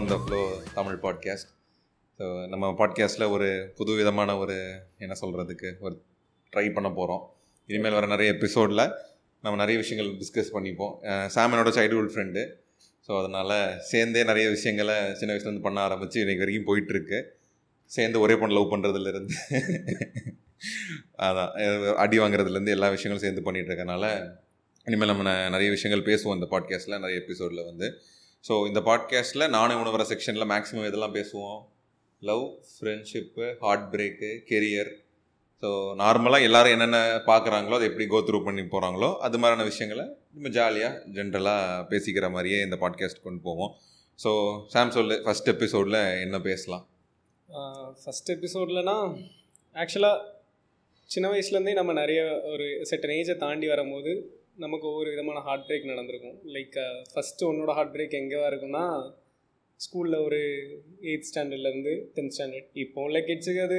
On the flow Tamil podcast so நம்ம பாட்காஸ்ட்டில் ஒரு புது விதமான ஒரு என்ன சொல்கிறதுக்கு ஒரு ட்ரை பண்ண போகிறோம் இனிமேல் வர நிறைய எபிசோடில் நம்ம நிறைய விஷயங்கள் டிஸ்கஸ் பண்ணிப்போம். சாமனோட சைல்டுஹுட் ஃப்ரெண்டு ஸோ அதனால் சேர்ந்தே நிறைய விஷயங்களை சின்ன வயசுலேருந்து பண்ண ஆரம்பித்து இன்றைக்கு வரைக்கும் போயிட்டுருக்கு. சேர்ந்து ஒரே பொண்ணு லவ் பண்ணுறதுலேருந்து அதான் அடி வாங்குறதுலேருந்து எல்லா விஷயங்களும் சேர்ந்து பண்ணிகிட்டு இருக்கனால இனிமேல் நம்ம நிறைய விஷயங்கள் பேசுவோம் இந்த பாட்காஸ்ட்டில் நிறைய எபிசோடில் வந்து. ஸோ இந்த பாட்காஸ்ட்டில் நானே உணவர செக்ஷனில் மேக்ஸிமம் இதெல்லாம் பேசுவோம். Love friendship heart break career so நார்மலாக எல்லோரும் என்னென்ன பார்க்குறாங்களோ அதை எப்படி கோத்ரூ பண்ணி போகிறாங்களோ அது மாதிரியான விஷயங்களை நம்ம ஜாலியாக ஜென்ரலாக பேசிக்கிற மாதிரியே இந்த பாட்காஸ்ட் கொண்டு போவோம். ஸோ சாம் சொல்லு ஃபஸ்ட் எபிசோடில் என்ன பேசலாம்? ஃபஸ்ட் எபிசோட்லனா ஆக்சுவலாக சின்ன வயசுலேருந்தே நம்ம நிறைய ஒரு செட்டன் ஏஜை தாண்டி வரும்போது நமக்கு ஒவ்வொரு விதமான ஹார்ட் பிரேக் நடந்திருக்கும். லைக் ஃபஸ்ட்டு உன்னோட ஹார்ட் பிரேக் எங்கேவா இருக்கும்னா ஸ்கூலில் ஒரு எயித் ஸ்டாண்டர்ட்லேருந்து டென்த் ஸ்டாண்டர்ட் இப்போ உள்ள கிட்ஸுக்கு அது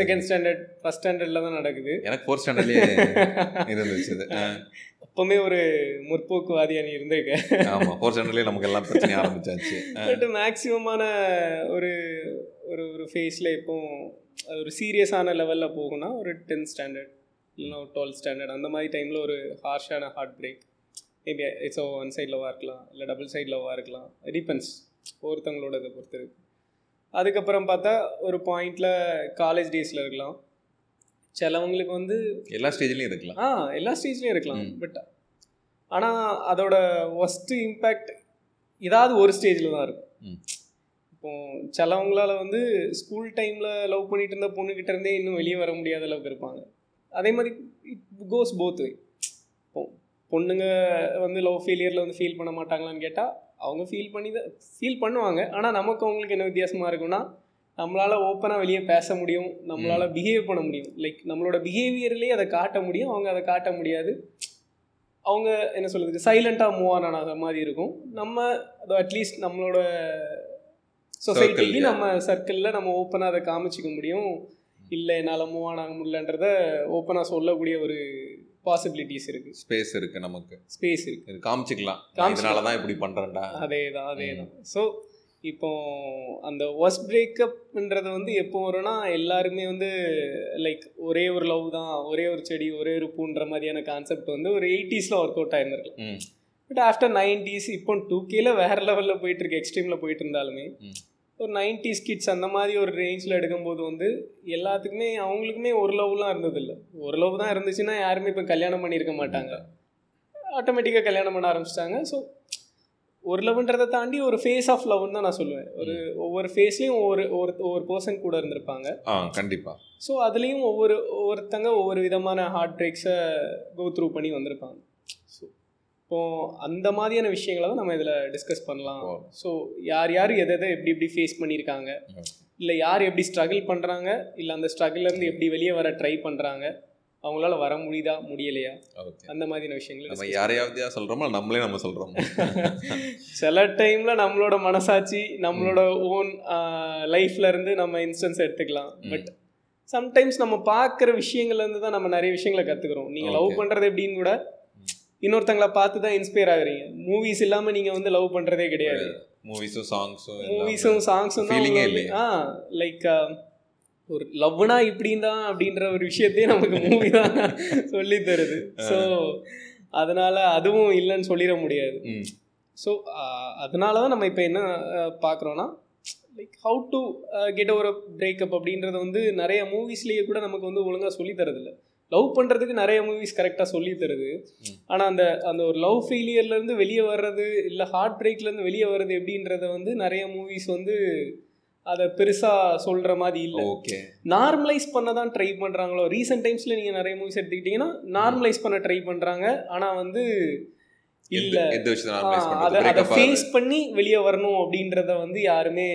செகண்ட் ஸ்டாண்டர்ட் ஃபஸ்ட் ஸ்டாண்டர்டில் தான் நடக்குது. எனக்கு ஃபோர்த் ஸ்டாண்டர்ட்லேயே இருந்துச்சு அது. அப்போவுமே ஒரு முற்போக்குவாதியாக நீ இருந்திருக்க ஆமாம் ஃபோர்த் ஸ்டாண்டர்ட்லேயே நமக்கு எல்லாம் பிரச்சனை ஆரம்பிச்சாச்சு. பட் மேக்ஸிமமான ஒரு ஒரு ஒரு ஃபேஸில் இப்போ அது ஒரு சீரியஸான லெவலில் போகும்னா ஒரு டென்த் ஸ்டாண்டர்ட் இல்லைன்னா ஒரு டுவெல்த் ஸ்டாண்டர்ட் அந்த மாதிரி டைமில் ஒரு ஹார்ஷான heart break maybe it's one side லவ்வாக இருக்கலாம் இல்லை டபுள் சைட் லவ்வாக இருக்கலாம். டிபெண்ட்ஸ் ஒருத்தவங்களோட இதை பொறுத்து இருக்கு அதுக்கப்புறம் பார்த்தா ஒரு பாயிண்டில் காலேஜ் டேஸில் இருக்கலாம். சிலவங்களுக்கு வந்து எல்லா ஸ்டேஜ்லேயும் இருக்கலாம். ஆ எல்லா ஸ்டேஜ்லேயும் இருக்கலாம். பட் ஆனால் அதோட ஒஸ்ட்டு இம்பேக்ட் ஏதாவது ஒரு ஸ்டேஜில் தான் இருக்கும். இப்போ சிலவங்களால வந்து ஸ்கூல் டைமில் லவ் பண்ணிட்டு இருந்த பொண்ணுக்கிட்ட இருந்தே இன்னும் வெளியே வர முடியாத அளவுக்கு இருப்பாங்க. அதே மாதிரி இட் கோஸ் போத் வே இப்போ பொண்ணுங்க வந்து லவ் ஃபெயிலியரில் வந்து ஃபீல் பண்ண மாட்டாங்களான்னு கேட்டால் அவங்க ஃபீல் பண்ணி தான் ஃபீல் பண்ணுவாங்க. ஆனால் நமக்கு அவங்களுக்கு என்ன வித்தியாசமாக இருக்கும்னா நம்மளால் ஓப்பனாக வெளியே பேச முடியும். நம்மளால் பிஹேவ் பண்ண முடியும். லைக் நம்மளோட பிஹேவியர்லேயே அதை காட்ட முடியும். அவங்க அதை காட்ட முடியாது. அவங்க என்ன சொல்கிறதுக்கு சைலண்ட்டாக மூவ் ஆன் ஆகிற மாதிரி இருக்கும். நம்ம அது அட்லீஸ்ட் நம்மளோட சொசைட்டிக்கு. நம்ம சர்க்கிளில் நம்ம ஓப்பனாக அதை காமிச்சிக்க முடியும். இல்லை என்னால் மூவ் ஆன் ஆக முடியலன்றத ஓப்பனாக சொல்லக்கூடிய ஒரு பாசிபிலிட்டிஸ் இருக்குது ஸ்பேஸ் இருக்குது நமக்கு. ஸ்பேஸ் இருக்குது இது காமிச்சிக்கலாம். இதனால தான் இப்படி பண்ணுறேன்டா அதே தான் அதே தான் ஸோ இப்போ அந்த ஒர்ஸ்ட் பிரேக்கப்ன்றது வந்து எப்போ வரும்னா எல்லாருமே வந்து லைக் ஒரே ஒரு லவ் தான் ஒரே ஒரு செடி ஒரே ஒரு பூன்ற மாதிரியான கான்செப்ட் வந்து ஒரு எயிட்டிஸில் ஒர்க் அவுட் ஆயிருந்திருக்கலாம். பட் ஆஃப்டர் நைன்டிஸ் இப்போ டூ கேல வேறு லெவலில் போயிட்டு இருக்கு எக்ஸ்ட்ரீமில் போயிட்டு இருந்தாலுமே. ஒரு நைன்டிஸ் கிட்ஸ் அந்த மாதிரி ஒரு ரேஞ்சில் எடுக்கும்போது வந்து எல்லாத்துக்குமே அவங்களுக்குமே ஒரு லவ்லாம் இருந்ததில்ல. ஒரு லவ் தான் இருந்துச்சுன்னா யாருமே இப்போ கல்யாணம் பண்ணியிருக்க மாட்டாங்க. ஆட்டோமேட்டிக்காக கல்யாணம் பண்ண ஆரம்பிச்சிட்டாங்க. ஸோ ஒரு லவ்ன்றதை தாண்டி ஒரு ஃபேஸ் ஆஃப் லவ்னு தான் நான் சொல்லுவேன். ஒரு ஒவ்வொரு ஃபேஸ்லேயும் ஒவ்வொரு ஒரு ஒவ்வொரு பர்சன் கூட இருந்திருப்பாங்க. ஆ கண்டிப்பாக ஸோ அதுலேயும் ஒவ்வொரு ஒவ்வொருத்தங்க ஒவ்வொரு விதமான ஹார்ட் பிரேக்ஸை கோ த்ரூ பண்ணி வந்திருப்பாங்க. இப்போ அந்த மாதிரியான விஷயங்களை தான் நம்ம இதில் டிஸ்கஸ் பண்ணலாம். ஸோ யார் யார் எதை எதை எப்படி எப்படி ஃபேஸ் பண்ணியிருக்காங்க? இல்லை யார் எப்படி ஸ்ட்ரகிள் பண்ணுறாங்க இல்லை அந்த ஸ்ட்ரகிள்லேருந்து எப்படி வெளியே வர ட்ரை பண்ணுறாங்க அவங்களால வர முடியுதா? முடியலையா? அந்த மாதிரியான விஷயங்களை நம்ம யாரையாவது சொல்கிறோமோ நம்மளே நம்ம சொல்கிறோம் சில டைம்ல நம்மளோட மனசாட்சி நம்மளோட ஓன் லைஃப்ல இருந்து நம்ம இன்ஸ்டன்ஸ் எடுத்துக்கலாம். பட் சம்டைம்ஸ் நம்ம பார்க்குற விஷயங்கள்ல இருந்து தான் நம்ம நிறைய விஷயங்களை கத்துக்கிறோம். நீங்க லவ். பண்றது எப்படின்னு கூட இன்னொருத்தங்கள பார்த்து தான் இன்ஸ்பயர் ஆகுறீங்க. மூவிஸ் இல்லாம நீங்க வந்து லவ் பண்றதே கிடையாது. மூவிஸும் சாங்ஸும் மூவிஸும் சாங்ஸும் தான் ஆ லைக் ஒரு லவ்னா இப்படின் தான் அப்படின்ற ஒரு விஷயத்தையே நமக்கு மூவி தான் சொல்லி தருது. ஸோ அதனால அதுவும் இல்லைன்னு சொல்லிட முடியாது. ஸோ அதனால தான் நம்ம இப்போ என்ன பார்க்குறோன்னா லைக் ஹவு டு கெட் ஒரு பிரேக்கப் அப்படின்றத வந்து நிறைய மூவிஸ்லேயே கூட நமக்கு வந்து ஒழுங்காக சொல்லி தரதில்ல. லவ் பண்ணுறதுக்கு நிறைய மூவிஸ் கரெக்டாக சொல்லி தருது. ஆனால் அந்த அந்த ஒரு லவ் ஃபெயிலியர்லேருந்து வெளியே வர்றது இல்லை ஹார்ட் பிரேக்லேருந்து வெளியே வர்றது எப்படின்றத வந்து நிறைய மூவிஸ் வந்து அதை பெருசாக சொல்கிற மாதிரி இல்லை. ஓகே. நார்மலைஸ் பண்ண தான் ட்ரை பண்ணுறாங்களோ ரீசெண்ட் டைம்ஸில் நீங்கள் நிறைய மூவிஸ் எடுத்துக்கிட்டிங்கன்னா நார்மலைஸ் பண்ண ட்ரை பண்ணுறாங்க ஆனால் வந்து இல்லை. அதை அதை ஃபேஸ் பண்ணி வெளியே வரணும் அப்படின்றத வந்து யாருமே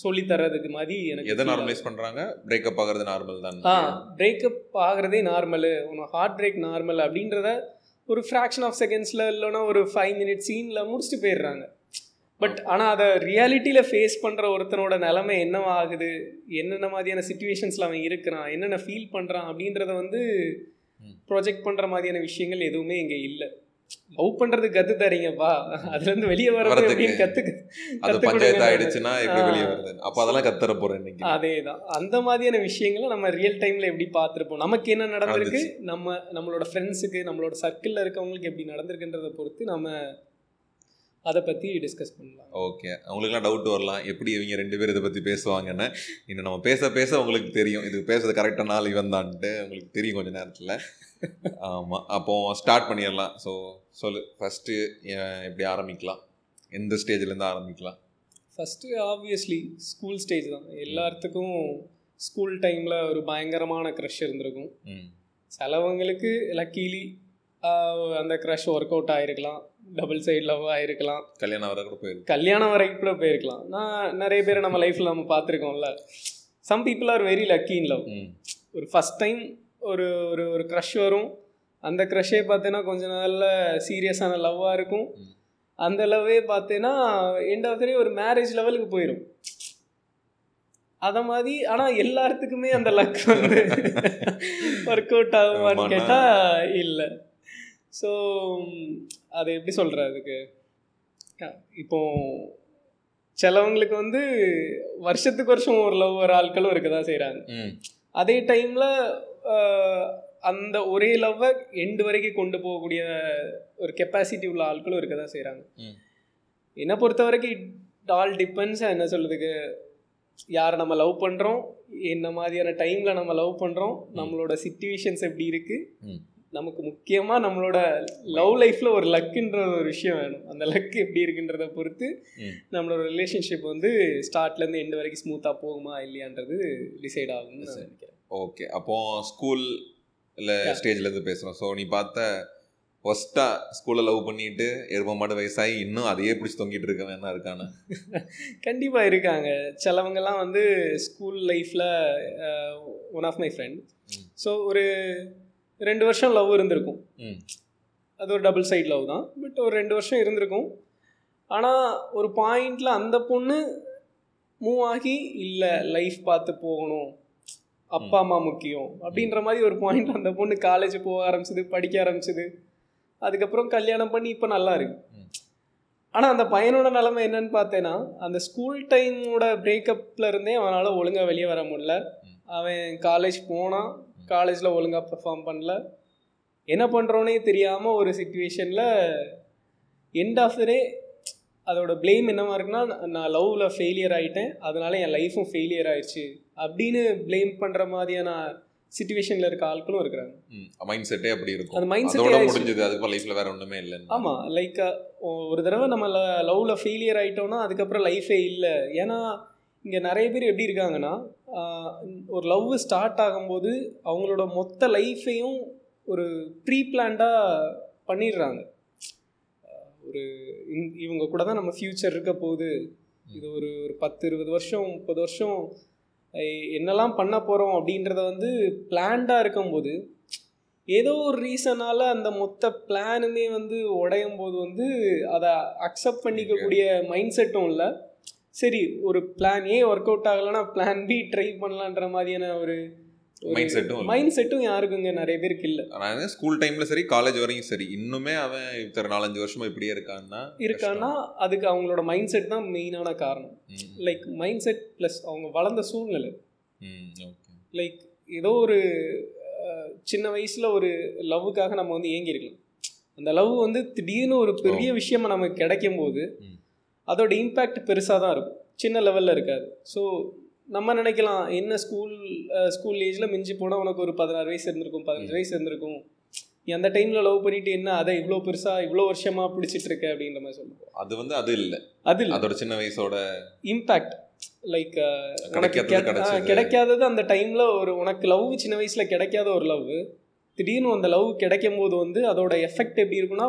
சொல்லி தர்றதுக்கு மாதிரி எனக்கு எதை நார்மலைஸ் பண்ணுறாங்க பிரேக்கப் ஆகிறது நார்மல் தான். ஆ பிரேக்கப் ஆகிறதே நார்மலு உனக்கு ஹார்ட் பிரேக் நார்மல் அப்படின்றத ஒரு ஃப்ராக்ஷன் ஆஃப் செகண்ட்ஸில் இல்லைன்னா ஒரு ஃபைவ் மினிட்ஸ் சீனில் முடிச்சுட்டு போயிடுறாங்க. பட் ஆனால் அதை ரியாலிட்டியில் ஃபேஸ் பண்ணுற ஒருத்தனோட நிலைமை என்னவா ஆகுது? என்னென்ன மாதிரியான சுச்சுவேஷன்ஸில் அவன் இருக்கிறான்? என்னென்ன ஃபீல் பண்ணுறான் அப்படின்றத வந்து. ப்ரொஜெக்ட் பண்ணுற மாதிரியான விஷயங்கள் எதுவுமே இங்கே இல்லை. லவ் பண்றது கத்து தரீங்கப்பா. அதுல இருந்து வெளியே வரது வரதுக்கு. கத்துக்கு அது பஞ்சாயத்து. ஆயிடுச்சுன்னா எப்படி. வெளியே வருது அப்போ அதெல்லாம் கத்தர போறேன் இன்னைக்கு அதேதான். அந்த மாதிரியான விஷயங்களை நம்ம ரியல் டைம்ல எப்படி பார்த்துருப்போம்? நமக்கு என்ன நடந்திருக்கு? நம்ம நம்மளோட ஃப்ரெண்ட்ஸுக்கு நம்மளோட சர்க்கிளில் இருக்கவங்களுக்கு எப்படி நடந்திருக்குன்றதை பொறுத்து நம்ம அதை பத்தி டிஸ்கஸ் பண்ணலாம். ஓகே அவங்களுக்குலாம் டவுட் வரலாம். எப்படி இவங்க ரெண்டு பேரும் இதை பற்றி பேசுவாங்கன்னு? இன்னும் நம்ம பேச பேச உங்களுக்கு தெரியும். இது பேசுறது கரெக்டாக நாள் இவன் தான்ட்டு உங்களுக்கு தெரியும் கொஞ்ச நேரத்தில். ஆமாம் அப்போ ஸ்டார்ட் பண்ணிடலாம். ஸோ சொல்லு. ஃபஸ்ட்டு எப்படி ஆரம்பிக்கலாம்? எந்த ஸ்டேஜ்லேருந்து ஆரம்பிக்கலாம்? ஃபஸ்ட்டு ஆப்வியஸ்லி ஸ்கூல் ஸ்டேஜ் தான். எல்லாத்துக்கும் ஸ்கூல் டைமில் ஒரு பயங்கரமான க்ரஷ் இருந்திருக்கும். சிலவங்களுக்கு லக்கீலி அந்த க்ரஷ் ஒர்க் அவுட் ஆயிருக்கலாம். டபுள் சைடு லவ் ஆயிருக்கலாம். கல்யாணம் வர கூட போயிருக்கு கல்யாணம் வரைக்கும் கூட போயிருக்கலாம். நான் நிறைய பேரை நம்ம லைஃப்பில் நம்ம பார்த்துருக்கோம்ல. Some people are very lucky in love ஒரு ஃபஸ்ட் டைம் ஒரு ஒரு ஒரு க்ரஷ் வரும். அந்த க்ரஷ்ஷே பார்த்தீங்கன்னா கொஞ்ச நாளில் சீரியஸான லவ்வாக இருக்கும். அந்த லவ்வே பார்த்தீங்கன்னா எண்ட் ஆஃப் ஒரு மேரேஜ் லெவலுக்கு போயிடும் அத மாதிரி ஆனால் எல்லாத்துக்குமே அந்த லக் வந்து ஒர்க் அவுட் ஆகுமான்னு. கேட்டால் இல்லை. ஸோ அது எப்படி சொல்கிற அதுக்கு? இப்போ சிலவங்களுக்கு வந்து வருஷத்துக்கு வருஷம் ஒரு லவ் வர ஆட்களும் இருக்க தான் செய்கிறாங்க அதே டைமில் அந்த ஒரே லவ்வை எண்டு வரைக்கும் கொண்டு போகக்கூடிய ஒரு கெப்பாசிட்டி உள்ள ஆட்களும் இருக்க தான் செய்கிறாங்க. என்னை பொறுத்த வரைக்கும் இட் ஆல் டிபெண்ட்ஸ் என்ன சொல்கிறதுக்கு யாரை நம்ம லவ் பண்ணுறோம் என்ன மாதிரியான டைமில் நம்ம லவ் பண்ணுறோம் நம்மளோட சுச்சுவேஷன்ஸ் எப்படி இருக்குது. நமக்கு முக்கியமாக நம்மளோட லவ் லைஃப்பில் ஒரு லக்குன்ற ஒரு விஷயம் வேணும் அந்த லக் எப்படி இருக்குன்றத பொறுத்து. நம்மளோட ரிலேஷன்ஷிப் வந்து ஸ்டார்ட்லேருந்து எண்டு வரைக்கும் ஸ்மூத்தாக போகுமா இல்லையான்றது டிசைட் ஆகும்னு நான் நினைக்கிறேன் ஓகே அப்போ ஸ்கூல் இல்லை ஸ்டேஜ்லேருந்து பேசுகிறோம் ஸோ நீ பார்த்த ஃபஸ்ட்டாக ஸ்கூலில் லவ் பண்ணிட்டு எரும மாடு வயசாகி இன்னும் அதையே பிடிச்சி தொங்கிட்டு இருக்கவன் என்ன இருக்கானு? கண்டிப்பாக இருக்காங்க. சிலவங்கெல்லாம் வந்து ஸ்கூல் லைஃப்பில் one of my. Friend. So ஒரு ரெண்டு வருஷம் லவ் இருந்திருக்கும். அது ஒரு டபுள் சைட் லவ் தான். பட் ஒரு ரெண்டு வருஷம் இருந்திருக்கும். ஆனால் ஒரு பாயிண்டில் அந்த பொண்ணு மூவ் ஆகி இல்லை லைஃப் பார்த்து போகணும். அப்பா அம்மா முக்கியம். அப்படின்ற மாதிரி ஒரு பாயிண்ட் அந்த பொண்ணு காலேஜ் போக ஆரம்பிச்சது படிக்க ஆரம்பிச்சது. அதுக்கப்புறம் கல்யாணம் பண்ணி இப்போ நல்லா இருக்கு. ஆனால் அந்த பையனோட நிலைமை என்னன்னு பார்த்தேன்னா அந்த ஸ்கூல் டைமோட பிரேக்கப்ல இருந்தே அவனால் ஒழுங்காக வெளியே வர முடியல. அவன் காலேஜ் போனான் காலேஜில் ஒழுங்காக பெர்ஃபார்ம் பண்ணல. என்ன பண்ணுறோன்னே தெரியாமல் ஒரு சுச்சுவேஷனில் எண்ட் ஆஃப் த டே அதோட ப்ளேம் என்னவா இருக்குன்னா நான் லவ்வில் ஃபெயிலியர் ஆகிட்டேன் அதனால என் லைஃப்பும் ஃபெயிலியர் ஆயிடுச்சு. அப்படின்னு ப்ளேம் பண்ணுற மாதிரியான சுச்சுவேஷனில் இருக்க ஆட்களும் இருக்கிறாங்க. மைண்ட் செட்டே அப்படி இருக்கும். அந்த மைண்ட் செட் முடிஞ்சது அதுக்கு லைஃப்ல வேற ஒண்ணுமே இல்லை ஆமாம் லைக் ஒரு தடவை நம்ம லவ்வில் ஃபெயிலியர் ஆகிட்டோம்னா அதுக்கப்புறம் லைஃபே இல்லை. ஏன்னா இங்கே நிறைய பேர் எப்படி இருக்காங்கன்னா ஒரு லவ் ஸ்டார்ட் ஆகும்போது அவங்களோட மொத்த லைஃபையும் ஒரு ப்ரீ பிளான்டாக பண்ணிடுறாங்க. ஒரு இவங்க கூட தான் நம்ம ஃப்யூச்சர் இருக்க போகுது. இது ஒரு ஒரு பத்து இருபது வருஷம் முப்பது வருஷம் என்னெல்லாம் பண்ண போகிறோம் அப்படின்றத வந்து பிளான்டாக இருக்கும்போது ஏதோ ஒரு ரீசனால அந்த மொத்த பிளானுமே வந்து உடையும் போது வந்து அதை அக்செப்ட் பண்ணிக்கக்கூடிய மைண்ட் செட்டும் இல்லை. சரி ஒரு பிளான் ஏ ஒர்க் அவுட் ஆகலைன்னா பிளான் பி ட்ரை பண்ணலான்ற மாதிரியான ஒரு மைண்ட் செட்டும். மைண்ட் செட்டும் யாருக்குங்க? நிறைய பேருக்கு இல்லை. நான் ஸ்கூல் டைம்ல சரி காலேஜ் வரைக்கும் சரி. இன்னுமே அவன் இத்தனை நாலஞ்சு வருஷமா இப்படியே இருக்கான்னா இருக்கான்னா அதுக்கு அவங்களோட மைண்ட் செட் தான் மெயினான காரணம். லைக் மைண்ட் செட் ப்ளஸ் அவங்க வளர்ந்த சூழ்நிலை. லைக் ஏதோ ஒரு சின்ன வயசில் ஒரு லவ்வுக்காக நம்ம வந்து ஏங்கியிருக்கலாம். அந்த லவ் வந்து திடீர்னு ஒரு பெரிய விஷயமா நமக்கு கிடைக்கும் போது. அதோட இம்பேக்ட் பெருசாக தான் இருக்கும். சின்ன லெவலில் இருக்காது. ஸோ நம்ம நினைக்கலாம் என்ன ஸ்கூல் ஸ்கூல் ஏஜில் மிஞ்சி போனால் உனக்கு ஒரு பதினாறு வயசு இருந்திருக்கும் பதினஞ்சு வயசு இருந்திருக்கும். நீ அந்த டைமில் லவ் பண்ணிட்டு என்ன அதை இவ்வளோ பெருசாக இவ்வளோ வருஷமாக பிடிச்சிட்டு இருக்க அப்படின்ற மாதிரி சொல்லுவோம். அது வந்து அது இல்ல. அது இல்லை. அதோட சின்ன வயசோட இம்பேக்ட் லைக் கிடைக்காதது அந்த டைமில் ஒரு உனக்கு லவ் சின்ன வயசில் கிடைக்காத ஒரு லவ் திடீர்னு அந்த லவ் கிடைக்கும் போது வந்து அதோட எஃபெக்ட் எப்படி இருக்குன்னா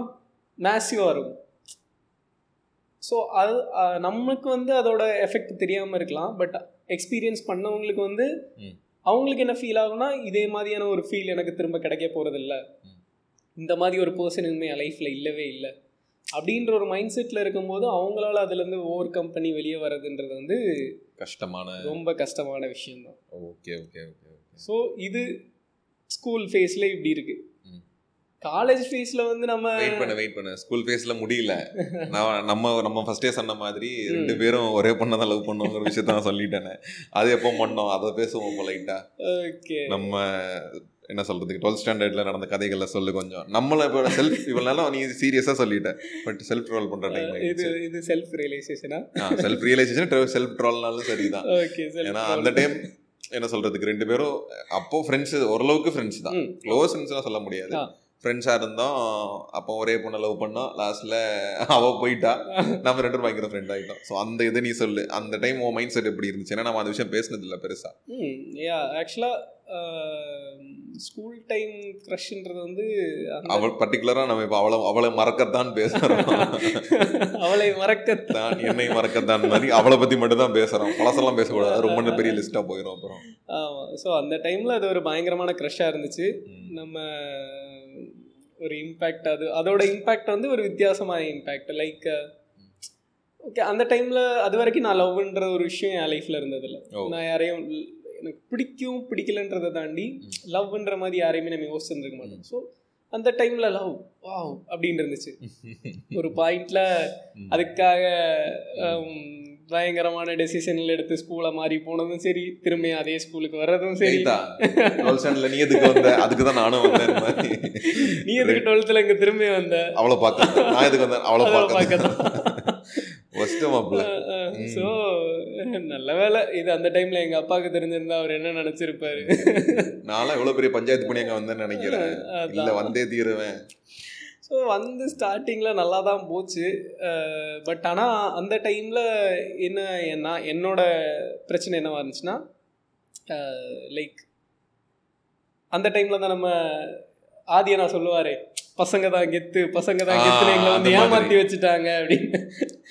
மேசிவாக இருக்கும். ஸோ அது நமக்கு வந்து அதோட எஃபெக்ட் தெரியாமல் இருக்கலாம் பட் எக்ஸ்பீரியன்ஸ் பண்ணவங்களுக்கு வந்து. அவங்களுக்கு என்ன ஃபீல் ஆகும்னா இதே மாதிரியான ஒரு ஃபீல் எனக்கு திரும்ப கிடைக்க போகிறதில்ல. இந்த மாதிரி ஒரு பர்சன் இனிமே என் லைஃப்பில் இல்லவே இல்லை அப்படின்ற ஒரு மைண்ட் செட்டில் இருக்கும்போது அவங்களால அதுலேருந்து ஓவர் கம் பண்ணி வெளியே வர்றதுன்றது வந்து கஷ்டமான ரொம்ப கஷ்டமான விஷயம்தான் okay okay okay okay so இது ஸ்கூல் ஃபேஸில் இப்படி இருக்கு ம். காலேஜ் ஃபேஸில் வந்து நம்ம வெயிட் பண்ண வெயிட் பண்ண. ஸ்கூல் ஃபேஸ்ல முடியல. நான் நம்ம நம்ம ஃபர்ஸ்டே சொன்ன மாதிரி ரெண்டு பேரும் ஒரே பொண்ணை தான் லவ் பண்ணுவோங்கிற விஷயத்த நான் சொல்லிட்டேனே. அது எப்போ பண்ணோம்? அதை பேசுவோம் லைட்டா ஓகே. நம்ம என்ன சொல்றதுக்கு டுவெல்த் ஸ்டாண்டர்ட்ல நடந்த கதைகளை சொல்லு கொஞ்சம். நம்மள இப்போ செல்ஃப் இவ்வளவு நாளும் நீ சீரியஸா சொல்லிட்ட. பட் செல்ஃப் ட்ரோல் பண்ற டைம் இது இது செல்ஃப் ரியலைசேஷனா செல்ஃப் ரியலைசேஷன் செல்ஃப் ட்ரோல்னாலும் சரிதான். ஓகே ஏன்னா அந்த டைம் என்ன சொல்றதுக்கு ரெண்டு பேரும் அப்போ ஃப்ரெண்ட்ஸ் ஓரளவுக்கு ஃப்ரெண்ட்ஸ் தான். க்ளோஸ் ஃப்ரெண்ட்ஸ்லாம் சொல்ல முடியாது. ஃப்ரெண்ட்ஸாக இருந்தோம். அப்போ ஒரே பொண்ணை லவ் பண்ணோம். லாஸ்ட்ல அவ போயிட்டா. நம்ம ரெண்டு பேரும் பயங்கர ஃப்ரெண்ட் ஆகிட்டோம் ஸோ அந்த இது நீ சொல்லு. அந்த டைம் உன் மைண்ட் செட் எப்படி இருந்துச்சு? ஏன்னா நம்ம அந்த விஷயம் பேசினது இல்லை பெருசா. ம் யா ஆக்சுவலாக ஸ்கூல் டைம் க்ரஷ்ன்றது வந்து அவள் பர்டிகுலரா நம்ம இப்போ அவளை அவளை மறக்கத்தான் பேசுறோம். அவளை மறக்க தான் என்னை மறக்கத்தான் மாதிரி அவளை பத்தி மட்டும் தான் பேசுறோம். பழசெல்லாம் பேசக்கூடாது. ரொம்ப பெரிய லிஸ்டா போயிடும் அப்புறம். ஆமாம் ஸோ அந்த டைமில் அது ஒரு பயங்கரமான க்ரஷ்ஷாக இருந்துச்சு. நம்ம ஒரு இம்பேக்ட் அது. அதோட இம்பேக்ட் வந்து ஒரு வித்தியாசமான இம்பேக்ட் லைக் ஓகே அந்த டைமில் அது வரைக்கும் நான் லவ்ன்ற ஒரு விஷயம் என் லைஃப்பில் இருந்ததில்ல. நான் யாரையும் எனக்கு பிடிக்கும் பிடிக்கலன்றதை தாண்டி லவ்ன்ற மாதிரி யாரையுமே நம்ம யோசிச்சிருந்துருக்க மாட்டோம் ஸோ அந்த டைமில் லவ் வாவ் அப்படின்னு இருந்துச்சு. ஒரு பாயிண்ட்ல. அதுக்காக ஹம், பயங்கரமான டெசிஷன்ல எடுத்து ஸ்கூலை மாறி போனதும் சரி திரும்பி அதே ஸ்கூலுக்கு வர்றதும் சரி. நீ எதுக்கு வந்த? அதுக்கு தான் நானும் வந்தேன் நீ எதுக்கு டுவெல்த்தில் இங்கே திரும்பி வந்த? அவளை பார்க்க நான் எதுக்கு வந்தேன்? அவளை பார்க்க ஸோ நல்ல வேலை. இது அந்த டைம்ல எங்க அப்பாவுக்கு தெரிஞ்சிருந்தா அவர் என்ன நினைச்சிருப்பாரு? நான்லாம் எவ்வளவு பெரிய பஞ்சாயத்து பண்ணி அங்க வந்தேன்னு நினைக்கிறேன். இல்ல வந்தே தீருவேன். ஸோ வந்து ஸ்டார்டிங்கில் நல்லா தான் போச்சு பட் ஆனால் அந்த டைமில் என்ன என்ன என்னோட பிரச்சனை என்னவா இருந்துச்சுன்னா லைக் அந்த டைமில் தான் நம்ம ஆதியனா சொல்லுவாரே பசங்க தான் கெத்து பசங்க தான் ஆ, கெத்துன்னு எங்களை வந்து. ஏமாத்தி வச்சுட்டாங்க அப்படின்னு.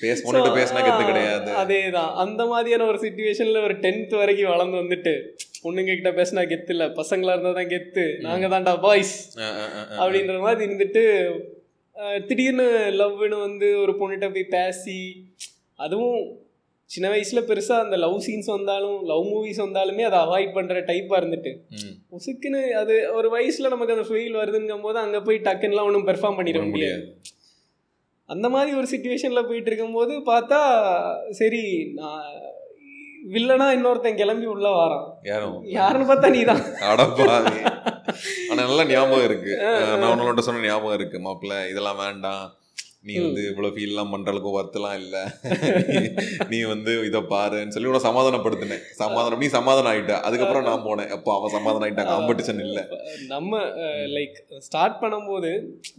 பேசினா கெத்து கிடையாது. அதே தான் அந்த மாதிரியான ஒரு சுச்சுவேஷனில் ஒரு டென்த் வரைக்கும் வளர்ந்து வந்துட்டு பொண்ணுங்க கிட்ட பேசினா கெத்து இல்லை. பசங்களா இருந்தால் தான் கெத்து. நாங்கள் தான்டா பாய்ஸ். அப்படின்ற மாதிரி இருந்துட்டு திடீர்னு லவ்னு வந்து ஒரு பொண்ணுகிட்ட போய் பேசி அதுவும் சின்ன வயசுல பெருசா அந்த லவ் சீன்ஸ் வந்தாலும் லவ் மூவிஸ் வந்தாலுமே அதை அவாய்ட் பண்ற டைப்பா இருந்துட்டு. உசுக்குன்னு அது ஒரு வயசுல நமக்கு அந்த ஃபீல் வருதுங்கும் போது அங்க போய் டக்குன்னுலாம் ஒன்றும் பெர்ஃபார்ம் பண்ணிட பண்ண முடியாது. அந்த மாதிரி ஒரு சுச்சுவேஷன்ல போயிட்டு இருக்கும்போது பார்த்தா சரி நான் வில்லனா இன்னொருத்தன் கிளம்பி உள்ள வாரான். யாரும் யாருன்னு பார்த்தா நீதான். அடப்பாவி. ஆனா நல்லா ஞாபகம் இருக்கு. நான் உன்னோட சொன்ன ஞாபகம் இருக்கு மாப்பிள்ள. இதெல்லாம் வேண்டாம். நீ வந்து இவ்வளவு ஃபீல் எல்லாம் பண்ற அளவுக்கு ஒர்த்தெல்லாம் இல்ல. நீ வந்து இத பாருன்னு சொல்லி உன சமாதானப்படுத்தினேன். சமாதானம் நீ சமாதானம் ஆயிட்ட அதுக்கப்புறம் நான் போனேன். அப்போ அவன் சமாதானம் ஆயிட்டான் காம்படிஷன் இல்ல நம்ம லைக் ஸ்டார்ட் பண்ணும்போது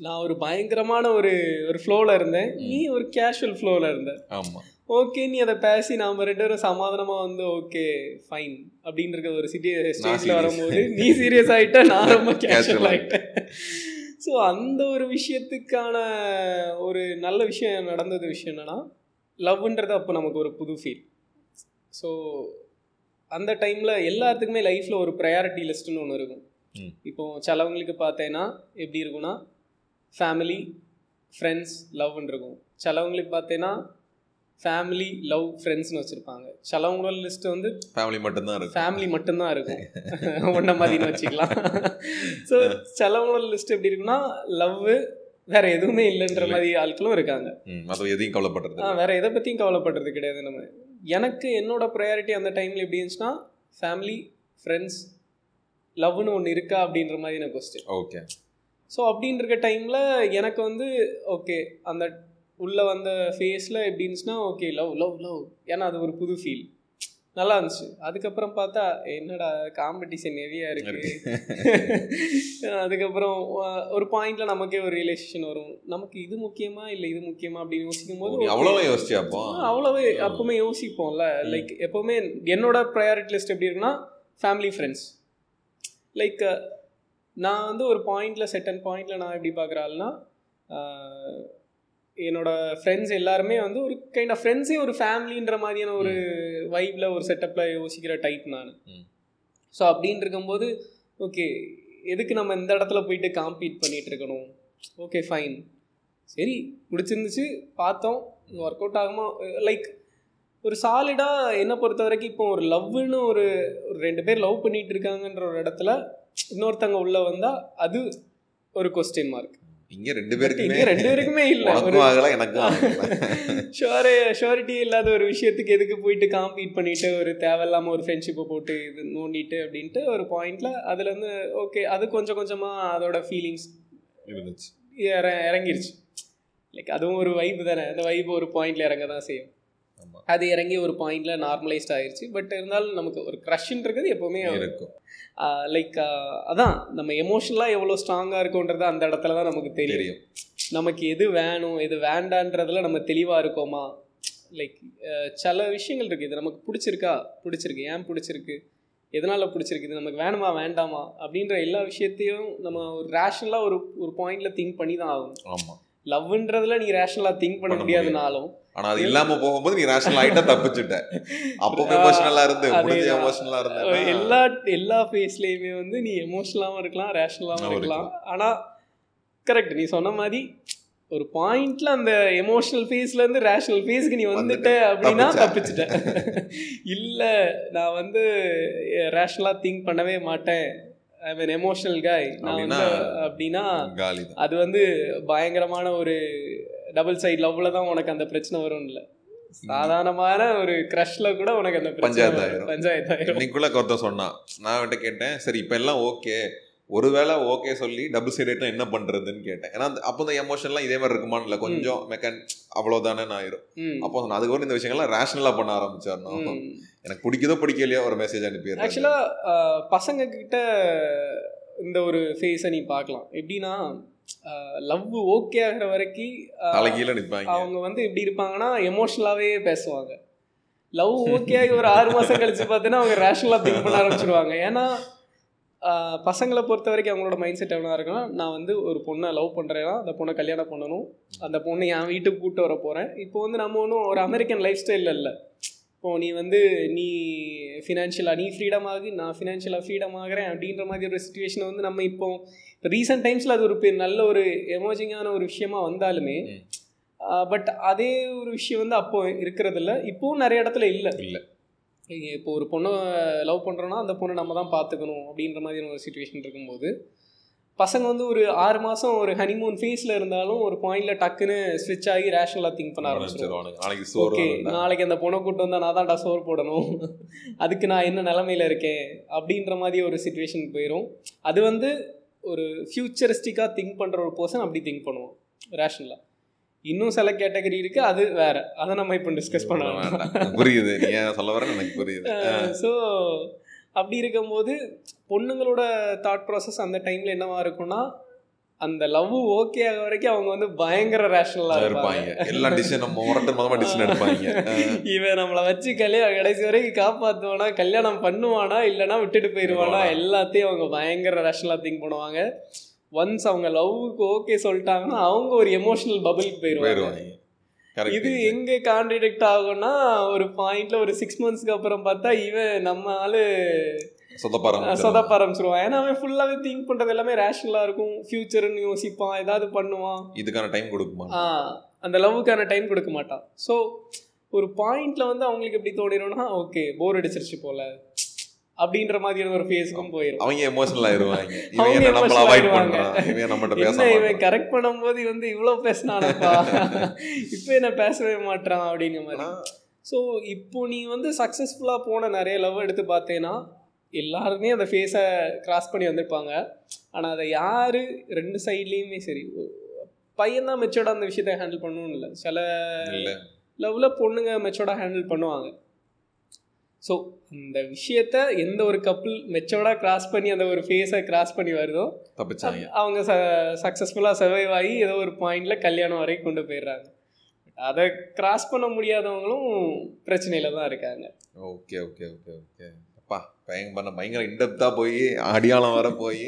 நான் ஒரு பயங்கரமான ஒரு ஒரு ஃப்ளோவில் இருந்தேன். நீ ஒரு கேஷுவல் ஃப்ளோவில் இருந்த. ஆமா. ஓகே நீ அதை பேசி நாம ரெண்டு பேரும் சமாதானமா வந்து ஓகே ஃபைன் அப்படின்ற ஒரு சிட்டி ஸ்டேஜில். வரும்போது நீ சீரியஸ் ஆயிட்ட நான் ரொம்ப கேஷுவல் ஆயிட்டேன் ஸோ அந்த ஒரு விஷயத்துக்கான ஒரு நல்ல விஷயம் நடந்தது விஷயம் என்னன்னா லவ்ன்றது அப்போ நமக்கு ஒரு புது ஃபீல் ஸோ அந்த டைமில் எல்லாத்துக்குமே லைஃப்பில் ஒரு ப்ரையாரிட்டி லிஸ்ட்டுன்னு ஒன்று இருக்கும். இப்போ சிலவங்களுக்கு பார்த்தேன்னா எப்படி இருக்கும்னா ஃபேமிலி ஃப்ரெண்ட்ஸ் லவ்னு இருக்கும். சிலவங்களுக்கு பார்த்தேன்னா ஃபேமிலி லவ் ஃப்ரெண்ட்ஸ்னு வச்சுருப்பாங்க. சிலவங்களோட லிஸ்ட் வந்து ஃபேமிலி மட்டும்தான் இருக்கு ஃபேமிலி மட்டும்தான் இருக்கும். ஒன்றை மாதிரின்னு வச்சுக்கலாம். ஸோ சிலவங்களோட லிஸ்ட் எப்படி இருக்குன்னா லவ் வேற எதுவுமே இல்லைன்ற மாதிரி ஆட்களும் இருக்காங்க. எதையும் கவலைப்படுறது ஆ. வேற எதை பற்றியும் கவலைப்படுறது கிடையாது நம்ம. எனக்கு என்னோட ப்ரையாரிட்டி அந்த டைமில் எப்படி இருந்துச்சுன்னா ஃபேமிலி ஃப்ரெண்ட்ஸ் லவ்னு ஒன்று இருக்கா அப்படின்ற மாதிரி எனக்கு கொஸ்டின் ஓகே ஸோ அப்படின்னு இருக்க டைமில் எனக்கு வந்து ஓகே அந்த உள்ளே வந்த ஃபேஸில் எப்படி இருந்துச்சுன்னா ஓகே லவ் லவ் லவ் ஏன்னா அது ஒரு புது ஃபீல் நல்லா இருந்துச்சு. அதுக்கப்புறம் பார்த்தா என்னடா காம்படிஷன் ஹெவியாக இருக்கு. அதுக்கப்புறம் ஒரு பாயிண்ட்ல நமக்கே ஒரு ரிலேஷன் வரும். நமக்கு இது முக்கியமா இல்லை இது முக்கியமா அப்படின்னு யோசிக்கும் போது. அவ்வளவு ஆ, அவ்வளவே அப்பவுமே யோசிப்போம்ல. லைக் எப்பவுமே என்னோட ப்ரையாரிட்டி லிஸ்ட் எப்படி இருக்குன்னா ஃபேமிலி ஃப்ரெண்ட்ஸ் லைக் நான் வந்து ஒரு பாயிண்ட்ல செட்டன் பாயிண்ட்ல நான் எப்படி பார்க்குற ஆள்னா ஆஹ், என்னோட ஃப்ரெண்ட்ஸ் எல்லாருமே வந்து ஒரு கைண்ட் ஆஃப் ஃப்ரெண்ட்ஸே ஒரு ஃபேமிலின்ற மாதிரியான ஒரு வைப்ல ஒரு செட்டப்பில் யோசிக்கிற டைப் நான். ஸோ அப்படின்னு இருக்கும்போது ஓகே எதுக்கு நம்ம இந்த இடத்துல போயிட்டு காம்பீட் பண்ணிட்டு இருக்கணும்? ஓகே ஃபைன் சரி பிடிச்சிருந்துச்சு பார்த்தோம் ஒர்க் அவுட் ஆகுமா? லைக் ஒரு சாலிடாக என்னை பொறுத்த வரைக்கும் இப்போ ஒரு லவ்னு ஒரு ஒரு ரெண்டு பேர் லவ் பண்ணிட்டு இருக்காங்கன்ற ஒரு இடத்துல இன்னொருத்தங்க உள்ள வந்தால் அது ஒரு கொஸ்டின் மார்க் இங்க ரெண்டு பேருக்குமே இங்க ரெண்டு பேருக்குமே இல்ல. எனக்கும் ஆகல. ஷுவரே ஷுவரிட்டி இல்லாத ஒரு விஷயத்துக்கு எதுக்கு போயிட்டு காம்பீட் பண்ணிட்டு ஒரு தேவையில்லாம ஒரு ஃப்ரெண்ட்ஷிப்பை போட்டு இது நோண்டிட்டு அப்படின்ட்டு ஒரு பாயிண்ட்ல அதுல இருந்து ஓகே அது கொஞ்சம் கொஞ்சமா அதோட ஃபீலிங்ஸ் இறங்கிருச்சு. லைக் அதுவும் ஒரு வைப் தானே. அந்த வைப் ஒரு பாயிண்ட்ல இறங்க தான் செய்யும். அது இறங்கி ஒரு பாயிண்ட்ல நார்மலைஸ்ட் ஆயிருச்சு. பட் இருந்தாலும் நமக்கு ஒரு க்ரஷ்ன்றது எப்பவுமே இருக்கும். லைக் அதான் நம்ம எமோஷனலாக எவ்வளோ ஸ்ட்ராங்காக இருக்கோன்றது அந்த இடத்துல தான் நமக்கு தெரியும். நமக்கு எது வேணும் எது வேண்டான்றதுல நம்ம தெளிவாக இருக்கோமா? லைக் சில விஷயங்கள் இருக்குது இது நமக்கு பிடிச்சிருக்கா? பிடிச்சிருக்கு. ஏன் பிடிச்சிருக்கு? எதனால் பிடிச்சிருக்கு? இது நமக்கு வேணுமா வேண்டாமா? அப்படின்ற எல்லா விஷயத்தையும் நம்ம ஒரு ரேஷனலாக ஒரு ஒரு பாயிண்டில் திங்க் பண்ணி தான் ஆகும் ஆமா. லவ்ன்றதுல நீ ரேஷனலாக திங்க் பண்ண முடியாதுனாலும் ஆனா அது இல்லாம போகும்போது நீ ரேஷனல் ஆயிட்டா தப்பிச்சுட்ட. அப்போ எமோஷனலா இருந்து முடிஞ்ச. எமோஷனலா இருந்த எல்லா எல்லா ஃபேஸ்லேயுமே வந்து நீ எமோஷனலாகவும் இருக்கலாம் ரேஷனலாகவும் ஆமா, இருக்கலாம். ஆனால் கரெக்ட் நீ சொன்ன மாதிரி ஒரு பாயிண்ட்ல அந்த எமோஷனல் ஃபேஸ்ல இருந்து ரேஷனல் ஃபேஸ்க்கு நீ வந்துட்ட அப்படின்னா தப்பிச்ச. தப்பிச்சிட்ட. இல்ல நான் வந்து ரேஷனலா திங்க் பண்ணவே மாட்டேன். ஐ மீன் எமோஷனல் காய் நான் வந்து அப்படின்னா- அது வந்து பயங்கரமான ஒரு டபுள் சைட் லவ்ல தான் உனக்கு அந்த பிரச்சனை வரும் இல்ல சாதாரணமான ஒரு கிரஷ்ல கூட உனக்கு அந்த பஞ்சாயத்து. ஆயிரும். பஞ்சாயத்து ஆயிரும் இன்னைக்குள்ள ஒருத்தன் சொன்னான். நான் அவன்கிட்ட கேட்டேன் சரி இப்ப எல்லாம் ஓகே ஒருவேளை ஓகே சொல்லி டபுள் சைடேட்னா என்ன பண்றதுன்னு கேட்டேன். ஏன்னா அந்த- அப்போ இந்த எமோஷன்லாம் இதே மாதிரி இருக்குமான்னு இல்லை. கொஞ்சம் மெக்கான் அவ்வளவுதானே ஆயிரும். அப்போ நான் அதுக்கப்புறம் இந்த விஷயங்கள்லாம் ரேஷனலா பண்ண ஆரம்பிச்சார் ம். எனக்கு பிடிக்குதோ பிடிக்கலையோ ஒரு மெசேஜ் அனுப்பிடுறேன். ஆக்சுவலாக பசங்க கிட்ட இந்த ஒரு ஃபேஸை நீ பார்க்கலாம். எப்படின்னா லவ் ஓகே ஆகிற வரைக்கும் அவங்க வந்து எப்படி இருப்பாங்கன்னா எமோஷ்னலாகவே பேசுவாங்க. லவ் ஓகே ஆகி ஒரு ஆறு மாதம் கழிச்சு பார்த்தீங்கன்னா அவங்க ரேஷனலாக திங்க் பண்ண ஆரம்பிச்சிருவாங்க. ஏன்னா பசங்களை பொறுத்த வரைக்கும் அவங்களோட மைண்ட் செட் எவ்வளோ இருக்குன்னா நான் வந்து ஒரு பொண்ணை லவ் பண்ணுறேன்னா அந்த பொண்ணை கல்யாணம் பண்ணணும் அந்த பொண்ணை என் வீட்டுக்கு கூப்பிட்டு வர போகிறேன் இப்போ வந்து நம்ம ஒன்றும் ஒரு அமெரிக்கன் லைஃப் ஸ்டைலில் இல்லை. இப்போ நீ வந்து நீ ஃபினான்ஷியலாக நீ ஃப்ரீடம் ஆகி நான் ஃபினான்ஷியலாக ஃப்ரீடம் ஆகிறேன் அப்படின்ற மாதிரி ஒரு சுச்சுவேஷனை வந்து நம்ம இப்போ இப்போ ரீசெண்ட் டைம்ஸில் அது ஒரு நல்ல ஒரு எமோஜிங்கான ஒரு விஷயமா வந்தாலுமே. பட் அதே ஒரு விஷயம் வந்து அப்போ இருக்கிறது இல்ல இப்போவும் நிறைய இடத்துல இல்லை இல்ல. இப்போ ஒரு பொண்ணை லவ் பண்ணுறோன்னா அந்த பொண்ணை நம்ம தான் பார்த்துக்கணும் அப்படின்ற மாதிரி ஒரு சுச்சுவேஷன் இருக்கும்போது பசங்க வந்து ஒரு ஆறு மாதம் ஒரு ஹனிமூன் ஃபேஸில் இருந்தாலும் ஒரு பாயிண்டில் டக்குன்னு ஸ்விட்ச் ஆகி ரேஷனலாக திங்க் பண்ண ஆரம்பிச்சிருவானுங்க ஓகே. நாளைக்கு அந்த பொண்ணை கூட்டு வந்தால் நான் தான்டா சோறு போடணும். அதுக்கு நான் என்ன நிலமையில இருக்கேன்? அப்படின்ற மாதிரி ஒரு சுச்சுவேஷன் போயிடும் அது வந்து ஒரு ஃபியூச்சரிஸ்டிக்காக திங்க் பண்ணுற ஒரு பர்சன் அப்படி திங்க் பண்ணுவோம் ரேஷனலாக இன்னும் சில கேட்டகரி இருக்கு அது வேற. அதை நம்ம இப்போ டிஸ்கஸ் பண்ண வேண்டாம் வேண்டாம். புரியுது. நீ சொல்ல வரேன்னு எனக்கு புரியுது. ஸோ அப்படி இருக்கும்போது பொண்ணுங்களோட தாட் ப்ராசஸ் அந்த டைமில் என்னவா இருக்கும்னா அந்த லவ் ஓகே ஆக வரைக்கும் அவங்க வந்து பயங்கர ரேஷனலாக இருப்பாங்க. எல்லா டிசிஷன் முரட்டு மொதமா டிசிஷன் எடுப்பாங்க. இவன் நம்மளை வச்சு கல்யாணம் கடைசி வரைக்கும் காப்பாற்றுவானா கல்யாணம் பண்ணுவானா இல்லைன்னா விட்டுட்டு போயிடுவானா. எல்லாத்தையும் அவங்க பயங்கர ரேஷனலாக திங்க் பண்ணுவாங்க. ஒன்ஸ் அவங்க லவ்வுக்கு ஓகே சொல்லிட்டாங்கன்னா அவங்க ஒரு எமோஷனல் பபிளுக்கு போயிடுவாங்க. இது எங்க கான்ட்ரடிக்ட் ஆகும்னா ஒரு பாயிண்ட்ல ஒரு சிக்ஸ் மந்த்ஸ்க்கு அப்புறம் பார்த்தா இவன் நம்ம ஆளு சொதப்ப ஆரம்பிச்சிருவான் ஏன்னா அவன் ஃபுல்லாவே திங்க் பண்றது எல்லாமே ரேஷனலா இருக்கும். ஃபியூச்சர்னு யோசிப்பான் ஏதாவது பண்ணுவான். இதுக்கான டைம் கொடுக்குமா? அந்த லவ்வுக்கான டைம் கொடுக்க மாட்டான். ஸோ ஒரு பாயிண்ட்ல வந்து அவங்களுக்கு எப்படி தோணிடும்னா ஓகே போர் அடிச்சிருச்சு போல. அப்படின்ற மாதிரியான ஒரு ஃபேஸுக்கும் போயிடும் அவங்க எமோஷனல் ஆயிருவாங்க. இவன் நம்மள அவாய்ட். பண்றான்? இவன் நம்மகிட்ட பேச இவன் கரெக்ட் பண்ணும்போது வந்து இவ்வளோ பேசினானப்பா? இப்போ என்ன பேசவே மாட்டான் அப்படிங்கிற மாதிரி. ஸோ இப்போ நீ வந்து சக்ஸஸ்ஃபுல்லாக போன நிறைய லவ் எடுத்து பார்த்தேன்னா எல்லாருமே அந்த ஃபேஸை கிராஸ் பண்ணி வந்திருப்பாங்க. ஆனால் அதை யார் ரெண்டு சைட்லேயுமே சரி பையன் தான் மெச்சோர்டாக அந்த விஷயத்தை ஹேண்டில் பண்ணணும்னு இல்லை. சில லவ்வில் பொண்ணுங்க மெச்சோர்டாக ஹேண்டில் பண்ணுவாங்க. ஸோ அந்த விஷயத்த எந்த ஒரு கப்புள் மெச்சோர்டாக கிராஸ் பண்ணி அந்த ஒரு ஃபேஸை கிராஸ் பண்ணி வருதோ தப்பிச்சாங்க. அவங்க ச சக்ஸஸ்ஃபுல்லாக சர்வைவ் ஆகி ஏதோ ஒரு பாயிண்டில் கல்யாணம் வரைக்கும் கொண்டு போயிடுறாங்க. அதை கிராஸ் பண்ண முடியாதவங்களும் பிரச்சனையில் தான் இருக்காங்க. Okay okay okay okay. அப்பா பயங்கர பயங்கர இன்டெப்தா போய் அடியாளம் வர போய்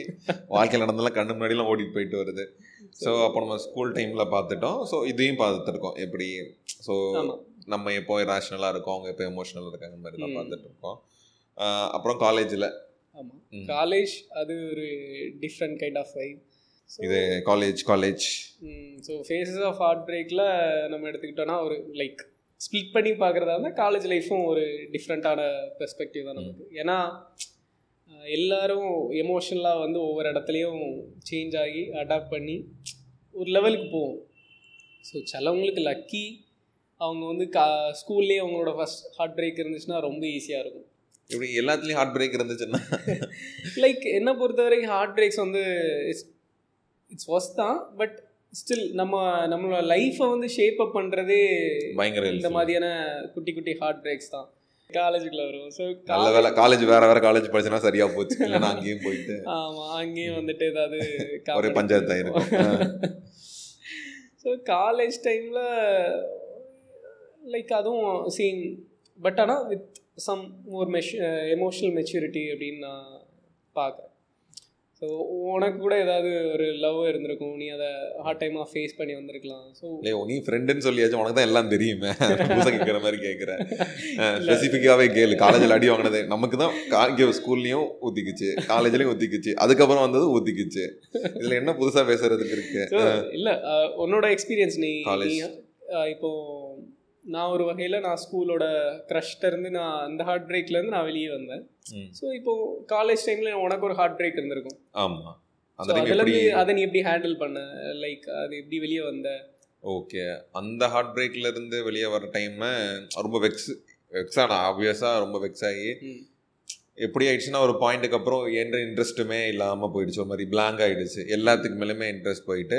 வாழ்க்கையில் நடந்தெல்லாம் கண்ணு முன்னாடிலாம் ஓடிட்டு போயிட்டு வருது. ஸோ அப்போ நம்ம ஸ்கூல் டைமில் பார்த்துட்டோம். ஸோ இதையும் பார்த்துருக்கோம் எப்படி? ஸோ நம்ம எப்போ ரேஷனலாக இருக்கோம் அவங்க எப்போ எமோஷனல் இருக்காங்க மாதிரி தான். பார்த்துட்டு இருக்கோம் அப்புறம் காலேஜில் ஆமாம். காலேஜ் அது ஒரு டிஃப்ரெண்ட் கைண்ட் ஆஃப் வைப் இது college college so phases of heart பிரேக்கில் நம்ம எடுத்துக்கிட்டோன்னா ஒரு லைக் ஸ்ப்ளிட் பண்ணி பார்க்குறதா இருந்தால் காலேஜ் லைஃப்பும் ஒரு டிஃப்ரெண்ட்டான பெர்ஸ்பெக்டிவ் தான் நமக்கு. ஏன்னா எல்லாரும் எமோஷனலாக வந்து ஒவ்வொரு இடத்துலையும் சேஞ்ச் ஆகி அடாப்ட் பண்ணி ஒரு லெவலுக்கு போவோம். ஸோ சிலவங்களுக்கு லக்கி அவங்க வந்து கா ஸ்கூல்லேயே அவங்களோட ஃபஸ்ட் ஹார்ட் பிரேக் இருந்துச்சுன்னா ரொம்ப ஈஸியாக இருக்கும். இப்படி எல்லாத்துலேயும் ஹார்ட் பிரேக் இருந்துச்சுன்னா? லைக் என்னை பொறுத்த வரைக்கும் ஹார்ட் பிரேக்ஸ் வந்து இட்ஸ் இட்ஸ் ஒஸ் தான் பட் ஸ்டில் நம்ம நம்மளோட லைஃப்பை வந்து ஷேப் அப் பண்ணுறதே பயங்கர இந்த. மாதிரியான குட்டி குட்டி ஹார்ட் பிரேக்ஸ் தான். காலேஜுக்குள்ள வரும் ஸோ நல்ல வேலை காலேஜ் வேற வேற காலேஜ் படிச்சுனா சரியா போச்சு. இல்லைன்னா அங்கேயும் போயிட்டு ஆமாம் அங்கேயும் வந்துட்டு ஏதாவது ஒரே பஞ்சாயத்து ஆயிருக்கும். ஸோ காலேஜ் டைமில் லைக் அதுவும் சேம் பட் ஆனால் வித் சம் ஒரு மெஷ் எமோஷ்னல் மெச்சூரிட்டி அப்படின்னு நான் பார்க்குறேன். ஸோ உனக்கு கூட ஏதாவது ஒரு லவ் இருந்திருக்கும். நீ அதை ஹார்ட் டைமாக ஃபேஸ் பண்ணி வந்திருக்கலாம். ஸோ இல்லையோ நீ ஃப்ரெண்டுன்னு சொல்லியாச்சும் உனக்கு தான் எல்லாம் தெரியுமே. புதுசாக கேட்குற மாதிரி கேட்குறேன். ஸ்பெசிஃபிக்காகவே கேளு. காலேஜில் அடி வாங்கினது. நமக்கு தான் இங்கே ஸ்கூல்லையும் ஊற்றிக்குச்சு காலேஜ்லேயும் ஊற்றிக்குச்சு அதுக்கப்புறம் வந்தது ஊற்றிக்குச்சு இதில் என்ன புதுசாக பேசுறதுக்கு இருக்கு? இல்லை உன்னோட எக்ஸ்பீரியன்ஸ் நீ இப்போ நான் ஒரு வகையில் நான் ஸ்கூலோட இருந்து நான் அந்த ஹார்ட் பிரேக்லேருந்து நான் வெளியே வந்தேன். ஸோ இப்போ காலேஜ் டைமில் உனக்கு ஒரு ஹார்ட் பிரேக் இருந்திருக்கும். ஆமா. அந்த So, டைம் அதுல எப்படி இருந்து அதை நீ எப்படி ஹேண்டில் பண்ண? லைக் அது எப்படி வெளியே வந்த? ஓகே அந்த ஹார்ட் பிரேக்ல இருந்து வெளியே வர டைம் ரொம்ப வெக்ஸ் வெக்ஸ் ஆன ஆப்வியஸாக ரொம்ப வெக்ஸ் ஆகி. எப்படி ஆயிடுச்சுன்னா ஒரு பாயிண்ட்டுக்கு அப்புறம் எந்த இன்ட்ரெஸ்ட்டுமே இல்லாமல் போயிடுச்சு ஒரு மாதிரி blank ஆயிடுச்சு எல்லாத்துக்கு மேலேயுமே இன்ட்ரெஸ்ட் போயிட்டு.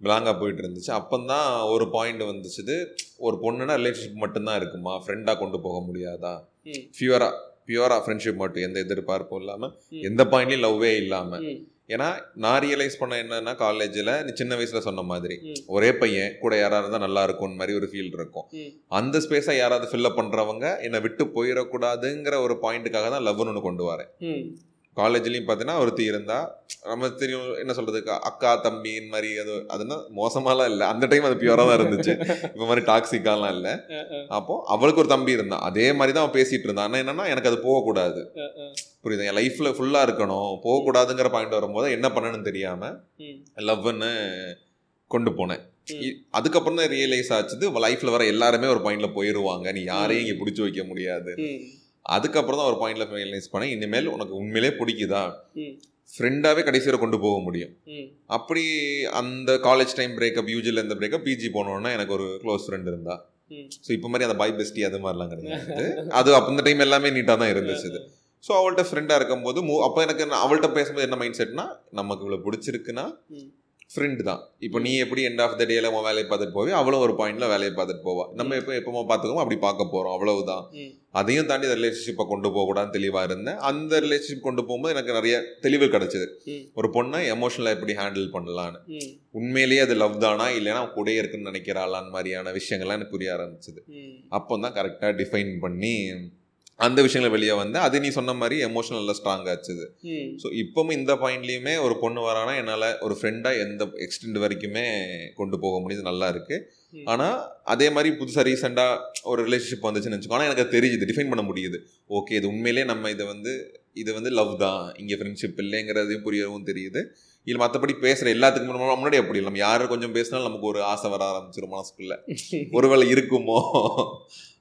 பிளாங்காக போயிட்டு இருந்துச்சு அப்போதான் ஒரு பாயிண்ட் வந்துச்சுது ஒரு பொண்ணுனா ரிலேஷன்ஷிப் மட்டும்தான் இருக்குமா ஃப்ரெண்டாக கொண்டு போக முடியாதா ம். பியூரா பியூரா ஃப்ரெண்ட்ஷிப் மட்டும் எந்த எதிர்பார்ப்பும் இல்லாமல். எந்த பாயிண்ட்லையும் லவ்வே இல்லாமல். ஏன்னா நான் ரியலைஸ் பண்ண என்னன்னா காலேஜில் நீ சின்ன வயசில் சொன்ன மாதிரி. ஒரே பையன் கூட யாராவது இருந்தால் நல்லா இருக்கும்னு மாதிரி ஒரு ஃபீல் இருக்கும். அந்த ஸ்பேஸை யாராவது ஃபில்லப் பண்ணுறவங்க என்னை விட்டு போயிடக்கூடாதுங்கிற ஒரு பாயிண்ட்டுக்காக தான் லவ்னு கொண்டு வரேன். காலேஜ்லேயும் பார்த்தீங்கன்னா ஒருத்தி இருந்தா நம்ம தெரியும் என்ன சொல்றது அக்கா தம்பி இந்த மாதிரி அது அதுனா மோசமாலாம் இல்லை. அந்த டைம் அது பியூராக தான் இருந்துச்சு. இப்போ மாதிரி டாக்ஸிக்காலாம் இல்லை. அஹ், அஹ், அப்போ அவளுக்கு ஒரு தம்பி இருந்தான் அதே மாதிரி தான் அவன் பேசிட்டு இருந்தான் ஆனா என்னன்னா எனக்கு அது போகக்கூடாது. புரியுது? என் லைஃப்ல ஃபுல்லா இருக்கணும். போகக்கூடாதுங்கிற பாயிண்ட் வரும்போது என்ன பண்ணணும்னு தெரியாம ம். லவ்னு கொண்டு போனேன். அதுக்கப்புறம் தான் ரியலைஸ் ஆச்சுது லைஃப்ல வர எல்லாருமே ஒரு பாயிண்ட்ல போயிருவாங்க. நீ யாரையும் இங்க பிடிச்சி வைக்க முடியாது. அதுக்கப்புறம் தான் ஒரு பாயிண்ட்ல ரியலைஸ் பண்ணேன் இனிமேல் உனக்கு உண்மையிலே பிடிக்குதா ம். ஃப்ரெண்டாவே கடைசி வரை கொண்டு போக முடியும். அப்படி அந்த காலேஜ் டைம் பிரேக்கப் யூஜியில் இருந்த பிரேக்கப் பிஜி போனோன்னா எனக்கு ஒரு க்ளோஸ் ஃப்ரெண்ட் இருந்தா. ஸோ இப்போ மாதிரி அந்த பாய் பெஸ்டி அது மாதிரிலாம் கிடையாது அது அப்போ இந்த டைம் எல்லாமே நீட்டாக தான் இருந்துச்சு இது ஸோ அவள்கிட்ட ஃப்ரெண்டாக இருக்கும்போது மூ அப்போ எனக்கு அவள்கிட்ட பேசும்போது என்ன மைண்ட் செட்னா நமக்கு இவ்வளோ பிடிச்சிருக்குன்னா. ஃப்ரெண்டு தான். இப்போ நீ எப்படி எண்ட் ஆஃப் த டேல உன் வேலையை பார்த்துட்டு போவே? அவளும் ஒரு பாயிண்ட்ல வேலையை பார்த்துட்டு போவா. நம்ம எப்போ எப்போ பார்த்துக்கோமோ அப்படி பார்க்க போகிறோம் அவ்வளவுதான். அதையும் தாண்டி அந்த ரிலேஷன்ஷிப்பை கொண்டு போகக்கூடாதுன்னு தெளிவாக இருந்தேன். அந்த ரிலேஷன்ஷிப் கொண்டு போகும்போது எனக்கு நிறைய தெளிவு கிடைச்சது. ஒரு பொண்ணை எமோஷனலாக எப்படி ஹேண்டில் பண்ணலான்னு. உண்மையிலேயே அது லவ் தானா இல்லைன்னா அவன் கூடயே இருக்குன்னு நினைக்கிறாளான்னு மாதிரியான விஷயங்கள்லாம் எனக்கு புரிய ஆரம்பிச்சது. அப்போ தான் கரெக்டாக டிஃபைன் பண்ணி அந்த விஷயங்கள் வெளியே வந்து அது நீ சொன்ன மாதிரி எமோஷனலில் ஸ்ட்ராங் ஆச்சுது. ஸோ இப்போவும் இந்த பாயிண்ட்லேயுமே ஒரு பொண்ணு வரானா என்னால் ஒரு ஃப்ரெண்டாக எந்த எக்ஸ்டெண்ட் வரைக்குமே கொண்டு போக முடியுது. நல்லா இருக்கு. ஆனால் அதே மாதிரி புதுசாக ரீசெண்டாக ஒரு ரிலேஷன்ஷிப் வந்துச்சுன்னு வச்சுக்கோ ஆனால் எனக்கு தெரியுது. டிஃபைன் பண்ண முடியுது. ஓகே இது உண்மையிலே நம்ம இதை வந்து இது வந்து லவ் தான். இங்கே ஃப்ரெண்ட்ஷிப் இல்லைங்கிறதையும் புரியவும் தெரியுது. இல்லை மற்றபடி பேசுகிற எல்லாத்துக்கும் முன்னாடி அப்படி இல்லை. நம்ம யார் கொஞ்சம் பேசினாலும் நமக்கு ஒரு ஆசை வர ஆரம்பிச்சிடும் மனசுக்குள்ள. ஒருவேளை இருக்குமோ?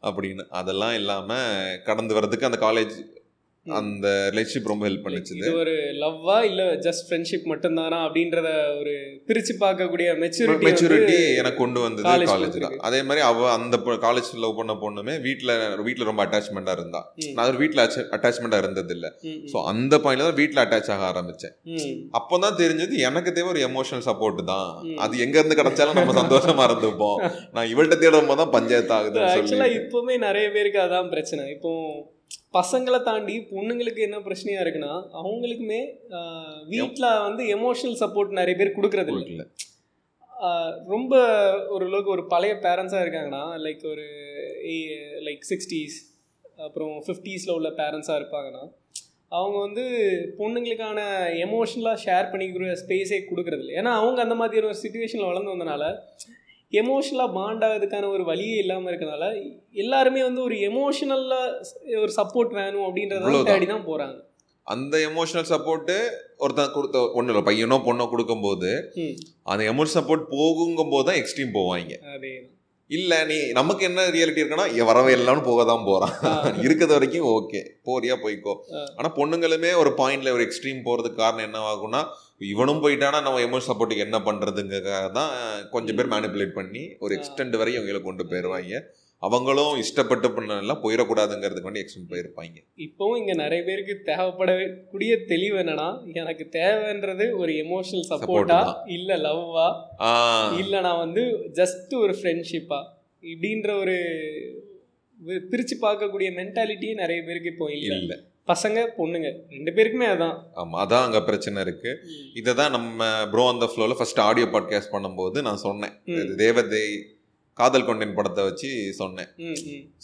அப்படின்னு. அதெல்லாம் இல்லாமல் கடந்து வர்றதுக்கு அந்த காலேஜ் அந்த ரிலேஷன்ஷிப் ரொம்ப ஹெல்ப் பண்ணுச்சு. இது ஒரு லவ்வா இல்ல ஜஸ்ட் ஃப்ரெண்ட்ஷிப் மட்டும்தானா அப்படின்றத ஒரு பிரிச்சு பார்க்கக்கூடிய மெச்சூரிட்டி மெச்சூரிட்டி எனக்கு கொண்டு வந்தது காலேஜ் தான். அதே மாதிரி அவ அந்த காலேஜ் லவ் பண்ண பொண்ணுமே வீட்டில் வீட்டில் ரொம்ப அட்டாச்மெண்ட்டாக இருந்தா. நான் ஒரு வீட்டில் அட்டாச்மெண்ட்டாக இருந்தது இல்லை ஸோ அந்த பாயிண்ட்ல தான் வீட்டில் அட்டாச் ஆக ஆரம்பிச்சேன். அப்போ தான் தெரிஞ்சது எனக்கு தேவை ஒரு எமோஷனல் சப்போர்ட் தான். அது எங்க இருந்து கிடைச்சாலும் நம்ம சந்தோஷமா இருந்துப்போம். நான் இவள்கிட்ட தேடும் போது தான் பஞ்சாயத்து ஆக்சுவலா சொல்லி இப்பவுமே நிறைய பேருக்கு அதான் பிரச்சனை. இப்போ பசங்களை தாண்டி பொண்ணுங்களுக்கு என்ன பிரச்சனையா இருக்குன்னா அவங்களுக்குமே வீட்டில் வந்து எமோஷனல் சப்போர்ட் நிறைய பேர் கொடுக்கறது இல்ல. ரொம்ப ஓரளவுக்கு ஒரு பழைய பேரண்ட்ஸாக இருக்காங்கன்னா லைக் ஒரு லைக் சிக்ஸ்டீஸ் அப்புறம் ஃபிஃப்டீஸில் உள்ள பேரண்ட்ஸாக இருப்பாங்கன்னா அவங்க வந்து பொண்ணுங்களுக்கான எமோஷனலாக ஷேர் பண்ணிக்கிற ஸ்பேஸே கொடுக்குறதில்ல ஏன்னா அவங்க அந்த மாதிரி ஒரு சுச்சுவேஷனில் வளர்ந்து வந்தனால எமோஷனலாக பாண்ட் ஆகிறதுக்கான ஒரு வழியே இல்லாமல் இருக்கனால எல்லாருமே வந்து ஒரு எமோஷனலாக ஒரு சப்போர்ட் வேணும் அப்படின்றத. தேடி தான் போகிறாங்க அந்த எமோஷனல் சப்போர்ட்டு ஒருத்தன் கொடுத்த ஒன்றும் இல்லை பையனோ பொண்ணோ கொடுக்கும்போது அந்த எமோஷனல் சப்போர்ட் போகுங்கும் போது தான் எக்ஸ்ட்ரீம் போவாங்க. அதே இல்ல நீ நமக்கு என்ன ரியாலிட்டி இருக்குன்னா வரவே இல்லைன்னு போக தான் போறான். இருக்கிறது வரைக்கும் ஓகே போறியா போய்க்கோ. ஆ. ஆனா பொண்ணுங்களுமே ஒரு பாயிண்ட்ல ஒரு எக்ஸ்ட்ரீம் போறதுக்கு காரணம் என்ன ஆகும்னா இவனும் போயிட்டானா நம்ம எமோஷன் சப்போர்ட்டுக்கு என்ன பண்றதுங்கிறதுக்காக தான் கொஞ்சம் பேர் மேனிப்புலேட் பண்ணி ஒரு. எக்ஸ்டெண்ட் வரை இவங்களை கொண்டு போயிருவாங்க. அவங்களும் இஷ்டப்பட்டு பண்ணலாம் போயிடக்கூடாதுங்கிறதுக்கு வேண்டி எக்ஸ்டெண்ட் போயிருப்பாங்க. இப்போவும் இங்க நிறைய பேருக்கு தேவைப்படக்கூடிய தெளிவு என்னன்னா எனக்கு தேவைன்றது ஒரு எமோஷனல் சப்போர்ட்டா. இல்ல லவ்வா இல்ல நான் வந்து ஜஸ்ட் ஒரு ஃப்ரெண்ட்ஷிப்பா இப்படின்ற ஒரு பிரிச்சு பார்க்கக்கூடிய மென்டாலிட்டியே நிறைய பேருக்கு இப்போ இல்ல. இல்ல. பசங்க பொண்ணுங்க ரெண்டு பேருக்குமே அதான். ஆமா அதான் அங்க பிரச்சனை இருக்கு. இதை தான் நம்ம ப்ரோ அந்த ஃப்ளோவில் ஃபர்ஸ்ட் ஆடியோ பாட்காஸ்ட் பண்ணும்போது நான் சொன்னேன். தேவதை காதல் கொண்டேன் படத்தை வச்சு சொன்னேன்.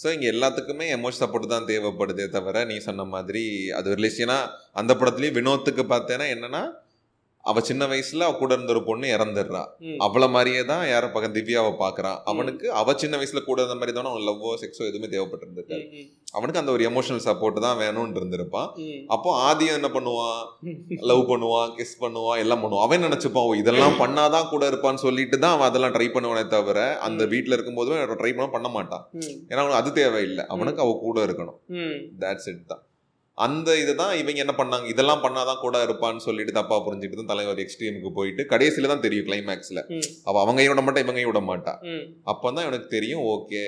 ஸோ இங்கே எல்லாத்துக்குமே எமோஷன் சப்போர்ட் தான் தேவைப்படுதே தவிர நீ சொன்ன மாதிரி அது ரிலேஷனா அந்த படத்துலயும் வினோத்துக்கு பார்த்தேன்னா என்னன்னா அவ சின்ன வயசுல அவ கூட இருந்த ஒரு பொண்ணு இறந்துடுறா. அவளை மாதிரியே தான் யார பக்கம் திவ்யாவை பாக்குறான். அவனுக்கு அவ சின்ன வயசுல கூட இருந்த மாதிரி தானே அவன் லவ்வோ செக்ஸோ எதுவுமே தேவைப்பட்டிருந்திருக்காரு. அவனுக்கு அந்த ஒரு எமோஷனல் சப்போர்ட் தான் வேணும்னு இருந்திருப்பான். அப்போ ஆதியம் என்ன பண்ணுவான்? லவ் பண்ணுவான் கிஸ் பண்ணுவான் எல்லாம் பண்ணுவான். அவன் நினைச்சுப்பான்? இதெல்லாம் பண்ணாதான் கூட இருப்பான்னு சொல்லிட்டு தான் அவன் அதெல்லாம் ட்ரை பண்ணுவானே தவிர அந்த ம். வீட்ல இருக்கும்போதுமே ட்ரை பண்ண பண்ண மாட்டான். ஏன்னா அவனுக்கு அது தேவையில்லை. அவனுக்கு அவ கூட இருக்கணும். தேட்ஸ் இட் தான். அந்த இதுதான் இவங்க என்ன பண்ணாங்க? இதெல்லாம் பண்ணாதான் கூட இருப்பான்னு சொல்லிட்டு தப்பா புரிஞ்சுட்டு தான் தலைவர் எக்ஸ்ட்ரீமுக்கு போயிட்டு கடைசியில தான் தெரியும் கிளைமேக்ஸ்ல. அவ அவங்க விட மாட்டா இவங்க விட மாட்டா. அப்பதான் எனக்கு தெரியும் ஓகே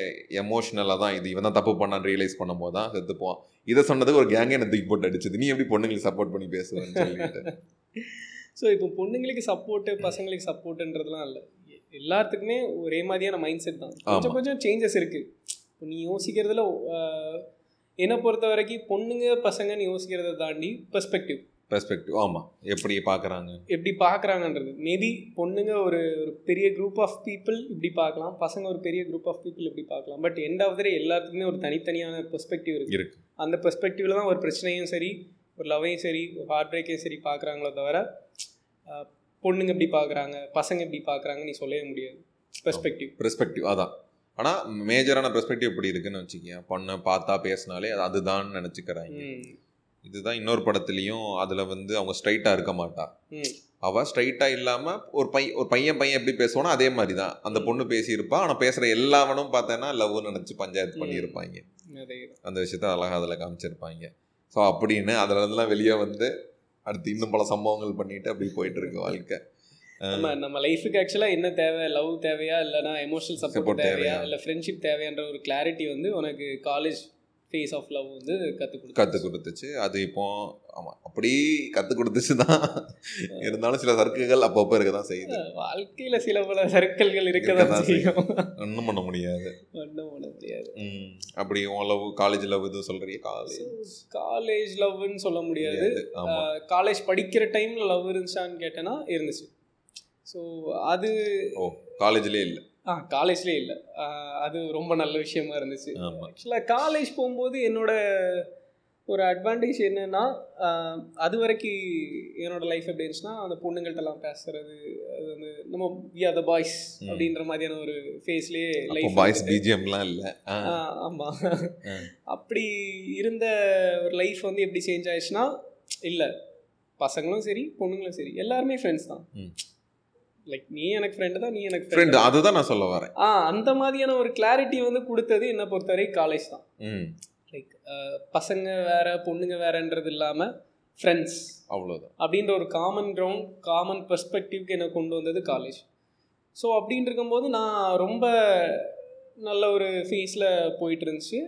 எமோஷனலா தான் இது. இவன் தான் தப்பு பண்ணான்னு ரியலைஸ் பண்ணும்போது தான் செத்துப்போம் இதை சொன்னதுக்கு ஒரு கேங்கே என்ன தூக்கி போட்டு அடிச்சது. நீ எப்படி பொண்ணுங்களுக்கு சப்போர்ட் பண்ணி பேசுவேன்னு சொல்லிட்டு. ஸோ இப்போ பொண்ணுங்களுக்கு சப்போர்ட்டு பசங்களுக்கு சப்போர்ட்டுன்றதுலாம் இல்லை. எல்லாத்துக்குமே ஒரே மாதிரியான மைண்ட் செட் தான். கொஞ்சம். கொஞ்சம் சேஞ்சஸ் இருக்கு. நீ யோசிக்கிறதுல என்னை பொறுத்த வரைக்கும் பொண்ணுங்க பசங்கன்னு யோசிக்கிறத தாண்டி பெர்ஸ்பெக்டிவ் பெர்ஸ்பெக்டிவ் ஆமா. எப்படி பாக்குறாங்க எப்படி பார்க்குறாங்கன்றது. மேபி பொண்ணுங்க ஒரு ஒரு பெரிய குரூப் ஆஃப் பீப்புள் இப்படி பார்க்கலாம். பசங்க ஒரு பெரிய குரூப் ஆஃப் பீப்புள் இப்படி பார்க்கலாம். பட் எண்ட் ஆஃப் த எல்லாத்துக்குமே ஒரு தனித்தனியான பெர்ஸ்பெக்டிவ் இருக்கு. இருக்கு. அந்த பெர்ஸ்பெக்டிவ்ல தான் ஒரு பிரச்சனையும் சரி ஒரு லவ்வையும் சரி ஒரு ஹார்ட் பிரேக்கையும் சரி பார்க்குறாங்களோ தவிர பொண்ணுங்க இப்படி பார்க்குறாங்க பசங்க இப்படி பார்க்குறாங்க நீ சொல்லவே முடியாது. பெர்ஸ்பெக்டிவ் பெர்ஸ்பெக்டிவ் அதான். ஆனா மேஜரான பெர்ஸ்பெக்டிவ் எப்படி இருக்குன்னு வச்சுக்கேன் பொண்ணை பார்த்தா பேசினாலே அது அதுதான் நினைச்சுக்கிறாங்க. இதுதான் இன்னொரு படத்துலயும் அதுல வந்து அவங்க ஸ்ட்ரைட்டா இருக்க மாட்டா. ம். அவ ஸ்ட்ரைட்டா இல்லாம ஒரு பையன் ஒரு பையன் பையன் எப்படி பேசுவானோ அதே மாதிரி தான் அந்த பொண்ணு பேசியிருப்பா. ஆனா பேசுற எல்லாவனும் பார்த்தேன்னா லவ் நினைச்சு பஞ்சாயத்து. பண்ணியிருப்பாங்க. அந்த விஷயத்த அழகா அதுல காமிச்சிருப்பாங்க. ஸோ அப்படின்னு அதுல வெளியே வந்து அடுத்து இன்னும் பல சம்பவங்கள் பண்ணிட்டு அப்படி போயிட்டு இருக்கு வாழ்க்கை. நம்ம நம்ம லைஃபுக்கு ஆக்சுவலாக என்ன தேவை? லவ் தேவையா? இல்லைனா எமோஷனல் சப்போர்ட் தேவையா? இல்லை ஃப்ரெண்ட்ஷிப் தேவையான்ற ஒரு கிளாரிட்டி வந்து உனக்கு காலேஜ் ஃபேஸ் ஆஃப் லவ் வந்து கற்றுக் கொடுத்து கத்து கொடுத்துச்சு. அது இப்போ ஆமா அப்படி கத்து கொடுத்துச்சு தான் இருந்தாலும் சில சர்க்குகள் அப்பப்போ இருக்க தான் செய்யுது வாழ்க்கையில சில பல சர்க்கிள்கள் இருக்க தான் செய்யும். ஒன்றும் பண்ண முடியாது. ஒன்றும் பண்ண முடியாது. ம். அப்படி உன் லவ் காலேஜ் லவ் இது சொல்றீங்க? காலேஜ் காலேஜ் லவ்னு சொல்ல முடியாது. காலேஜ் படிக்கிற டைமில் லவ் இருந்துச்சான்னு கேட்டேன்னா இருந்துச்சு. ஸோ அது ஓ காலேஜ்லயே இல்ல. ஆ காலேஜ்லேயே இல்லை. அது ரொம்ப நல்ல விஷயமா இருந்துச்சு. ஆக்சுவலாக காலேஜ் போகும்போது என்னோட ஒரு அட்வான்டேஜ் என்னன்னா அது வரைக்கும் என்னோட லைஃப் எப்படி இருந்துச்சுன்னா அந்த பொண்ணுங்கள்ட்டலாம் பேசுறது அது வந்து நம்ம வி ஆர் த பாய்ஸ். அப்படின்ற மாதிரியான ஒரு ஃபேஸ்லேயே லைஃப் பாய்ஸ் பிஜிஎம்லாம் இல்ல. ஆமாம். அப்படி இருந்த ஒரு லைஃப் வந்து எப்படி சேஞ்ச் ஆயிடுச்சுன்னா இல்லை. பசங்களும் சரி பொண்ணுங்களும் சரி எல்லாருமே ஃப்ரெண்ட்ஸ் தான். லைக் நீ எனக்கு ஃப்ரெண்டு தான் நீ எனக்கு ஃப்ரெண்ட் அதுதான் நான் சொல்ல வரேன். ஆ அந்த மாதிரியான ஒரு கிளாரிட்டி வந்து கொடுத்தது என்னை பொறுத்தவரை காலேஜ் தான். லைக் பசங்க வேற பொண்ணுங்க வேறன்றது இல்லாமல் ஃப்ரெண்ட்ஸ் அவ்வளோதான் அப்படின்ற ஒரு காமன் கிரவுண்ட் காமன் பெர்ஸ்பெக்டிவ்க்கு என்னை கொண்டு வந்தது காலேஜ் ஸோ அப்படின்னு இருக்கும்போது நான் ரொம்ப நல்ல ஒரு ஃபேஸில் போயிட்டு இருந்துச்சு.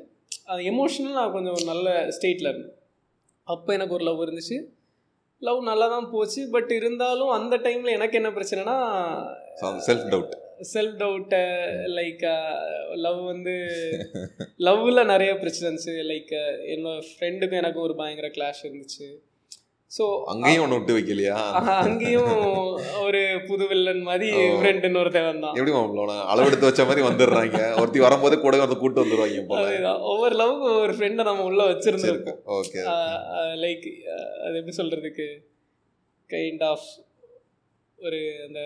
அது எமோஷனல் நான் கொஞ்சம் நல்ல ஸ்டேட்டில் இருந்தேன். அப்போ எனக்கு ஒரு லவ் இருந்துச்சு. லவ் நல்லா தான் போச்சு பட் இருந்தாலும் அந்த டைமில் எனக்கு என்ன பிரச்சனைனா self doubt self doubt like love வந்து லவ்வில் நிறைய பிரச்சனை இருந்துச்சு. லைக் என்னோட ஃப்ரெண்டுக்கும் எனக்கும் ஒரு பயங்கர கிளாஷ் இருந்துச்சு. ஸோ அங்கேயும் ஒன்று விட்டு வைக்கலையா? அங்கேயும் ஒரு புது வில்லன் மாதிரி. ஃப்ரெண்டுன்னு ஒருத்தவன் தான். எப்படி மாப்பிளோட அளவெடுத்து வச்ச மாதிரி வந்துடுறாங்க. ஒருத்தி வரும்போதே கூட வந்து கூட்டு வந்துருவாங்க போல. அதுதான். ஒவ்வொரு லவ்க்கும் ஒவ்வொரு ஃப்ரெண்டை நம்ம உள்ள வச்சிருந்துருக்கோம். ஓகே லைக் அது எப்படி சொல்றதுக்கு? கைண்ட் ஆஃப் ஒரு அந்த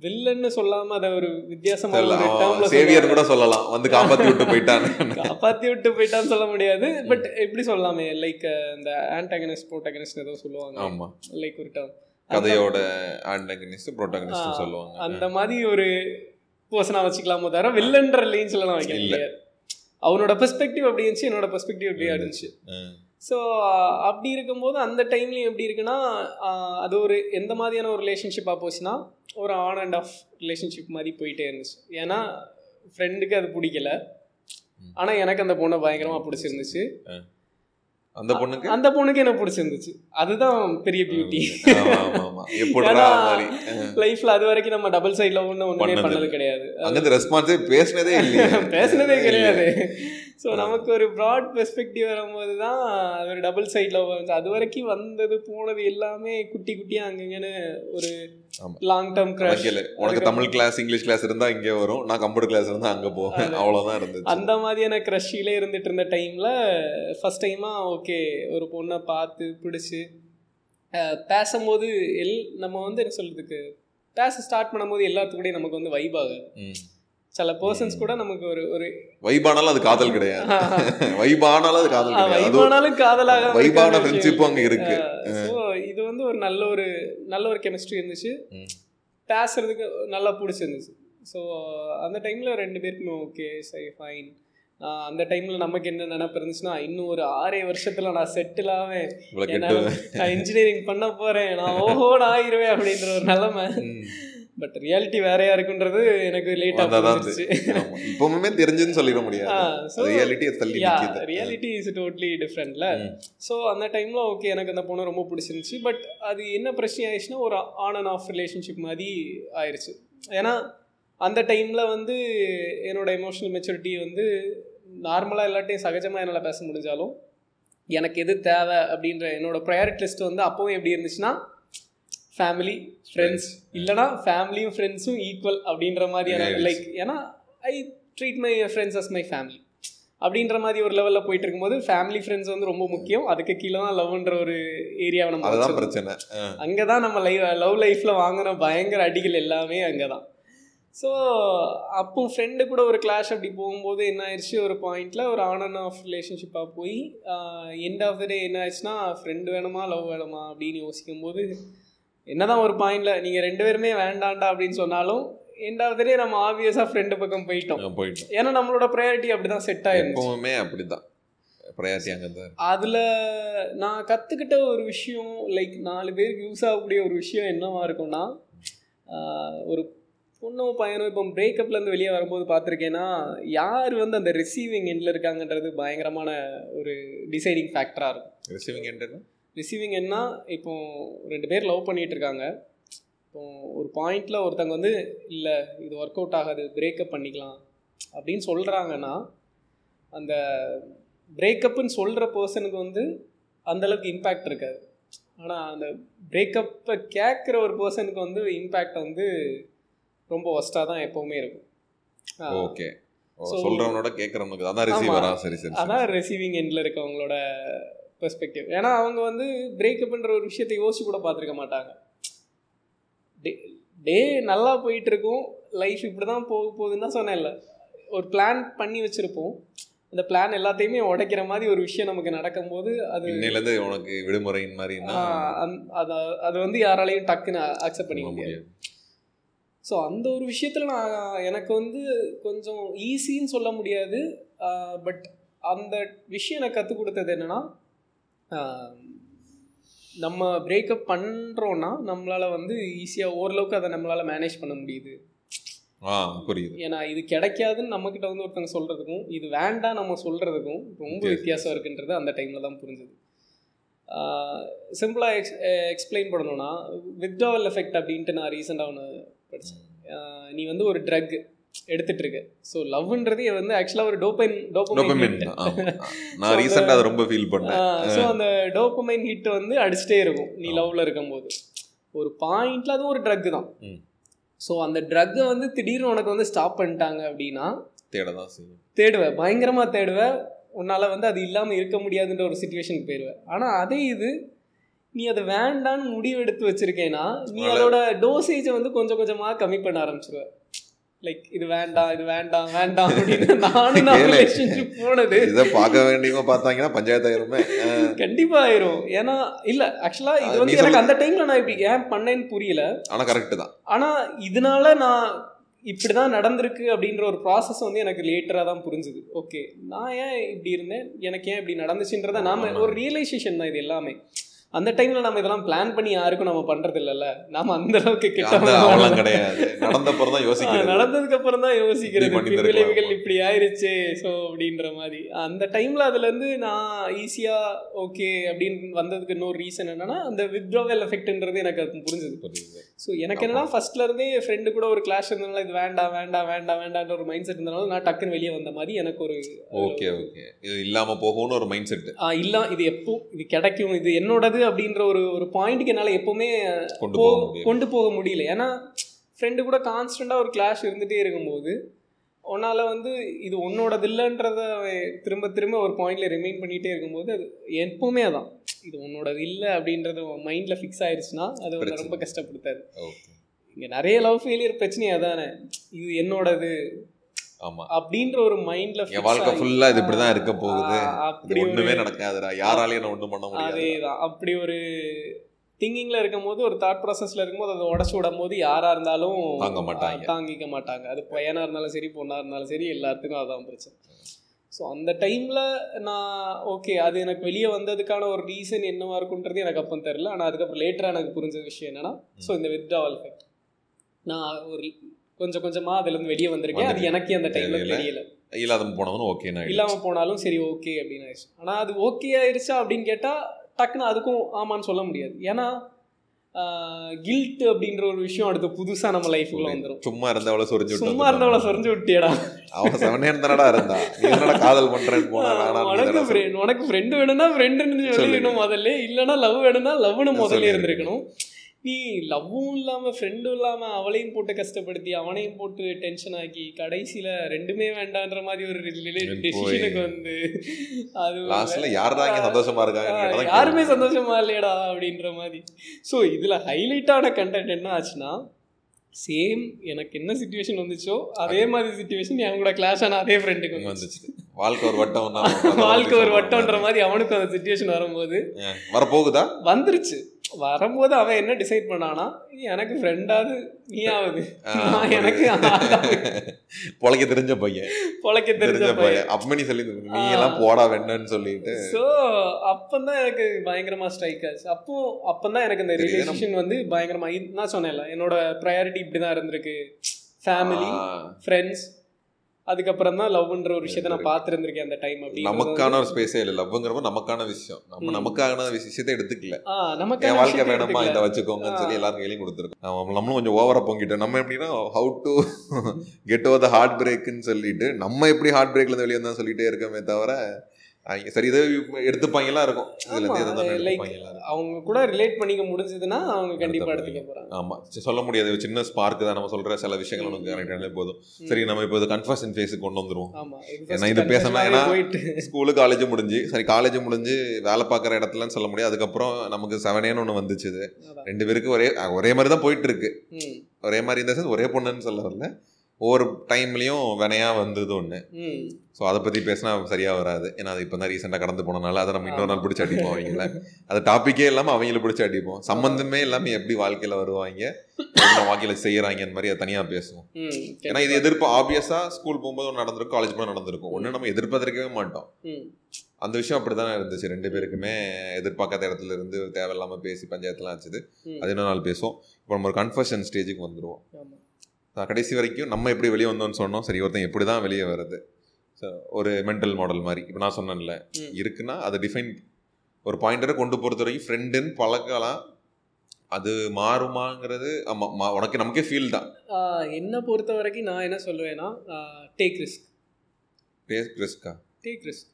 வில்லன்னு சொல்லாம அதை ஒரு வித்தியாசமா ஒரு termல சேவியர். கூட சொல்லலாம். வந்து காப்பாத்தி விட்டு போயிட்டான்னு. காப்பாத்தி விட்டு போயிட்டான்னு சொல்ல முடியாது. பட் எப்படி சொல்லலாமே? லைக் இந்த ஆன்டாகனிஸ்ட் ப்ரோட்டாகனிஸ்ட் ஏதோ சொல்லுவாங்க. ஆமா. லைக் ஒரு டேர்ம் கதையோட ஆண்டகனிஸ்ட் ப்ரோட்டகனிஸ்ட் சொல்லுவாங்க. அந்த மாதிரி ஒரு பர்சனாக வச்சுக்கலாமோ தவிர வில்லன்ற லேஞ்சில் நான் வைக்க இல்ல. முடியாது அவனோட பெர்ஸ்பெக்டிவ் அப்படி இருந்துச்சு என்னோட பெர்ஸ்பெக்டிவ் அப்படி இருந்துச்சு. ஸோ அப்படி இருக்கும்போது அந்த டைம்லையும் எப்படி இருக்குன்னா அது ஒரு எந்த மாதிரியான ஒரு ரிலேஷன்ஷிப்பாக போச்சுன்னா ஒரு ஆன் அண்ட் ஆஃப் ரிலேஷன்ஷிப் மாதிரி போயிட்டே இருந்துச்சு. ஏன்னா ஃப்ரெண்டுக்கு அது பிடிக்கல. ஆனால் எனக்கு அந்த பொண்ணை பயங்கரமாக பிடிச்சிருந்துச்சு. அந்த பொண்ணுக்கு? அந்த பொண்ணுக்கு என்ன பிடிச்சிருந்துச்சு? அதுதான் பெரிய பியூட்டி லைஃப்ல அது வரைக்கும் நம்ம டபுள் சைட்ல ஒண்ணு ஒண்ணுமே பண்ணது. கிடையாது. அங்கிருந்து ரெஸ்பான்ஸே பேசினதே இல்லையே. பேசுனதே கிடையாது. ஸோ நமக்கு ஒரு ப்ராட் பெர்ஸ்பெக்டிவ் வரும்போது தான் அது ஒரு டபுள் சைடில் வந்துச்சு அது வரைக்கும் வந்தது போனது எல்லாமே குட்டி குட்டியாக அங்கங்கன்னு ஒரு. லாங் டேர்ம் கிராஷ் கணக்கில் உனக்கு தமிழ் கிளாஸ் இங்கிலீஷ் கிளாஸ் இருந்தா இங்கே வரும். நான் கம்ப்யூட்டர் கிளாஸ் இருந்தா அங்க போவேன். அவ்வளவுதான் இருந்துச்சு. அந்த மாதிரியான க்ரஷ்ஷிலே இருந்துட்டு இருந்த டைமில் ஃபஸ்ட் டைமாக ஓகே ஒரு பொண்ணை பார்த்து பிடிச்சி பேசும்போது எல் நம்ம வந்து என்ன சொல்றதுக்கு பேச ஸ்டார்ட் பண்ணும்போது எல்லாத்துக்கூடயும் நமக்கு வந்து வைப் ஆகாது. ம். சில பர்சன்ஸ் கூட நமக்கு ஒரு ஒரு வைபானாலும் அது காதல் கிடையாது. வைபானாலும் அது காதல் கிடையாது. வைபானாலும் காதலாக வைபான ஃப்ரெண்ட்ஷிப்பும் அங்க இருக்கு. ஸோ இது வந்து ஒரு நல்ல ஒரு நல்ல ஒரு கெமிஸ்ட்ரி இருந்துச்சு. பேசுறதுக்கு நல்லா பிடிச்சிருந்துச்சு. ஸோ அந்த டைமில் ரெண்டு பேருக்குமே ஓகே சரி ஃபைன் அந்த டைமில் நமக்கு என்ன நினப்பு இருந்துச்சுன்னா இன்னும் ஒரு ஆறே வருஷத்தில் நான் செட்டில் ஆவேன் நான் இன்ஜினியரிங் பண்ண போகிறேன் நான் ஓஹோன்னு ஆயிருவேன் அப்படின்ற ஒரு நிலமை. பட் ரியாலிட்டி வேறையா இருக்குன்றது எனக்கு லேட்டாக ஆமா. இப்பவுமே தெரிஞ்சுன்னு சொல்லிட முடியாது. ரியாலிட்டி தள்ளி ரியாலிட்டி இஸ் டோட்லி டிஃப்ரெண்ட்ல. ஸோ அந்த டைமில் ஓகே எனக்கு அந்த பொண்ணு ரொம்ப பிடிச்சிருந்துச்சு. பட் அது என்ன பிரச்சனை ஆயிடுச்சுன்னா ஒரு ஆன் அண்ட் ஆஃப் ரிலேஷன்ஷிப் மாதிரி ஆயிடுச்சு ஏன்னா அந்த டைமில் வந்து என்னோட எமோஷனல் மெச்சூரிட்டி வந்து நார்மலாக எல்லாட்டையும் சகஜமாக என்னால் பேச முடிஞ்சாலும் எனக்கு எது தேவை அப்படின்ற என்னோட ப்ரையாரிட்டி லிஸ்ட் வந்து அப்போவும் எப்படி இருந்துச்சுன்னா ஃபேமிலி ஃப்ரெண்ட்ஸ் இல்லைனா ஃபேமிலியும் ஃப்ரெண்ட்ஸும் ஈக்குவல் அப்படின்ற மாதிரியான. லைக் ஏன்னா I treat my friends as my family அப்படின்ற மாதிரி ஒரு லெவலில் போயிட்டு இருக்கும்போது ஃபேமிலி ஃப்ரெண்ட்ஸ் வந்து ரொம்ப முக்கியம். அதுக்கு கீழே தான் லவ்ன்ற ஒரு ஏரியாவை நம்ம. பிரச்சனை. அங்கே தான் நம்ம லைவ் லவ் லைஃப்பில் வாங்கின பயங்கர அடிகள் எல்லாமே அங்கே தான் ஸோ அப்போ ஃப்ரெண்டு கூட ஒரு கிளாஷ் அப்படி போகும்போது என்ன ஆயிடுச்சு ஒரு பாயிண்டில் ஒரு ஆன் அண்ட் ஆஃப் ரிலேஷன்ஷிப்பாக போய் எண்ட் ஆஃப் த டே என்ன ஆயிடுச்சுன்னா ஃப்ரெண்டு வேணுமா லவ் வேணுமா அப்படின்னு யோசிக்கும் போது என்னதான் ஒரு பாயிண்டில் நீங்கள் ரெண்டு பேருமே வேண்டாண்டா அப்படின்னு சொன்னாலும் எண்ட் ஆஃப் த டே நம்ம ஆப்வியஸாக ஃப்ரெண்டு பக்கம் போயிட்டோம். போயிட்டோம். ஏன்னா நம்மளோட ப்ரையாரிட்டி அப்படி தான் செட் எப்பவுமே அப்படிதான். ப்ரையாரிட்டி அங்கே தான் அதில் நான் கற்றுக்கிட்ட ஒரு விஷயம் லைக் நாலு பேருக்கு யூஸ் ஆகக்கூடிய ஒரு விஷயம் என்னவா இருக்கும்னா ஒரு பொண்ணும் பையனும் இப்போ பிரேக்கப்லேருந்து வெளியே வரும்போது பார்த்துருக்கேன்னா யார் வந்து அந்த ரிசீவிங் எண்டில் இருக்காங்கன்றது பயங்கரமான ஒரு டிசைடிங் ஃபேக்டராக இருக்கும். ரிசீவிங் என்ன ரிசீவிங் என்ன? இப்போ ரெண்டு பேர் லவ் பண்ணிட்டு இருக்காங்க இப்போ ஒரு பாயிண்டில் ஒருத்தங்க வந்து இல்லை இது ஒர்க் அவுட் ஆகாது பிரேக்கப் பண்ணிக்கலாம். அப்படின்னு சொல்கிறாங்கன்னா அந்த பிரேக்கப்புன்னு சொல்கிற பர்சனுக்கு வந்து அந்தளவுக்கு இம்பேக்ட் இருக்காது. ஆனால் அந்த பிரேக்கப்பை கேட்குற ஒரு பர்சனுக்கு வந்து இம்பேக்ட் வந்து ரொம்ப ஒஸ்ட்டாக தான் எப்போவுமே இருக்கும். ஆ, ஓகே சொல்றவனோட கேட்கறவனுக்கு அதான் ரிசீவரா சரி சரி. அதான் ரிசீவிங் எண்டில் இருக்கவங்களோட பெர்ஸ்பெக்டிவ் ஏன்னா அவங்க வந்து பிரேக்கப்ன்ற ஒரு விஷயத்தை யோசிச்சு கூட பார்த்துருக்க மாட்டாங்க. டே டே நல்லா போயிட்டு இருக்கும் லைஃப் இப்படி தான் போக போகுதுன்னு தான் சொன்னேன்ல. ஒரு பிளான் பண்ணி வச்சுருப்போம். அந்த பிளான் எல்லாத்தையுமே உடைக்கிற மாதிரி ஒரு விஷயம் நமக்கு நடக்கும்போது அது இன்னையில இருந்து உனக்கு விடுமுறையின் மாதிரி அது அது வந்து யாராலையும் டக்குன்னு அக்செப்ட் பண்ணிக்க முடியாது. ஸோ அந்த ஒரு விஷயத்தில் நான் எனக்கு வந்து கொஞ்சம் ஈஸின்னு சொல்ல முடியாது. பட் அந்த விஷயம் எனக்கு கற்றுக் கொடுத்தது என்னென்னா நம்ம பிரேக்கப் பண்ணுறோன்னா நம்மளால் வந்து ஈஸியாக ஓரளவுக்கு அதை நம்மளால் மேனேஜ் பண்ண முடியுது. ஆ புரியுது. ஏன்னா இது கிடைக்காதுன்னு நம்மக்கிட்ட வந்து ஒருத்தவங்க சொல்கிறதுக்கும் இது வேண்டாம் நம்ம சொல்கிறதுக்கும் ரொம்ப வித்தியாசம். இருக்குன்றது அந்த டைமில் தான் புரிஞ்சுது. சிம்பிளாக எக்ஸ் எக்ஸ்பிளைன் பண்ணணும்னா வித்ட்ராவல் எஃபெக்ட் அப்படின்ட்டு நான் ரீசெண்டாக ஒன்று படித்தேன் நீ வந்து ஒரு ட்ரக் எடுத்துட்டு இருக்க ஸோ லவ்ன்றது வந்து ஆக்சுவலாக ஒரு டோபைன் டோபமைன். நான் ரீசெண்டா அதை ரொம்ப ஃபீல் பண்ணேன். ஸோ அந்த டோபமைன் ஹிட் வந்து அடிச்சிட்டே இருக்கும். நீ லவ்ல இருக்கும்போது. ஒரு பாயிண்ட்ல அது ஒரு ட்ரக் தான். ஸோ அந்த ட்ரக்கை வந்து திடீர்னு உனக்கு வந்து ஸ்டாப் பண்ணிட்டாங்க அப்படின்னா தேட தான் செய்யும். தேடுவேன் பயங்கரமாக தேடுவேன் உன்னால் வந்து அது இல்லாமல் இருக்க முடியாதுன்ற ஒரு சுச்சுவேஷனுக்கு போயிடுவேன் ஆனால் அதே இது நீ அதை வேண்டான்னு முடிவு எடுத்து வச்சிருக்கேனா நீ அதோட டோசேஜை வந்து கொஞ்சம் கொஞ்சமாக கம்மி பண்ண ஆரம்பிச்சிருவ. லைக் இது வேண்டாம் இது வேண்டாம் வேண்டாம் அப்படின்னு நானும் நான். ரிலேஷன்ஷிப் போனது. இதை பார்க்க வேண்டியவங்க பார்த்தாங்கன்னா பஞ்சாயத்து ஆயிருமே. கண்டிப்பா ஆயிரும். ஏன்னா இல்ல ஆக்சுவலா இது வந்து எனக்கு அந்த டைம்ல நான் இப்படி ஏன் பண்ணேன்னு புரியல. ஆனா கரெக்ட் தான். ஆனா இதனால நான் இப்படி தான் நடந்திருக்கு அப்படின்ற ஒரு ப்ராசஸ் வந்து எனக்கு லேட்டராக தான் புரிஞ்சுது. ஓகே நான் ஏன் இப்படி இருந்தேன்? எனக்கு ஏன் இப்படி நடந்துச்சுன்றத நாம. ஒரு ரியலைசேஷன் தான் இது எல்லாமே. அந்த டைம்ல நம்ம இதெல்லாம் பிளான் பண்ணி யாருக்கும் நம்ம பண்றது இல்லைல்ல நாம அந்த அளவுக்கு கெட்ட கிடையாது. நடந்தப்பறம் தான் யோசிக்கிறது. நடந்ததுக்கு அப்புறம் தான் யோசிக்கிறது. விளைவுகள் இப்படி ஆயிருச்சு ஸோ அப்படின்ற மாதிரி. அந்த டைம்ல அதுல இருந்து நான் ஈஸியா ஓகே அப்படின்னு வந்ததுக்கு இன்னொரு ரீசன் என்னன்னா அந்த வித்ட்ராவல் எஃபெக்ட்ன்றது எனக்கு அது புரிஞ்சுது. புரியுது. ஸோ எனக்கு என்னன்னா ஃபர்ஸ்ட்ல இருந்தே ஃப்ரெண்டு கூட ஒரு கிளாஷ் இருந்தனால இது வேண்டாம் வேண்டாம் வேண்டாம் வேண்டாம்ன்ற ஒரு மைண்ட் செட் இருந்தனால நான் டக்குன்னு வெளியே வந்த மாதிரி எனக்கு ஒரு ஓகே ஓகே இது இல்லாம போகும்னு ஒரு மைண்ட் செட் இல்ல இது எப்போ இது கிடைக்கும் இது என்னோடது அப்படின்ற ஒரு ஒரு பாயிண்ட்டுக்கு என்னால் எப்பவுமே கொண்டு போக முடியல. ஏன்னா ஃப்ரெண்டு கூட கான்ஸ்டண்ட்டாக ஒரு கிளாஷ் இருந்துகிட்டே இருக்கும்போது உன்னால் வந்து இது உன்னோடது இல்லைன்றத திரும்ப திரும்ப ஒரு பாயிண்ட்ல ரிமைண்ட் பண்ணிகிட்டே இருக்கும்போது அது எப்பவுமே அதான். இது உன்னோடது இல்லை அப்படின்றது மைண்டில் ஃபிக்ஸ் ஆயிருச்சுன்னா அது பிரச்சனை. ரொம்ப கஷ்டப்படுத்தாது. இங்கே நிறைய லவ் ஃபெயிலியர் பிரச்சனையே அதானே. இது என்னோடது ஆமா. அப்படின்ற ஒரு மைண்டில் என் வாழ்க்கை ஃபுல்லா இது இப்படிதான் இருக்க போகுது. அப்படி ஒண்ணுமே நடக்காதுடா. யாராலையும் என்ன ஒண்ணும் பண்ண முடியாது அதேதான். அப்படி ஒரு திங்கிங்ல இருக்கும்போது ஒரு தாட் ப்ராசஸ்ல இருக்கும்போது அதை உடச்சு விடும் போது யாரா இருந்தாலும் தாங்க மாட்டாங்க. தாங்கிக்க மாட்டாங்க. அது பையனா இருந்தாலும் சரி பொண்ணா இருந்தாலும் சரி எல்லாத்துக்கும் அதான் பிரச்சனை. ஸோ அந்த டைமில் நான் ஓகே அது எனக்கு வெளியே வந்ததுக்கான ஒரு ரீசன் என்னவா இருக்குன்றது எனக்கு அப்போ தெரில ஆனால் அதுக்கப்புறம் லேட்டராக எனக்கு புரிஞ்ச விஷயம் என்னன்னா ஸோ இந்த வித்ட்ராவல் எஃபெக்ட் நான் ஒரு கொஞ்சம் கொஞ்சமாக அதுலேருந்து வெளியே வந்திருக்கேன். அது. எனக்கே அந்த டைமில் தெரியல. இல்லாத போனவனும் ஓகே இல்லாமல் போனாலும் சரி ஓகே அப்படின்னு ஆயிடுச்சு. ஆனால் அது ஓகே ஆயிடுச்சா அப்படின்னு கேட்டால் டக்குன்னு அதுக்கும் ஆமான்னு சொல்ல முடியாது. ஏன்னா கில்ட் அப்படின்ற ஒரு விஷயம் அடுத்து புதுசாக நம்ம லைஃப்குள்ள வந்துடும் சும்மா இருந்தவள சொரிஞ்சு சும்மா இருந்தவளை சொரிஞ்சு விட்டியடா. அவன் செவனே இருந்தாடா இருந்தா நீ என்னடா காதல் பண்றேன்னு போனா உனக்கு friend- உனக்கு ஃப்ரெண்டு வேணும்னா ஃப்ரெண்டுன்னு சொல்லிடணும் முதல்ல இல்லைன்னா லவ் வேணும்னா லவ்னு முதல்ல இருந்திருக்கணும். நீ லவ்வும் இல்லாமல் ஃப்ரெண்டும் இல்லாமல் அவளையும் போட்டு கஷ்டப்படுத்தி அவனையும் போட்டு டென்ஷன் ஆக்கி கடைசியில் ரெண்டுமே வேண்டான்ற மாதிரி ஒரு. டெசிஷனுக்கு வந்து அது லாஸ்ட்ல யாரா சந்தோஷமா இருக்காங்க யாருமே சந்தோஷமா இல்லையடா அப்படின்ற மாதிரி. ஸோ இதில் ஹைலைட்டான கண்டென்ட் என்ன ஆச்சுன்னா சேம் எனக்கு என்ன சுச்சுவேஷன் வந்துச்சோ அதே மாதிரி சுச்சுவேஷன் என் கூட கிளாஸ் ஆன அதே ஃப்ரெண்டுக்கு வந்துச்சு. வாழ்க்கை ஒரு வட்டம் தான் வாழ்க்கை ஒரு வட்டம்ன்ற மாதிரி அவனுக்கும் அந்த சுச்சுவேஷன் வரும்போது வரப்போகுதா? வந்துருச்சு. வரும்போது அவன் என்ன டிசைட் பண்ணானா எனக்கு ஃப்ரெண்டாவது நீ ஆகுது எனக்கு பொழைக்க தெரிஞ்ச பையன். பொழைக்க தெரிஞ்ச பையன். அப்பமணி சொல்லி நீ எல்லாம் போடா வேண்டன்னு சொல்லிட்டு. ஸோ அப்பந்தான் எனக்கு பயங்கரமா ஸ்ட்ரைக் ஆச்சு. அப்போ அப்பந்தான் எனக்கு இந்த. ரிலேஷன் வந்து பயங்கரமா நான் சொன்னேன்ல என்னோட ப்ரையாரிட்டி இப்படி தான் இருந்திருக்கு ஃபேமிலி ஃப்ரெண்ட்ஸ் அதுக்கப்புறம் தான் லவ்ன்ற ஒரு விஷயத்தை நான் பார்த்துருந்துருக்கேன் அந்த டைம் அப்படி நமக்கான ஒரு ஸ்பேஸே இல்லை. லவ்ங்கிறப்ப நமக்கான விஷயம். நம்ம. நமக்கான விஷயத்தை எடுத்துக்கல. நமக்கான வாழ்க்கை வேணுமா. இதை வச்சுக்கோங்கன்னு சொல்லி. எல்லாரும் கையிலையும் கொடுத்துருக்கோம். நம்ம- நம்மளும் கொஞ்சம் ஓவரா பொங்கிட்டோம். நம்ம எப்படின்னா how to get over the heart பிரேக்குன்னு சொல்லிட்டு நம்ம எப்படி ஹார்ட் பிரேக்ல இருந்து வெளியே வந்தா சொல்லிட்டே இருக்கோமே தவிர சரி இதை எடுத்துப்பாங்களா இருக்கும். இதுல இருந்து ஆமா, எதை தான் like, எடுத்துப்பாங்களா இருக்கும். அவங்க கூட ரிலேட் பண்ணிக்க முடிஞ்சதுன்னா அவங்க கண்டிப்பா எடுத்துக்க போறாங்க. ஆமா. சொல்ல முடியாது. சின்ன ஸ்பார்க் தான் நம்ம சொல்ற சில விஷயங்கள். நமக்கு கரெக்டானே போதும். சரி நம்ம இப்போ இது கன்ஃபர்ஷன் ஃபேஸுக்கு கொண்டு வந்துருவோம். ஏன்னா இது பேசணும், ஏன்னா- ஸ்கூலு காலேஜ் முடிஞ்சு சரி காலேஜ் முடிஞ்சு வேலை பார்க்குற இடத்துலன்னு சொல்ல முடியாது. அதுக்கப்புறம் நமக்கு செவனேன்னு ஒன்று வந்துச்சு. ரெண்டு பேருக்கு ஒரே ஒரே மாதிரி தான் போயிட்டு இருக்கு. ஒரே மாதிரி இந்த ஒரே பொண்ணுன்னு சொல்ல வரல. ஒவ்வொரு டைம்லையும் வினையா வந்தது ஒன்று. ஸோ அதை பற்றி பேசினா சரியாக வராது. ஏன்னா அது இப்போ தான் ரீசெண்டாக கடந்து போனனால அதை நம்ம இன்னொரு நாள் பிடிச்சி அடிப்போம் அவங்கள. அது டாப்பிக்கே இல்லாமல் அவங்கள பிடிச்சி அடிப்போம். சம்மந்தமே இல்லாமல் எப்படி வாழ்க்கையில் வருவாங்க? வாழ்க்கையில் செய்கிறாங்க அந்த மாதிரி அதை தனியாக பேசுவோம். ஏன்னா இது எதிர்ப்பு. ஆப்வியஸாக ஸ்கூல் போகும்போது ஒன்று நடந்திருக்கும் காலேஜ் போது நடந்திருக்கும். ஒன்று நம்ம எதிர்பார்த்திருக்கவே மாட்டோம். அந்த விஷயம் அப்படி தானே இருந்துச்சு. ரெண்டு பேருக்குமே எதிர்பார்க்காத இடத்துல இருந்து தேவையில்லாமல் பேசி பஞ்சாயத்துலாம் ஆச்சுது. அது இன்னொரு நாள் பேசுவோம். இப்போ நம்ம ஒரு கன்ஃபர்ஷன் ஸ்டேஜுக்கு. நான் கடைசி வரைக்கும் நம்ம எப்படி வெளியே வந்தோம்னு சொன்னோம். சரி ஒருத்தன் எப்படி தான் வெளியே வருது. ஸோ ஒரு மென்டல் மாடல் மாதிரி. இப்போ நான் சொன்னேன்ல. இருக்குன்னா அதை டிஃபைன் ஒரு பாயிண்டரை கொண்டு பொறுத்த வரைக்கும் ஃப்ரெண்டுன்னு பழக்கலாம். அது மாறுமாங்கிறது ஆமா, மா- உனக்கு நமக்கே ஃபீல் தான். என்னை பொறுத்த வரைக்கும் நான் என்ன சொல்லுவேன்னா டேக் ரிஸ்க் டேஸ்ட் ரிஸ்கா டேக் ரிஸ்க்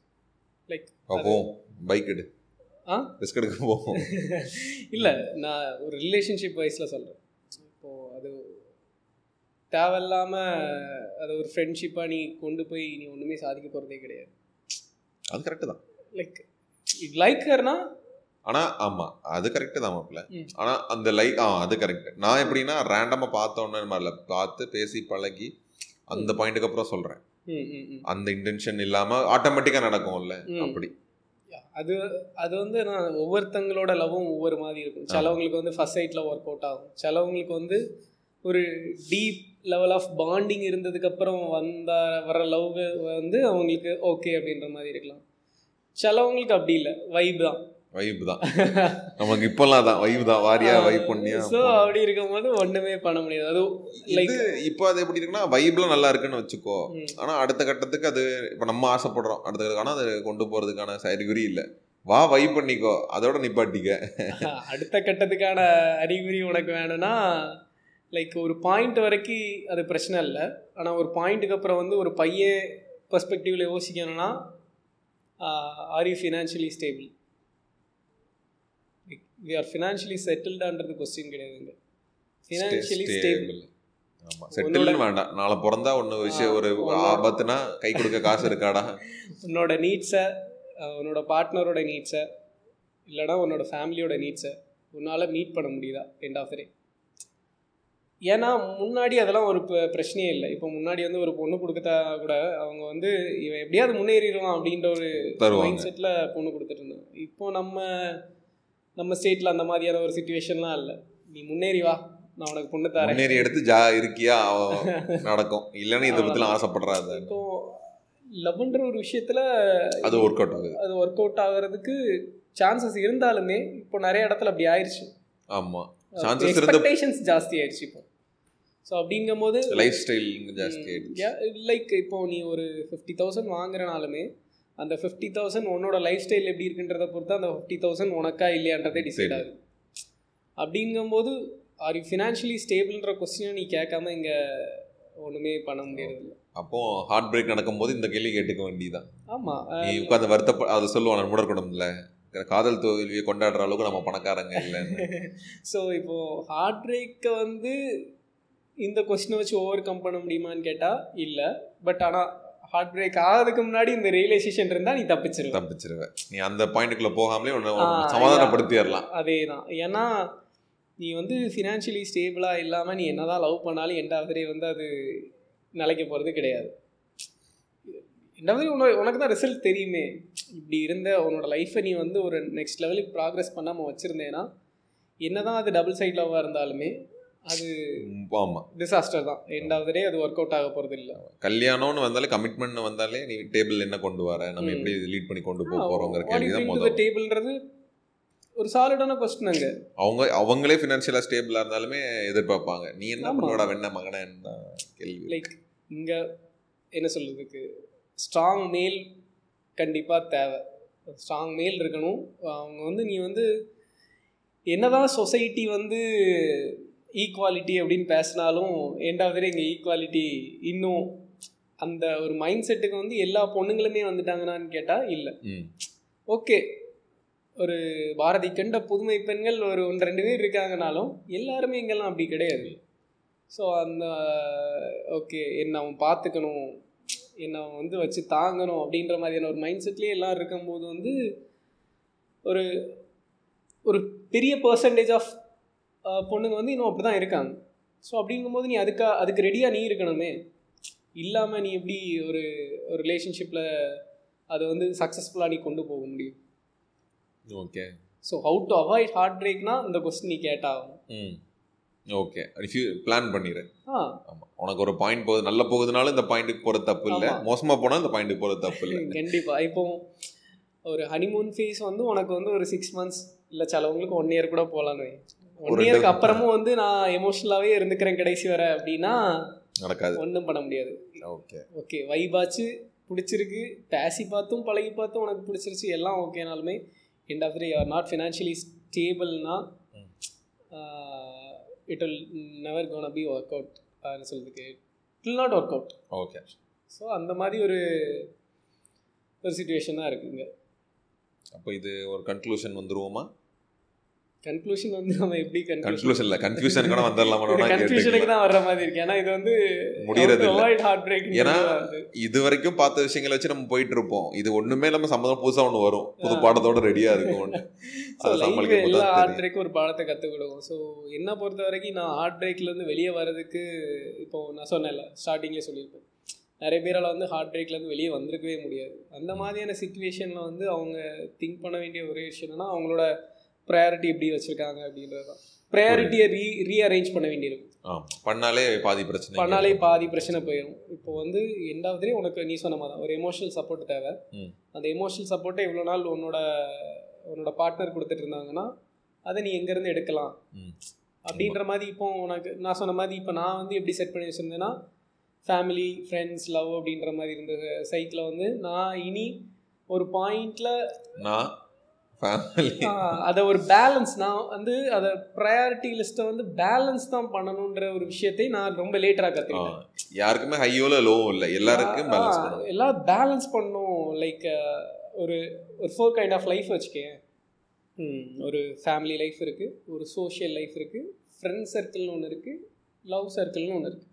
லைக் போவோம். பைக் எடு. ஆ? ரிஸ்க் எடுக்க போவோம். இல்லை நான் ஒரு ரிலேஷன்ஷிப் வைஸில் சொல்கிறேன் தேவையில்லாமல் அது ஒரு ஃப்ரெண்ட்ஷிப்பாக நீ கொண்டு போய் நீ ஒன்றுமே சாதிக்க போகிறதே கிடையாது. அது கரெக்டு தான். லைக் லைக் ஹர்னா ஆனா ஆமா அது கரெக்டு தான் மாப்பிள்ள. ம். ஆனா அந்த லைக் ஆ அது கரெக்ட் நான் எப்படின்னா ரேண்டமா பார்த்தோன்னே மாதிரில பார்த்து பேசி பழகி அந்த பாயிண்ட்டுக்கு அப்புறம் ம் அந்த இன்டென்ஷன் இல்லாம ஆட்டோமேட்டிக்கா நடக்கும்ல. அப்படி. அது அது வந்து நான் ஒவ்வொருத்தங்களோட லவ்வும் ஒவ்வொரு மாதிரி இருக்கும். சிலவங்களுக்கு வந்து ஃபர்ஸ்ட் சைட்டில் ஒர்க் அவுட் ஆகும். சிலவங்களுக்கு வந்து ஒரு டீப் லெவல் ஆஃப் பாண்டிங் இருந்ததுக்கப்புறம் வந்த வர லவ் வந்து அவங்களுக்கு ஓகே அப்படின்ற மாதிரி இருக்கலாம். சிலவங்களுக்கு அப்படி இல்லை வைப் தான். வைப் தான். நமக்கு இப்போல்லாம் தான் வைப் தான். வாரியா வைப் பண்ணியா? ஸோ அப்படி இருக்கும்போது ஒன்றுமே பண்ண முடியாது. அது லைக் இப்போ அது எப்படி இருக்குன்னா வைப்லாம் நல்லா இருக்குன்னு வச்சுக்கோ. ஆனா அடுத்த கட்டத்துக்கு அது இப்போ நம்ம ஆசைப்படுறோம். அடுத்த கட்டத்துக்கு ஆனா அது கொண்டு போறதுக்கான அறிகுறி இல்லை. வா வைப் பண்ணிக்கோ. அதோட நிப்பாட்டிக்க. அடுத்த கட்டத்துக்கான அறிகுறி உனக்கு வேணும்னா லைக் ஒரு பாயிண்ட் வரைக்கும் அது பிரச்சனை இல்லை. ஆனால் ஒரு பாயிண்ட்டுக்கு அப்புறம் வந்து ஒரு பையன் பர்ஸ்பெக்டிவில் யோசிக்கணும்னா are you financially stable we are financially செட்டில்டான்றது question கிடையாதுங்க ஃபினான்ஷியலி ஸ்டேபிள் ஆமா செட்டில்னு வேண்டாம். நாளை பிறந்தா ஒன்று விஷயம் ஒரு ஆபத்துனா கை கொடுக்க காசு இருக்காடா? உன்னோட நீட்ஸை உன்னோட பார்ட்னரோட நீட்ஸை இல்லைனா உன்னோட ஃபேமிலியோட நீட்ஸை உன்னால் மீட் பண்ண முடியுதா? எண்ட் ஆஃப் டே ஏன்னா முன்னாடி அதெல்லாம் ஒரு பிரச்சனையே இல்லை. இப்போ முன்னாடி வந்து ஒரு பொண்ணு கொடுத்தா கூட அவங்க வந்து இவன் எப்படியாவது முன்னேறிடலாம் அப்படின்ற ஒரு. மைண்ட் செட்டில் பொண்ணு கொடுத்துட்டு இருந்தாங்க. இப்போ நம்ம நம்ம ஸ்டேட்டில் அந்த மாதிரியான ஒரு சுச்சுவேஷன்லாம் இல்லை. நீ முன்னேறி வா நான் உனக்கு பொண்ணு தரேன். முன்னேறி எடுத்து ஜா இருக்கியா நடக்கும். இல்லைன்னா இதை பத்திலாம் ஆசைப்படுறாத. இப்போ லவ்ன்ற ஒரு விஷயத்தில் அது ஒர்க் அவுட் ஆகுது. அது ஒர்க் அவுட் ஆகிறதுக்கு சான்சஸ் இருந்தாலுமே இப்போ நிறைய இடத்துல அப்படி ஆயிடுச்சு ஆமா. சான்சஸ் எக்ஸ்பெக்டேஷன்ஸ் ஜாஸ்தி ஆயிடுச்சு இப்போ. ஸோ அப்படிங்கும்போது லைஃப் ஸ்டைல் ஜாஸ்தி லைக் இப்போ நீ ஒரு ஃபிஃப்டி தௌசண்ட் வாங்குறனாலுமே அந்த ஃபிஃப்டி தௌசண்ட் உன்னோட லைஃப் ஸ்டைல் எப்படி இருக்குன்றத பொறுத்து அந்த ஃபிஃப்டி தௌசண்ட் உனக்கா இல்லையான்றதே டிசைட். ஆகுது. அப்படிங்கும்போது ஆர் யூ ஃபினான்ஷியலி ஸ்டேபிள்ன்ற கொஸ்டினை நீ கேட்காம இங்கே ஒன்றுமே பண்ண முடியறதில்ல. அப்போ ஹார்ட் பிரேக் நடக்கும்போது இந்த கேள்வி கேட்டுக்க வேண்டியதான் ஆமாம் நீ உட்காந்து வருத்தப்ப அதை சொல்லுவாங்க முடற்குடம்ல காதல் தோல்வியை கொண்டாடுற அளவுக்கு நம்ம பணக்காரங்க இல்லைன்னு. ஸோ இப்போது ஹார்ட் பிரேக்கை வந்து இந்த கொஸ்டினை வச்சு ஓவர் கம் பண்ண முடியுமான்னு கேட்டால் இல்லை. பட் ஆனால் ஹார்ட் பிரேக் ஆகிறதுக்கு முன்னாடி இந்த ரியலைசேஷன் இருந்தால் நீ தப்பிச்சிருவ. தப்பிச்சிருவேன் நீ அந்த பாயிண்ட்டுக்குள்ள போகாமலே ஆ, சமாதானப்படுத்திடலாம். அதே தான் ஏன்னா நீ வந்து ஃபினான்ஷியலி ஸ்டேபிளாக இல்லாமல் நீ என்னதான் லவ் பண்ணாலும் எண்ட் ஆஃப் வந்து அது நிலைக்க போகிறது கிடையாது. ரெண்டாவது உனக்கு உனக்கு தான் ரிசல்ட் தெரியுமே. இப்படி இருந்த உன்னோட லைஃப்பை நீ வந்து ஒரு நெக்ஸ்ட் லெவலுக்கு ப்ராக்ரஸ் பண்ணாமல் வச்சுருந்தேன்னா என்னதான் அது டபுள் சைட் லவ்வாக இருந்தாலுமே அது ம், ஆமா. டிசாஸ்டர் தான். எண்ட் ஆஃப் டே அது ஒர்க் அவுட் ஆக போகிறது இல்லை. கல்யாணம்னு வந்தாலே கமிட்மெண்ட் வந்தாலே நீ டேபிள் என்ன கொண்டு வர நம்ம. எப்படி லீட் பண்ணி கொண்டு போக போறோங்கிற கேள்வி தான் த முதல். டேபிள்ன்றது ஒரு சாலிடான கொஸ்டின் அங்கே. அவங்க அவங்களே ஃபினான்ஷியலா ஸ்டேபிளா இருந்தாலுமே எதிர்பார்ப்பாங்க. நீ என்ன. பண்ணோட வெண்ண மகனே தான் கேள்வி. லைக் இங்கே என்ன சொல்கிறதுக்கு ஸ்ட்ராங் மேல் கண்டிப்பாக தேவை. ஸ்ட்ராங் மேல் இருக்கணும். அவங்க வந்து நீ வந்து என்னதான் சொசைட்டி வந்து ஈக்குவாலிட்டி அப்படின்னு பேசினாலும் எண்ட் ஆஃப் இங்கே ஈக்குவாலிட்டி இன்னும் அந்த ஒரு மைண்ட் செட்டுக்கு வந்து எல்லா பொண்ணுங்களுமே வந்துட்டாங்கன்னான்னு கேட்டால் இல்லை. ஓகே ஒரு பாரதி கண்ட புதுமை பெண்கள் ஒரு ஒன்று ரெண்டு பேர் இருக்காங்கனாலும் எல்லாருமே இங்கெல்லாம் அப்படி கிடையாது. ஸோ அந்த ஓகே என்ன அவன் பார்த்துக்கணும் என்னை அவன் வந்து வச்சு தாங்கணும் அப்படின்ற மாதிரியான ஒரு மைண்ட் செட்லேயே எல்லாம் இருக்கும்போது வந்து ஒரு ஒரு பெரிய பர்சன்டேஜ் ஆஃப் பொண்ணுங்க வந்து இன்னும் அப்படி தான் இருக்காங்க. ஸோ அப்படிங்கும்போது நீ அதுக்கா அதுக்கு ரெடியாக நீ இருக்கணுமே. இல்லாமல் நீ எப்படி ஒரு ஒரு ரிலேஷன்ஷிப்பில் அதை வந்து சக்ஸஸ்ஃபுல்லாக நீ கொண்டு போக முடியும்? Okay so how to avoid heart பிரேக்னா இந்த கொஸ்டின் நீ கேட்டாகும் ம். ஓகே ரிஃப்யூ பிளான் பண்ணிடு ஆ. ஆமா. உனக்கு ஒரு பாயிண்ட் போகுது நல்ல போகுதுனாலும் இந்த பாயிண்ட்டுக்கு போறது தப்பு இல்லை. ஆமா. மோசமா போனா இந்த பாயிண்ட்டுக்கு போறது தப்பு இல்லை. கண்டிப்பாக இப்போ ஒரு ஹனிமூன் ஃபேஸ் வந்து உனக்கு வந்து ஒரு சிக்ஸ் மந்த்ஸ் இல்லை சிலவங்களுக்கு ஒன் இயர் கூட போகலான்னு ஒன் இயருக்கு அப்புறமும் வந்து நான் எமோஷ்னலாகவே இருந்துக்கிறேன் கடைசி வரை அப்படின்னா நடக்காது. ஒன்றும் பண்ண முடியாது. ஓகே. ஓகே வைபாச்சு பிடிச்சிருக்கு. பேசி பார்த்தும் பழகி பார்த்தும் உனக்கு பிடிச்சிருச்சு எல்லாம் ஓகேனாலுமே end of you are not financially ஸ்டேபிள்னா. It will never gonna be work out சொல்றதுக்கு. It will not work out okay. So அந்த மாதிரி ஒரு ஒரு சுச்சுவேஷன் தான் இருக்குங்க அப்போ இது ஒரு கன்க்ளூஷன் வந்துருவோமா? கன்க்ளூஷன் வந்து நம்ம எப்படி கன்க்ளூஷன் இல்ல கன்ஃபியூஷன் கூட வந்துடலாமா கன்ஃபியூஷனுக்கு தான் வர்ற மாதிரி இருக்கு. ஏன்னா இது வந்து முடியறது ஹார்ட் பிரேக் ஏன்னா இது வரைக்கும் பார்த்த விஷயங்களை வச்சு நம்ம போயிட்டு இருப்போம் இது ஒண்ணுமே நம்ம சம்மந்தம் புதுசா ஒண்ணு வரும். புது. பாடத்தோட ரெடியா இருக்கும் போது எல்லா ஹார்ட். பிரேக்கும் ஒரு பாடத்தை கற்றுக் கொடுக்கும். ஸோ என்ன பொறுத்த வரைக்கும் நான் ஹார்ட் பிரேக்லேருந்து வெளியே வர்றதுக்கு இப்போ நான் சொன்னேன்ல ஸ்டார்டிங்லேயே சொல்லியிருப்பேன். நிறைய பேரால் வந்து ஹார்ட் பிரேக்லேருந்து வெளியே வந்திருக்கவே முடியாது. அந்த மாதிரியான சுச்சுவேஷனில் வந்து அவங்க திங்க் பண்ண வேண்டிய ஒரே விஷயம் என்னன்னா அவங்களோட ப்ரையாரிட்டி எப்படி வச்சுருக்காங்க அப்படின்றது தான் ப்ரையாரிட்டியை ரீ ரீஅரேஞ்ச் பண்ண வேண்டியிருக்கும். பண்ணாலே பாதி பிரச்சனை பண்ணாலே பாதி பிரச்சனை போயிடும் இப்போ வந்து எண்டாவதுலேயே உனக்கு நீ சொன்ன மாதிரி ஒரு எமோஷனல் சப்போர்ட் தேவை. அந்த எமோஷனல் சப்போர்ட்டை இவ்வளோ நாள் உன்னோட உன்னோட பார்ட்னர் கொடுத்துட்டு இருந்தாங்கன்னா அதை நீ எங்கேருந்து எடுக்கலாம். அப்படின்ற மாதிரி இப்போ உனக்கு நான் சொன்ன மாதிரி இப்போ நான் வந்து எப்படி செட் பண்ணி வச்சுருந்தேன்னா ஃபேமிலி ஃப்ரெண்ட்ஸ் லவ் அப்படின்ற மாதிரி இருந்த சைக்கிளை வந்து நான் இனி ஒரு பாயிண்டில் நான் அதை ஒரு பேலன்ஸ் நான் வந்து அதை ப்ரையாரிட்டி லிஸ்ட்டை வந்து பேலன்ஸ் தான் பண்ணணுன்ற ஒரு விஷயத்தை நான் ரொம்ப லேட்டராக கற்றுக்கிட்டேன் யாருக்குமே ஹையோல லோவும் இல்லை எல்லாருக்கும் பேலன்ஸ் எல்லாம் பேலன்ஸ் பண்ணும் லைக் ஒரு ஒரு ஃபோர் கைண்ட் ஆஃப் லைஃப் வச்சுக்கேன். ஒரு ஃபேமிலி லைஃப் இருக்குது ஒரு சோஷியல் லைஃப் இருக்குது ஃப்ரெண்ட் சர்க்கிள்னு ஒன்று இருக்குது லவ் சர்க்கிள்னு ஒன்று இருக்குது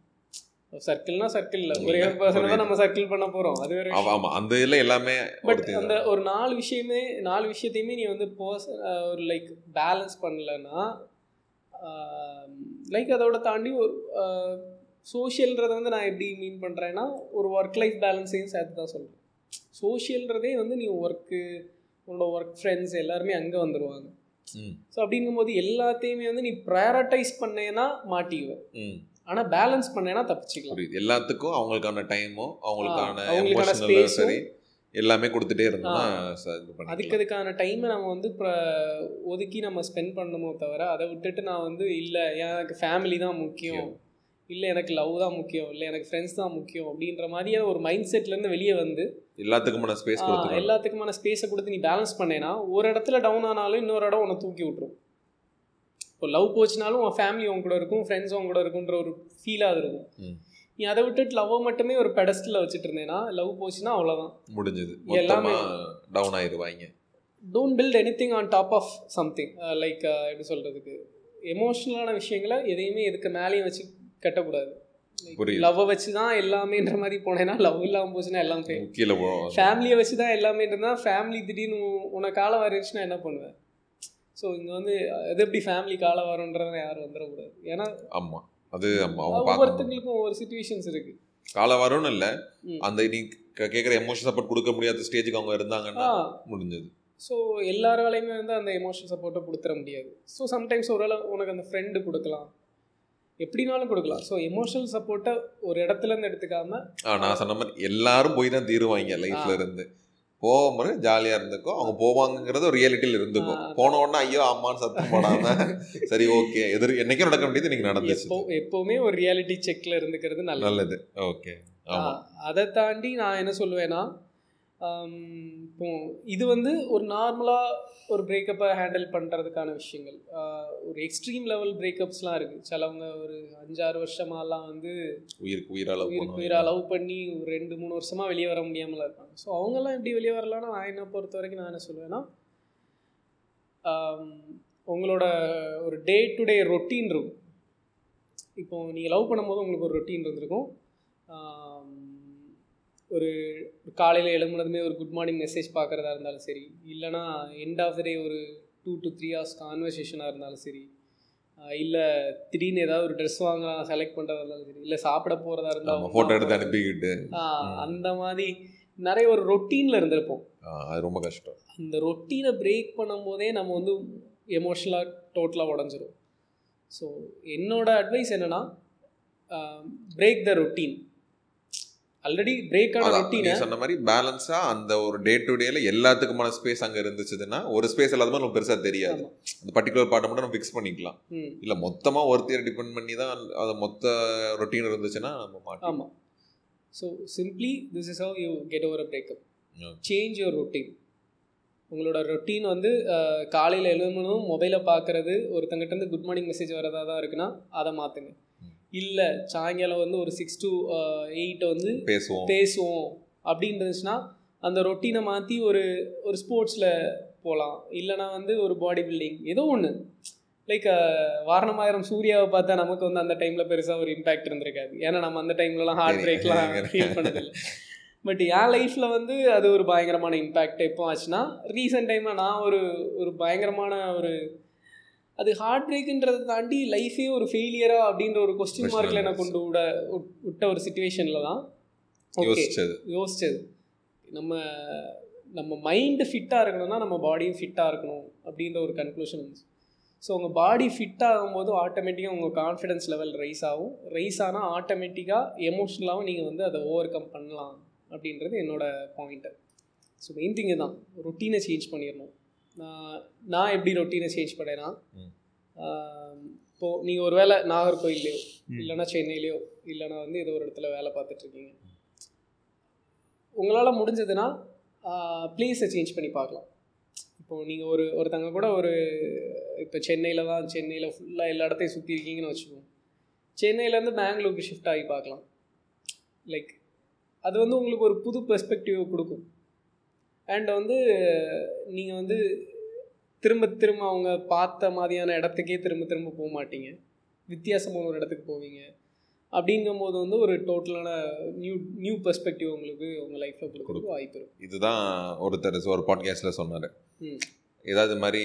சர்க்கிள்னா சர்க்கிள் இல்லை. ஒரே பர்சனை தான் நம்ம சர்க்கிள் பண்ண போகிறோம் அது வேற ஆமா அந்த இதுல எல்லாமே பட் அந்த ஒரு நாலு விஷயமே நாலு விஷயத்தையுமே நீ வந்து பர்ஸ் ஒரு லைக் பேலன்ஸ் பண்ணலன்னா லைக் அதோட தாண்டி ஒரு சோஷியல்ன்றதை வந்து நான் எப்படி மீன் பண்ணுறேன்னா ஒரு ஒர்க் லைஃப் பேலன்ஸையும் சேர்த்து தான் சொல்கிறேன் சோஷியல்ன்றதே வந்து நீ ஒர்க்கு உன்னோட ஒர்க் ஃப்ரெண்ட்ஸ் எல்லாருமே அங்கே வந்துடுவாங்க ஸோ அப்படிங்கும்போது எல்லாத்தையுமே வந்து நீ ப்ரையாரிட்டைஸ் பண்ணேன்னா மாட்டிக்குவேன் ஆனால் பேலன்ஸ் பண்ணேன்னா தப்பிச்சுக்கலாம். புரியுது. எல்லாத்துக்கும் அவங்களுக்கான டைமும் அவங்களுக்கான எமோஷனல் சரி எல்லாமே கொடுத்துட்டே இருந்தோம்னா அதுக்கு. அதுக்கான டைமை நம்ம வந்து இப்போ ஒதுக்கி நம்ம ஸ்பெண்ட் பண்ணணுமோ தவிர அதை விட்டுட்டு நான் வந்து இல்லை எனக்கு ஃபேமிலி தான் முக்கியம். இல்லை எனக்கு லவ் தான் முக்கியம். இல்லை எனக்கு ஃப்ரெண்ட்ஸ் தான் முக்கியம் அப்படின்ற மாதிரியான ஒரு மைண்ட் செட்லேருந்து வெளியே வந்து எல்லாத்துக்குமான ஸ்பேஸ் எல்லாத்துக்குமான ஸ்பேஸை கொடுத்து நீ பேலன்ஸ் பண்ணேன்னா ஒரு இடத்துல டவுன் ஆனாலும் இன்னொரு இடம் உன்னை தூக்கி விட்டுரும். இப்போ லவ் போச்சுனாலும் உன் ஃபேமிலி உன் கூட இருக்கும் ஃப்ரெண்ட்ஸ் உன் கூட இருக்குன்ற ஒரு ஃபீலாக இருக்கும். நீ அதை விட்டுட்டு லவ்வை மட்டுமே ஒரு பெடஸ்டில் வச்சுட்டு இருந்தேன்னா லவ் போச்சுன்னா அவ்வளோதான் முடிஞ்சது. எல்லாமே- டவுன் ஆயிருவாங்க. Don't build anything on top of something like எப்படி சொல்கிறதுக்கு எமோஷ்னலான விஷயங்களை எதையுமே இதுக்கு மேலேயும் வச்சு கட்டக்கூடாது. லவ்வை வச்சு தான் எல்லாமேன்ற மாதிரி போனேன்னா லவ் இல்லாமல் போச்சுன்னா எல்லாம். ஃபேமிலியை வச்சு தான் எல்லாமேன்றதா ஃபேமிலி திடீர்னு உனக்கு காலம் வருச்சுன்னா என்ன பண்ணுவேன் ஸோ இங்கே வந்து அது எப்படி ஃபேமிலி காலம் வரும்ன்றதை யாரும் வந்துடக்கூடாது ஏன்னா ஆமா. அது ஒவ்வொருத்தங்களுக்கும் ஒவ்வொரு சுச்சுவேஷன்ஸ் இருக்கு. கால வரும்னு இல்ல. அந்த நீ கே- கேக்குற எமோஷன் சப்போர்ட் கொடுக்க முடியாத ஸ்டேஜுக்கு அவங்க இருந்தாங்கன்னா முடிஞ்சது. ஸோ எல்லாராலையுமே வந்து அந்த எமோஷனல் சப்போர்ட்டை கொடுத்துட முடியாது. ஸோ சம்டைம்ஸ் ஒரு வேளை உனக்கு அந்த ஃப்ரெண்டு கொடுக்கலாம். எப்படினாலும் கொடுக்கலாம். ஸோ எமோஷனல் சப்போர்ட்டை ஒரு இடத்துல இருந்து எடுத்துக்காம நான் சொன்ன மாதிரி எல்லாரும் போய் தான் தீருவாங்க லைஃப்ல. இருந்து. போகும்போது ஜாலியா இருந்துக்கோ. அவங்க போவாங்கங்கிறது ஒரு ரியாலிட்டியில் இருந்துக்கும். போன உடனே ஐயோ அம்மான்னு சத்தம் போடாம. சரி ஓகே. எதிர் என்னைக்கும் நடக்க வேண்டியது இன்னைக்கு நடந்துச்சு. எப்போ எப்போவுமே ஒரு ரியாலிட்டி செக்கில் இருந்துக்கிறது நல்லது. நல்லது. ஓகே. அதை தாண்டி நான் என்ன சொல்லுவேன்னா இப்போ இது வந்து ஒரு நார்மலாக ஒரு பிரேக்கப்பை ஹேண்டில் பண்ணுறதுக்கான விஷயங்கள். ஒரு எக்ஸ்ட்ரீம் லெவல் பிரேக்கப்ஸ்லாம் இருக்குது சிலவங்க ஒரு அஞ்சாறு வருஷமாலாம் வந்து உயிருக்கு உயிரால உயிருக்கு உயிராக லவ் பண்ணி ஒரு ரெண்டு மூணு வருஷமாக வெளியே வர முடியாமல் இருப்பாங்க. ஸோ அவங்கெல்லாம் எப்படி வெளியே வரலாம்னா நான் என்ன பொறுத்த வரைக்கும் நான் என்ன சொல்லுவேன்னா உங்களோட ஒரு டே டு டே ரொட்டீன் இருக்கும். இப்போ நீங்கள் லவ் பண்ணும்போது உங்களுக்கு ஒரு ரொட்டீன் இருந்திருக்கும். ஒரு காலையில் எழும்புனதுமே ஒரு குட் மார்னிங் மெசேஜ் பார்க்குறதா இருந்தாலும் சரி இல்லைனா எண்ட் ஆஃப் த டே ஒரு டூ டு த்ரீ ஹவர்ஸ் கான்வர்சேஷனாக இருந்தாலும் சரி இல்லை திடீர்னு ஏதாவது ஒரு ட்ரெஸ் வாங்க செலக்ட் பண்ணுறதா இருந்தாலும் சரி இல்லை சாப்பிட போகிறதா இருந்தாலும் போட்டோ எடுத்து அனுப்பிக்கிட்டு. அந்த மாதிரி நிறைய ஒரு ரொட்டீனில் இருந்திருப்போம். அது ரொம்ப கஷ்டம். அந்த ரொட்டீனை பிரேக் பண்ணும்போதே நம்ம வந்து எமோஷ்னலாக டோட்டலாக உடஞ்சிரும். ஸோ என்னோட அட்வைஸ் என்னென்னா break the routine already break ஆன ரொட்டீனை சொன்ன மாதிரி பேலன்ஸா அந்த ஒரு டே டு டேல எல்லாத்துக்குமான ஸ்பேஸ் அங்க இருந்துச்சுன்னா ஒரு ஸ்பேஸ் இல்லாத மாதிரி நமக்கு பெருசா தெரியாது. அந்த பர்டிகுலர் பார்ட்டை மட்டும் நம்ம ஃபிக்ஸ் பண்ணிக்கலாம். இல்ல மொத்தமா ஒருத்தையர் டிபெண்ட் பண்ணி தான் அது மொத்த ரொட்டீன் இருந்துச்சுன்னா நம்ம மாட்டோம் so simply this is how you get over a breakup. Change your routine உங்களோட ரொட்டீன் வந்து காலையில் எழுதணும் மொபைலை பார்க்குறது ஒருத்தங்கிட்ட இருந்து குட் மார்னிங் மெசேஜ் வரதா தான் இருக்குன்னா அதை மாற்றுங்க இல்லை சாயங்காலம் வந்து ஒரு சிக்ஸ் டு எயிட் வந்து பேசுவோம். பேசுவோம். அப்படின்னு இருந்துச்சுன்னா அந்த ரொட்டீனை மாற்றி ஒரு ஒரு ஸ்போர்ட்ஸில் போகலாம் இல்லைனா வந்து ஒரு பாடி பில்டிங் ஏதோ ஒன்று லைக் வாரணமாயிரம் சூர்யாவை பார்த்தா நமக்கு வந்து அந்த டைமில் பெருசாக ஒரு இம்பாக்ட் இருந்திருக்காது. ஏன்னா நம்ம அந்த டைம்லலாம் ஹார்ட். பிரேக்லாம் ஃபீல் பண்ணதில்லை. பட் என் லைஃப்பில் வந்து அது ஒரு பயங்கரமான இம்பேக்ட் எப்போ ஆச்சுன்னா ரீசெண்ட் டைமில் நான் ஒரு ஒரு பயங்கரமான ஒரு அது ஹார்ட் பிரேக்குன்றதை தாண்டி லைஃபே ஒரு ஃபெயிலியரா அப்படின்ற ஒரு கொஸ்டின் மார்க்கில் என்ன கொண்டு விட விட்ட ஒரு சுச்சுவேஷனில் தான். ஓகே யோசிச்சது. யோசிச்சது. நம்ம நம்ம மைண்டு ஃபிட்டாக இருக்கணும்னா நம்ம பாடியும் ஃபிட்டாக இருக்கணும் அப்படின்ற ஒரு கன்க்ளூஷன் இருந்துச்சு ஸோ உங்கள் பாடி ஃபிட் ஆகும்போது ஆட்டோமேட்டிக்காக உங்கள் கான்ஃபிடன்ஸ் லெவல் ரைஸ் ஆகும். ரைஸ் ஆனால் ஆட்டோமேட்டிக்காக எமோஷ்னலாகவும் நீங்கள் வந்து அதை ஓவர் கம் பண்ணலாம் அப்படின்றது என்னோடய பாயிண்ட்டு ஸோ மெயின் திங்கு தான் ரொட்டீனை சேஞ்ச் பண்ணிடணும். நான் எப்படி ரொட்டீனை சேஞ்ச் பண்ணேன்னா. இப்போது நீங்கள் ஒரு வேளை நாகர்கோயில்லையோ. இல்லைன்னா சென்னையிலையோ இல்லைன்னா வந்து ஏதோ ஒரு இடத்துல வேலை பார்த்துட்ருக்கீங்க. உங்களால் முடிஞ்சதுன்னா பிளேஸை சேஞ்ச் பண்ணி பார்க்கலாம். இப்போது நீங்கள் ஒரு ஒருத்தங்க கூட ஒரு இப்போ சென்னையில் தான் சென்னையில் ஃபுல்லாக எல்லா இடத்தையும் சுற்றி இருக்கீங்கன்னு வச்சுக்கோங்க. சென்னையிலேருந்து பெங்களூருக்கு ஷிஃப்ட் ஆகி பார்க்கலாம். லைக் அது வந்து உங்களுக்கு ஒரு புது பெர்ஸ்பெக்டிவ் கொடுக்கும். அண்ட் வந்து நீங்கள் வந்து திரும்ப திரும்ப அவங்க பார்த்த மாதிரியான இடத்துக்கே திரும்ப திரும்ப போக மாட்டீங்க. வித்தியாசமான ஒரு இடத்துக்கு போவீங்க. அப்படிங்கும்போது வந்து ஒரு டோட்டலான நியூ நியூ பெர்ஸ்பெக்டிவ் உங்களுக்கு உங்கள் லைஃப்பில் கொடுக்குறதுக்கு வாய்ப்பு இருக்கும். இதுதான் ஒருத்தர் ஒரு பாட்காஸ்ட்டில் சொன்னார். ஏதாவது மாதிரி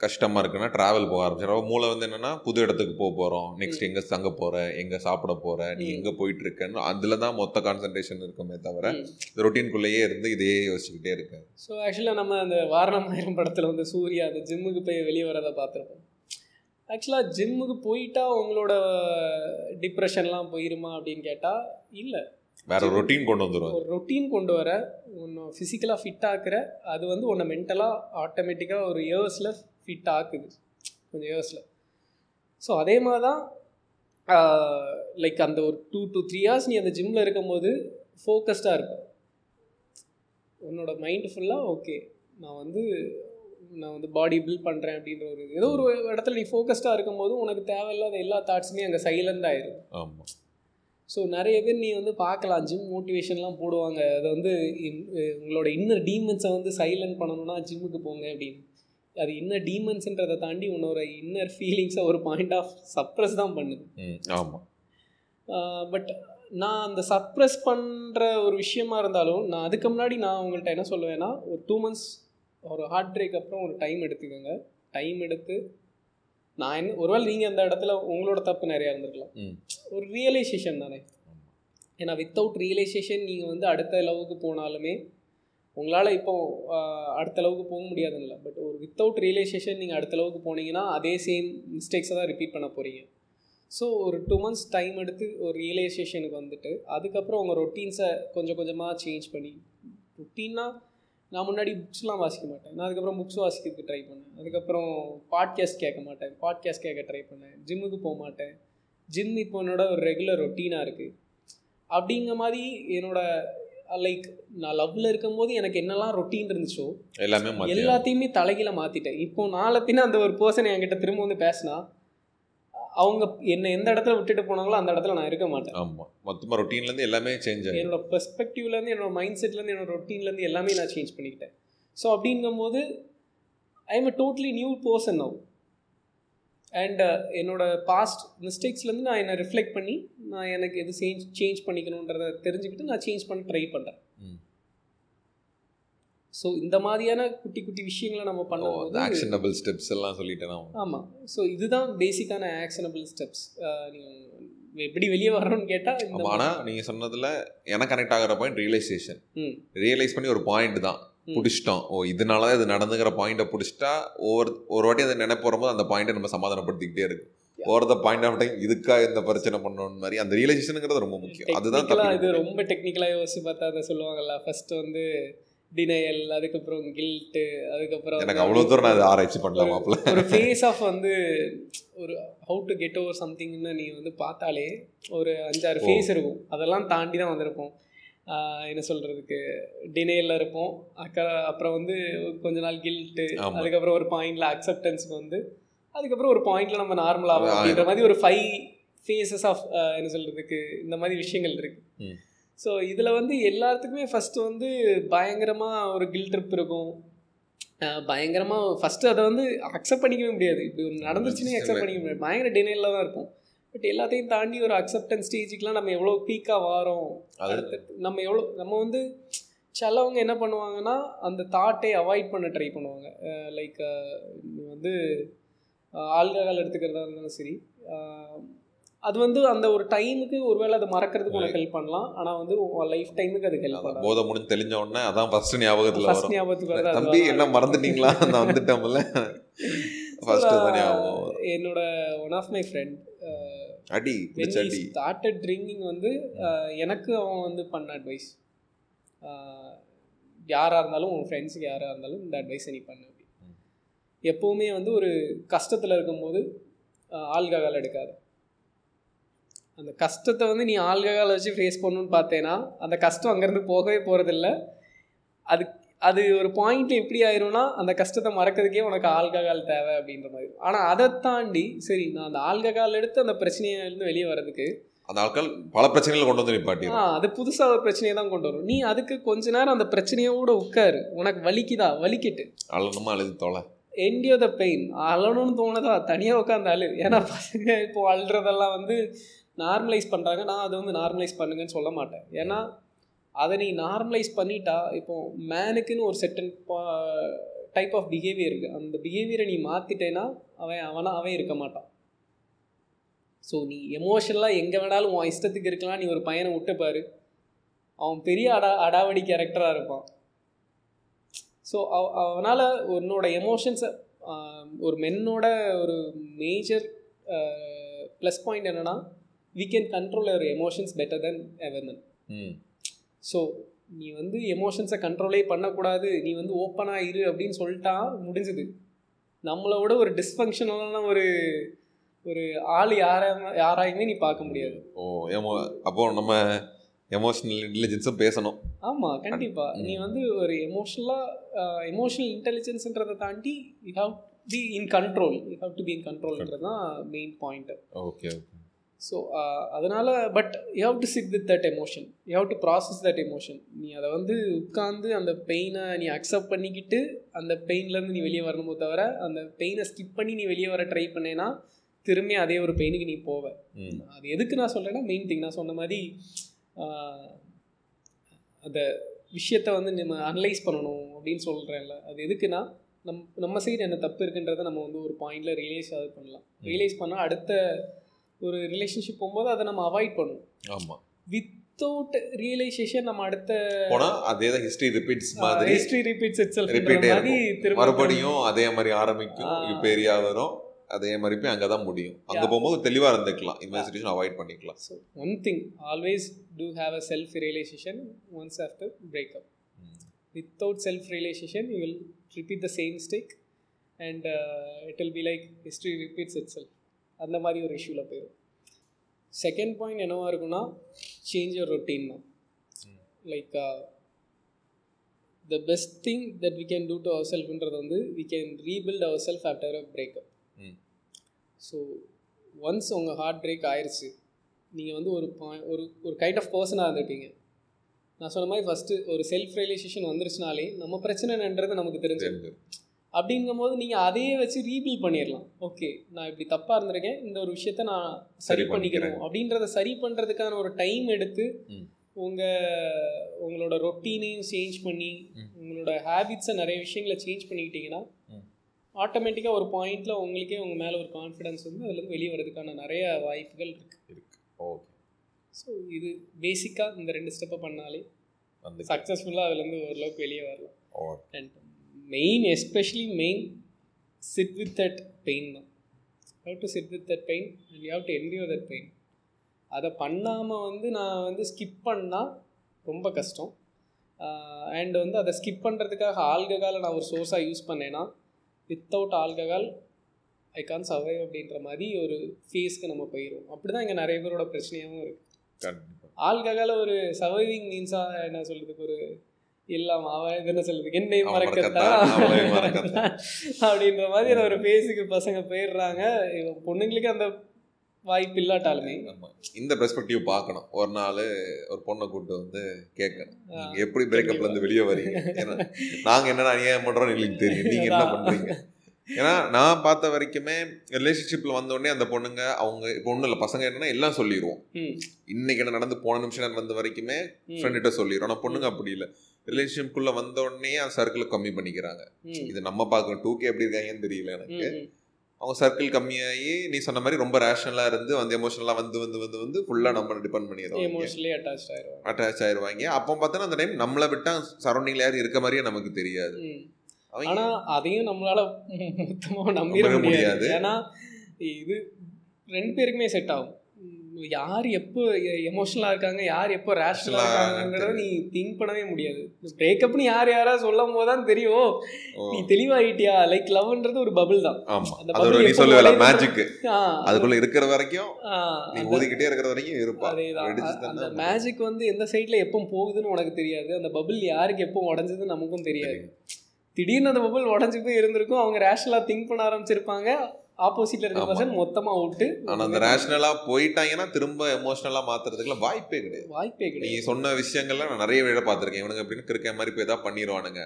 கஷ்டமாக இருக்குன்னா ட்ராவல் போக ஆரம்பிச்சிடும் மூளை வந்து என்னன்னா புது இடத்துக்கு போக போகிறோம் நெக்ஸ்ட் எங்கே தங்க போகிற எங்கே சாப்பிட போகிற நீ. எங்கே போயிட்டு இருக்கன்னு அதில் தான் மொத்த கான்சன்ட்ரேஷன் இருக்குமே தவிர. ரொட்டீன்குள்ளேயே இருந்து இதையே யோசிச்சுக்கிட்டே இருக்காது. ஸோ ஆக்சுவலாக நம்ம அந்த வாரணமாயிரம் படத்தில் வந்து சூர்யா அந்த ஜிம்முக்கு போய் வெளியே வரதை பார்த்துருப்போம். ஆக்சுவலாக ஜிம்முக்கு போயிட்டா உங்களோட டிப்ரெஷன்லாம் போயிருமா அப்படின்னு கேட்டால் இல்லை. வேற ரொட்டீன் கொண்டு வந்துடும் ஒரு ரொட்டீன் கொண்டு வர உன்னை ஃபிசிக்கலாக ஃபிட் ஆக்குற அது வந்து உன்னை மென்டலாக ஆட்டோமேட்டிக்காக ஒரு இயர்ஸில் ஃபிட் ஆக்குது. கொஞ்சம் இயர்ஸில் ஸோ அதே மாதிரி தான் லைக் அந்த ஒரு டூ டு த்ரீ ஹவர்ஸ் நீ அந்த ஜிம்மில் இருக்கும்போது ஃபோக்கஸ்டாக இருப்ப. உன்னோட மைண்டு ஃபுல்லாக ஓகே நான் வந்து நான் வந்து பாடி பில்ட் பண்ணுறேன் அப்படின்ற ஒரு. ஏதோ ஒரு இடத்துல நீ ஃபோக்கஸ்டாக இருக்கும்போது உனக்கு தேவையில்லாத எல்லா தாட்ஸுமே அங்கே சைலண்ட் ஆயிரும். ஆமாம் ஸோ நிறைய பேர் நீ வந்து பார்க்கலாம் ஜிம் மோட்டிவேஷன்லாம் போடுவாங்க. அதை வந்து உங்களோட இன்னர் டீமன்ஸை வந்து சைலண்ட் பண்ணணும்னா ஜிம்முக்கு போங்க அப்படின்னு. அது இன்னர் டீமன்ஸ்ன்றதை தாண்டி உன்னோட இன்னர் ஃபீலிங்ஸை ஒரு பாயிண்ட் ஆஃப் சப்ரஸ் தான் பண்ணுது. ஆமாம் பட் நான் அந்த சப்ரஸ் பண்ணுற ஒரு விஷயமா இருந்தாலும் நான் அதுக்கு முன்னாடி நான் உங்கள்கிட்ட என்ன சொல்லுவேன்னா ஒரு டூ மந்த்ஸ் ஒரு ஹார்ட் பிரேக் அப்புறம் ஒரு டைம் எடுத்துக்கோங்க. டைம் எடுத்து நான் என்ன ஒருவேளை நீங்கள் அந்த இடத்துல உங்களோட தப்பு நிறையா இருந்திருக்கலாம். ஒரு ரியலைசேஷன் தானே. ஏன்னா வித்தவுட் ரியலைசேஷன் நீங்கள் வந்து அடுத்த லெவலுக்கு போனாலுமே உங்களால் இப்போ அடுத்த அளவுக்கு போக முடியாதுல்ல பட் ஒரு வித்தவுட் ரியலைசேஷன் நீங்கள் அடுத்த அளவுக்கு போனீங்கன்னா அதே சேம் மிஸ்டேக்ஸை தான் ரிப்பீட் பண்ண போகிறீங்க ஸோ ஒரு டூ மந்த்ஸ் டைம் எடுத்து ஒரு ரியலைசேஷனுக்கு வந்துட்டு அதுக்கப்புறம் உங்கள் ரொட்டீன்ஸை கொஞ்சம் கொஞ்சமாக சேஞ்ச் பண்ணி ரொட்டீன்னா நான் முன்னாடி புக்ஸ்லாம் வாசிக்க மாட்டேன். நான் அதுக்கப்புறம் புக்ஸ் வாசிக்கிறதுக்கு ட்ரை பண்ணேன். அதுக்கப்புறம் பாட்காஸ்ட் கேட்க மாட்டேன். பாட்காஸ்ட் கேட்க ட்ரை பண்ணேன். ஜிம்முக்கு போக மாட்டேன். ஜிம் இப்போ என்னோட ஒரு ரெகுலர் ரொட்டீனாக இருக்குது அப்படிங்கிற மாதிரி என்னோடய லைக் நான் லவ்வில் இருக்கும்போது எனக்கு என்னெல்லாம் ரொட்டீன் இருந்துச்சோ எல்லாமே எல்லாத்தையுமே தலைகீழ மாற்றிட்டேன் இப்போ நாளை பின்ன அந்த ஒரு பர்சன் என்கிட்ட திரும்ப வந்து பேசினா அவங்க என்னை எந்த இடத்துல விட்டுட்டு போனாங்களோ அந்த இடத்துல நான் இருக்க மாட்டேன். ஆமாம் மொத்தமாக ரொட்டீன்லேருந்து எல்லாமே சேஞ்ச் ஆகிடும் என்னோட பெர்ஸ்பெக்டிவ்லேருந்து என்னோட மைண்ட் செட்லேருந்து என்னோட ரொட்டீன்லேருந்து எல்லாமே நான் சேஞ்ச் பண்ணிக்கிட்டேன். ஸோ அப்படிங்கும்போது I am a totally new person now and என்னோட பாஸ்ட் மிஸ்டேக்ஸ்லேருந்து நான் என்னை ரிஃப்ளெக்ட் பண்ணி நான் எனக்கு எது சேஞ்ச் சேஞ்ச் பண்ணிக்கணுன்றதை தெரிஞ்சுக்கிட்டு நான் சேஞ்ச் பண்ண ட்ரை பண்ணுறேன். ஸோ இந்த மாதிரியான குட்டி குட்டி விஷயங்களை நம்ம பண்ணும்போது ஆக்ஷனபிள் ஸ்டெப்ஸ் எல்லாம் சொல்லிட்டேன்னா ஆமாம் ஸோ இதுதான் பேசிக்கான ஆக்ஷனபிள் ஸ்டெப்ஸ் நீங்கள் எப்படி வெளியே வரணும்னு கேட்டால் ஆனால் நீங்கள் சொன்னதில் எனக்கு கனெக்ட் ஆகிற பாயிண்ட் ரியலைசேஷன் ரியலைஸ் பண்ணி ஒரு பாயிண்ட் தான். பிடிச்சிட்டோம். ஓ இதனால தான் இது நடந்துங்கிற பாயிண்ட்டை பிடிச்சிட்டா ஒவ்வொரு ஒரு வாட்டி அதை நினைப்பு வரும்போது அந்த பாயிண்ட்டை நம்ம சமாதானப்படுத்திக்கிட்டே இருக்கு over the point of time இதுக்கா இந்த பிரச்சனை பண்ணணும் மாதிரி அந்த ரியலைசேஷனுங்கிறது ரொம்ப முக்கியம். அதுதான் இது ரொம்ப டெக்னிக்கலாக யோசிச்சு பார்த்தா அதை சொல்லுவாங்கல்ல ஃபர்ஸ்ட் வந்து டினையல் அதுக்கப்புறம் கில்ட்டு அதுக்கப்புறம் எனக்கு அவ்வளோ தூரம் நான் அதை ஆராய்ச்சி பண்ணலாம் மாப்பிள்ள. ஒரு ஃபேஸ் ஆஃப் வந்து ஒரு ஹவு டு கெட் ஓவர் சம்திங்னு நீ வந்து பார்த்தாலே ஒரு அஞ்சாறு. ஃபேஸ் இருக்கும். அதெல்லாம் தாண்டி தான் வந்திருப்போம் என்ன சொல்கிறதுக்கு டினையில் இருப்போம். அக்க அப்புறம் வந்து கொஞ்ச நாள் கில்ட்டு. அதுக்கப்புறம் ஒரு பாயிண்டில் அக்செப்டன்ஸ்க்கு வந்து அதுக்கப்புறம் ஒரு பாயிண்டில் நம்ம நார்மல் ஆகும் அது அப்படின்ற மாதிரி ஒரு ஃபைவ் ஃபேஸஸ் ஆஃப் என்ன சொல்கிறதுக்கு இந்த மாதிரி விஷயங்கள் இருக்குது. ஸோ இதில் வந்து எல்லாத்துக்குமே ஃபஸ்ட்டு வந்து பயங்கரமாக ஒரு கில் ட்ரிப் இருக்கும். பயங்கரமாக ஃபஸ்ட்டு அதை வந்து அக்செப்ட் பண்ணிக்கவே முடியாது. இப்படி நடந்துச்சுன்னே அக்செப்ட் பண்ணிக்க முடியாது. பயங்கர டினையில் தான் இருப்போம். பட் எல்லாத்தையும் தாண்டி ஒரு அக்செப்டன்ஸ் ஸ்டேஜுக்குலாம் நம்ம எவ்வளோ பீக்காக வாரோம் அடுத்தடுத்து நம்ம எவ்வளோ நம்ம வந்து சிலவங்க என்ன பண்ணுவாங்கன்னா அந்த தாட்டை அவாய்ட் பண்ண ட்ரை பண்ணுவாங்க. லைக் வந்து ஆல்கஹால் எடுத்துக்கிறதா இருந்தாலும் சரி அது வந்து அந்த ஒரு டைமுக்கு ஒருவேளை அதை மறக்கிறதுக்கு உனக்கு ஹெல்ப் பண்ணலாம். ஆனால் வந்து உன் லைஃப் டைமுக்கு அது ஹெல்ப் பண்ணலாம். போதை முடிஞ்சு தெளிஞ்ச உடனே அதான் ஃபர்ஸ்ட் ஞாபகத்துல ஃபர்ஸ்ட் ஞாபகத்துக்கு தம்பி. என்ன மறந்துட்டீங்களா? நான் வந்துட்டோம்ல ஃபர்ஸ்ட். என்னோட ஒன் ஆஃப் மை ஃப்ரெண்ட் அடி அடி. ஸ்டார்டட் ட்ரிங்கிங் வந்து எனக்கு அவன் வந்து பண்ண அட்வைஸ் யாராக இருந்தாலும் உன் ஃப்ரெண்ட்ஸுக்கு யாராக இருந்தாலும் இந்த அட்வைஸை நீ பண்ணு அப்படி. எப்போவுமே வந்து ஒரு கஷ்டத்தில் இருக்கும்போது ஆல்கஹால் எடுக்காது. அந்த கஷ்டத்தை வந்து நீ ஆல்கஹால் வச்சு ஃபேஸ் பண்ணணும்னு பார்த்தேன்னா அந்த கஷ்டம் அங்கேருந்து போகவே போகிறதில்ல அது அது ஒரு பாயிண்ட்ல எப்படி ஆயிரும்னா அந்த கஷ்டத்தை மறக்கிறதுக்கே உனக்கு ஆல்கஹால் தேவை அப்படின்ற மாதிரி. ஆனால் அதை தாண்டி சரி நான் அந்த ஆல்கஹால் எடுத்து அந்த பிரச்சனையிலேருந்து வெளியே வர்றதுக்கு அந்த ஆட்கள் பல பிரச்சனைகளை கொண்டு வந்து நிப்பாட்டிடும் ஆ அது புதுசாக ஒரு பிரச்சனையை தான் கொண்டு வரும். நீ அதுக்கு கொஞ்ச நேரம் அந்த பிரச்சனையோட உட்காரு. உனக்கு வலிக்குதா? வலிக்கட்டு. அழணுமா? அழுது தொலை. என்டியோ த பெயின் அழணும்னு தோணுதா? தனியாக உட்காந்து அழு. ஏன்னா பசங்க இப்போ அழுறதெல்லாம் வந்து நார்மலைஸ் பண்ணுறாங்க நான் அதை வந்து நார்மலைஸ் பண்ணுங்கன்னு சொல்ல மாட்டேன். ஏன்னா அதை நீ நார்மலைஸ் பண்ணிட்டா இப்போ மேனுக்குன்னு ஒரு செட்டன் டைப் ஆஃப் பிஹேவியர் இருக்குது அந்த பிஹேவியரை நீ மாற்றிட்டேன்னா அவன் அவனா அவன் இருக்க மாட்டான். ஸோ நீ எமோஷனலாக எங்கே வேணாலும் உன் இஷ்டத்துக்கு இருக்கலாம். நீ ஒரு பையனை விட்டு பாரு. அவன் பெரிய அடா அடாவடி கேரக்டராக இருப்பான். ஸோ அவ அவனால் உன்னோட எமோஷன்ஸை ஒரு மென்னோட ஒரு மேஜர் ப்ளஸ் பாயிண்ட் என்னென்னா we can control our emotions better then ever men so நீ வந்து எமோஷன்ஸை கண்ட்ரோலே பண்ணக்கூடாது. நீ வந்து ஓப்பனாக இரு அப்படின்னு சொல்லிட்டா முடிஞ்சுது. நம்மளை விட ஒரு டிஸ்ஃபங்க்ஷனலான ஒரு ஒரு ஆள் யாரா யாராயுமே நீ பார்க்க முடியாது. ஓ எமோ அப்போ நம்ம எமோஷனல் இன்டெலிஜென்ஸும் பேசணும். ஆமாம் கண்டிப்பாக. நீ வந்து ஒரு எமோஷனலாக எமோஷனல் இன்டெலிஜென்ஸ்ன்றதை தாண்டி you have be in control you have to be in கண்ட்ரோல்ன்றது தான் main point okay okay. So அதனால் but you have to sit with that emotion you have to process that emotion நீ அதை வந்து உட்காந்து அந்த பெயினை நீ அக்செப்ட் பண்ணிக்கிட்டு அந்த பெயின்லேருந்து நீ வெளியே வரணுமோ தவிர அந்த பெயினை ஸ்கிப் பண்ணி நீ வெளியே வர ட்ரை பண்ணேன்னா திரும்பி அதே ஒரு பெயினுக்கு நீ போவ. அது எதுக்கு நான் சொல்கிறேன்னா மெயின் திங் நான் சொன்ன மாதிரி அந்த விஷயத்தை வந்து நம்ம அனலைஸ் பண்ணணும் அப்படின்னு சொல்கிறேன்ல அது எதுக்குன்னா நம் நம்ம சைடு என்ன தப்பு இருக்குன்றதை நம்ம வந்து ஒரு பாயிண்டில் ரியலைஸ் அது பண்ணலாம். ரியலைஸ் பண்ணால் அடுத்த ஒரு ரிலேஷன்ஷிப் போகும்போது அதை நம்ம அவாய்ட் பண்ணுவோம் ஆமாம் வித்தவுட் ரியலைசேஷன் நம்ம அடுத்த போனா அதே தான் ஹிஸ்டரி ரிப்பீட்ஸ் மாதிரி ஹிஸ்ட்ரி ரிப்பீட்ஸ் இட் Repeat ஆ மாதிரி இருக்கும். திரும்ப மறுபடியும் அதே மாதிரி ஆரம்பிக்கும். ஏரியா வரும். அதே மாதிரி போய் அங்கே தான் முடியும். அங்கே. போகும்போது தெளிவாக இருந்துக்கலாம். இந்த மாதிரி சுச்சுவேஷன் அவாய்ட் பண்ணிக்கலாம் so one thing always to have a self realization once after breakup without self realization you will repeat the same mistake and uh, it will be like history repeats itself. அந்த மாதிரி ஒரு இஷ்யூவில் போயிடும் second point என்னவா இருக்குன்னா change your routine தான். Like the best thing that we can do to our செல்ஃப்ன்றது வந்து we can rebuild our self after a breakup. So once உங்கள் ஹார்ட் பிரேக் ஆயிடுச்சு நீங்கள் வந்து ஒரு point- ஒரு ஒரு கைண்ட் ஆஃப் பர்சனாக இருந்திருப்பீங்க. நான் சொன்ன மாதிரி ஃபஸ்ட்டு ஒரு செல்ஃப் ரியலைசேஷன் வந்துருச்சுனாலே நம்ம பிரச்சனை என்னன்றது நமக்கு தெரிஞ்சு தெரிஞ்சு அப்படிங்கும்போது நீங்கள் அதையே வச்சு ரீபில் பண்ணிடலாம் ஓகே நான் இப்படி தப்பாக இருந்திருக்கேன். இந்த ஒரு விஷயத்த நான் சரி பண்ணிக்கிறேன். அப்படின்றத சரி பண்ணுறதுக்கான ஒரு டைம் எடுத்து. உங்கள் உங்களோட ரொட்டீனையும் சேஞ்ச் பண்ணி. உங்களோட ஹேபிட்ஸை நிறைய விஷயங்களை சேஞ்ச் பண்ணிக்கிட்டீங்கன்னா. ஆட்டோமேட்டிக்காக ஒரு பாயிண்டில் உங்களுக்கே உங்கள் மேலே ஒரு கான்ஃபிடன்ஸ் வந்து அதுலேருந்து வெளியே வரதுக்கான நிறைய வாய்ப்புகள் இருக்குது இருக்கு. ஓகே ஸோ இது பேசிக்காக இந்த ரெண்டு ஸ்டெப்பை பண்ணாலே வந்து சக்ஸஸ்ஃபுல்லாக அதுலேருந்து ஓரளவுக்கு வெளியே வரலாம். ஓ and main especially main sit with that pain தான் how to sit with that pain and you have to endure that pain அதை பண்ணாமல் வந்து நான் வந்து ஸ்கிப் பண்ணால் ரொம்ப கஷ்டம். அண்ட் வந்து அதை ஸ்கிப் பண்ணுறதுக்காக ஆல்கஹாலை நான் ஒரு சோர்ஸாக யூஸ் பண்ணேன்னா without alcohol I can survive அப்படின்ற மாதிரி ஒரு ஃபேஸ்க்கு நம்ம போயிடும் அப்படி தான் இங்கே நிறைய பேரோட பிரச்சனையாகவும் இருக்குது ஆல்கஹால ஒரு சர்வைவிங் மீன்ஸாக என்ன சொல்றதுக்கு ஒரு இல்லாம அவன் என்ன சொல்றதுக்கு என்னை மறக்கத்தான். அப்படின்ற மாதிரி ஒரு பேஸுக்கு பசங்க போயிடுறாங்க. பொண்ணுங்களுக்கு அந்த வாய்ப்பு இல்லாட்டாலுமே. இந்த பெர்ஸ்பெக்டிவ் பார்க்கணும். ஒரு நாள் ஒரு பொண்ணை கூப்பிட்டு வந்து கேட்கணும். எப்படி பிரேக்கப்ல இருந்து வெளியே வரீங்க? ஏன்னா நாங்க என்ன அநியாயம் பண்றோம் எங்களுக்கு தெரியும். நீங்க என்ன. பண்றீங்க? ஏன்னா நான் பார்த்த வரைக்குமே ரிலேஷன்ஷிப்ல வந்த உடனே அந்த பொண்ணுங்க அவங்க இப்போ ஒன்றும் இல்லை. பசங்க என்னன்னா எல்லாம் சொல்லிடுவோம் இன்னைக்கு என்ன நடந்து போன நிமிஷம் என்ன நடந்த வரைக்குமே ஃப்ரெண்ட்கிட்ட சொல்லிடுறோம் ஆனால் பொண்ணுங்க அப்படி இல்லை. ரிலேஷன்ஷிப்குள்ள வந்த உடனே சர்க்கிளை கம்மி பண்ணிக்கிறாங்க. இது நம்ம பார்க்கணும். டூ கே எப்படி இருக்காங்கன்னு தெரியல எனக்கு. அவங்க சர்க்கிள் கம்மியாகி நீ சொன்ன மாதிரி ரொம்ப ரேஷனலாக இருந்து வந்து எமோஷனலாக வந்து வந்து வந்து வந்து ஃபுல்லாக நம்ம டிபெண்ட் பண்ணிடுவாங்க. அட்டாச் ஆயிடுவாங்க. அப்போ பார்த்தோன்னா அந்த டைம் நம்மளை விட்டா சரௌண்டிங்ல யாரும் இருக்க மாதிரியே நமக்கு தெரியாது. ஆனா அதையும் நம்மளால மொத்தமா நம்பிட முடியாது. ஏன்னா இது ரெண்டு பேருக்குமே செட் ஆகும். யார் எப்போ எமோஷனலா இருக்காங்க? யார் எப்போ ரேஷனலா Rational-ஆ இருக்காங்கிறத நீ திங்க் பண்ணவே முடியாது. பிரேக்கப்னு யார் யாரா சொல்லும் போது தான் தெரியும் நீ தெளிவாயிட்டியா? லைக் லவ்ன்றது ஒரு பபிள் தான். ஆமா. அந்த அது ஒரு bubble நீ உடையுதோ- மேஜிக் அதுக்குள்ள இருக்கிற வரைக்கும் நீ ஊதிக்கிட்டே இருக்கிற வரைக்கும் இருப்பா. அந்த. மேஜிக் வந்து எந்த சைட்ல எப்போ போகுதுன்னு உனக்கு தெரியாது. அந்த பபிள் யாருக்கு எப்போ உடஞ்சதுன்னு நமக்கும் தெரியாது. திடீர்னு அந்த பபிள் உடஞ்சு போய் இருந்திருக்கும். அவங்க ரேஷனலா திங்க் பண்ண ஆரம்பிச்சிருப்பாங்க. ஆப்போசிட்ல இருக்க. பர்சன் மொத்தமா அவுட்டு ஆனா அந்த ரேஷனலா போயிட்டாங்கன்னா திரும்ப எமோஷனலா மாத்துறதுக்குலாம் வாய்ப்பே கிடையாது. வாய்ப்பே நீ கிடையாது சொன்ன விஷயங்கள்ல நான் நிறைய விட பார்த்திருக்கேன். இவனுங்க அப்படின்னு கிறுக்க மாதிரி போய் ஏதாவது பண்ணிடுவானுங்க.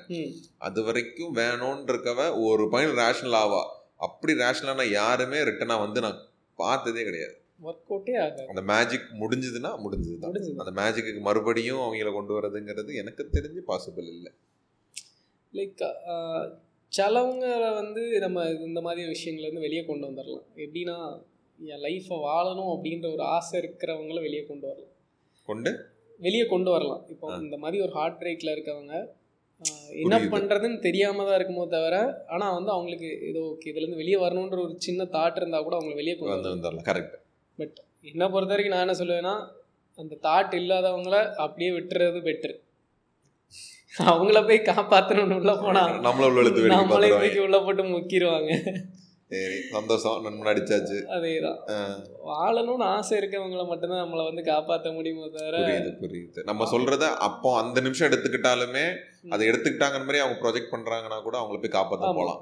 அது வரைக்கும் வேணும்னு இருக்கவ ஒரு பாயிண்ட் ரேஷனல் ஆவா? அப்படி ரேஷனலான யாருமே ரிட்டனா வந்து நான் பார்த்ததே கிடையாது. ஒர்க் அவுட்டே ஆகாது. அந்த மேஜிக் முடிஞ்சதுன்னா முடிஞ்சதுதான். முடிஞ்சது. அந்த மேஜிக்கு மறுபடியும் அவங்கள கொண்டு வரதுங்கிறது எனக்கு தெரிஞ்சு பாசிபிள் இல்லை. லைக் சிலவங்க வந்து நம்ம இந்த மாதிரி விஷயங்கள்ல இருந்து வெளியே கொண்டு வந்துடலாம் எப்படின்னா என் லைஃப்பை வாழணும் அப்படின்ற ஒரு ஆசை இருக்கிறவங்கள வெளியே கொண்டு வரலாம். கொண்டு? வெளியே கொண்டு வரலாம். இப்போ. இந்த மாதிரி ஒரு ஹார்ட் பிரேக்கில் இருக்கவங்க என்ன. பண்ணுறதுன்னு தெரியாம தான் இருக்குமோ தவிர ஆனால் வந்து அவங்களுக்கு ஏதோ ஓகே இதுலேருந்து வெளியே வரணுன்ற ஒரு சின்ன தாட் இருந்தால் கூட அவங்கள வெளியே கொண்டு வந்துடலாம் கரெக்ட் பட் என்னை பொறுத்த வரைக்கும் நான் என்ன சொல்லுவேன்னா அந்த தாட் இல்லாதவங்கள அப்படியே விட்டுறது பெட்ரு அவங்கள போய் காப்பாற்றணும்னு உள்ள போனா நம்மள உள்ள எழுத்து நம்மளே தூக்கி உள்ள போட்டு முக்கிடுவாங்க சரி சந்தோஷம். நண்பன் அடிச்சாச்சு. அதேதான். வாழணும்னு ஆசை இருக்கவங்கள மட்டும்தான் நம்மளை வந்து காப்பாற்ற முடியுமோ தவிர புரியுது புரியுது. நம்ம சொல்றத அப்போ அந்த நிமிஷம் எடுத்துக்கிட்டாலுமே அதை எடுத்துக்கிட்டாங்கன்னு மாதிரி அவங்க ப்ரொஜெக்ட் பண்றாங்கன்னா கூட அவங்கள போய் காப்பாத்த ஆமா.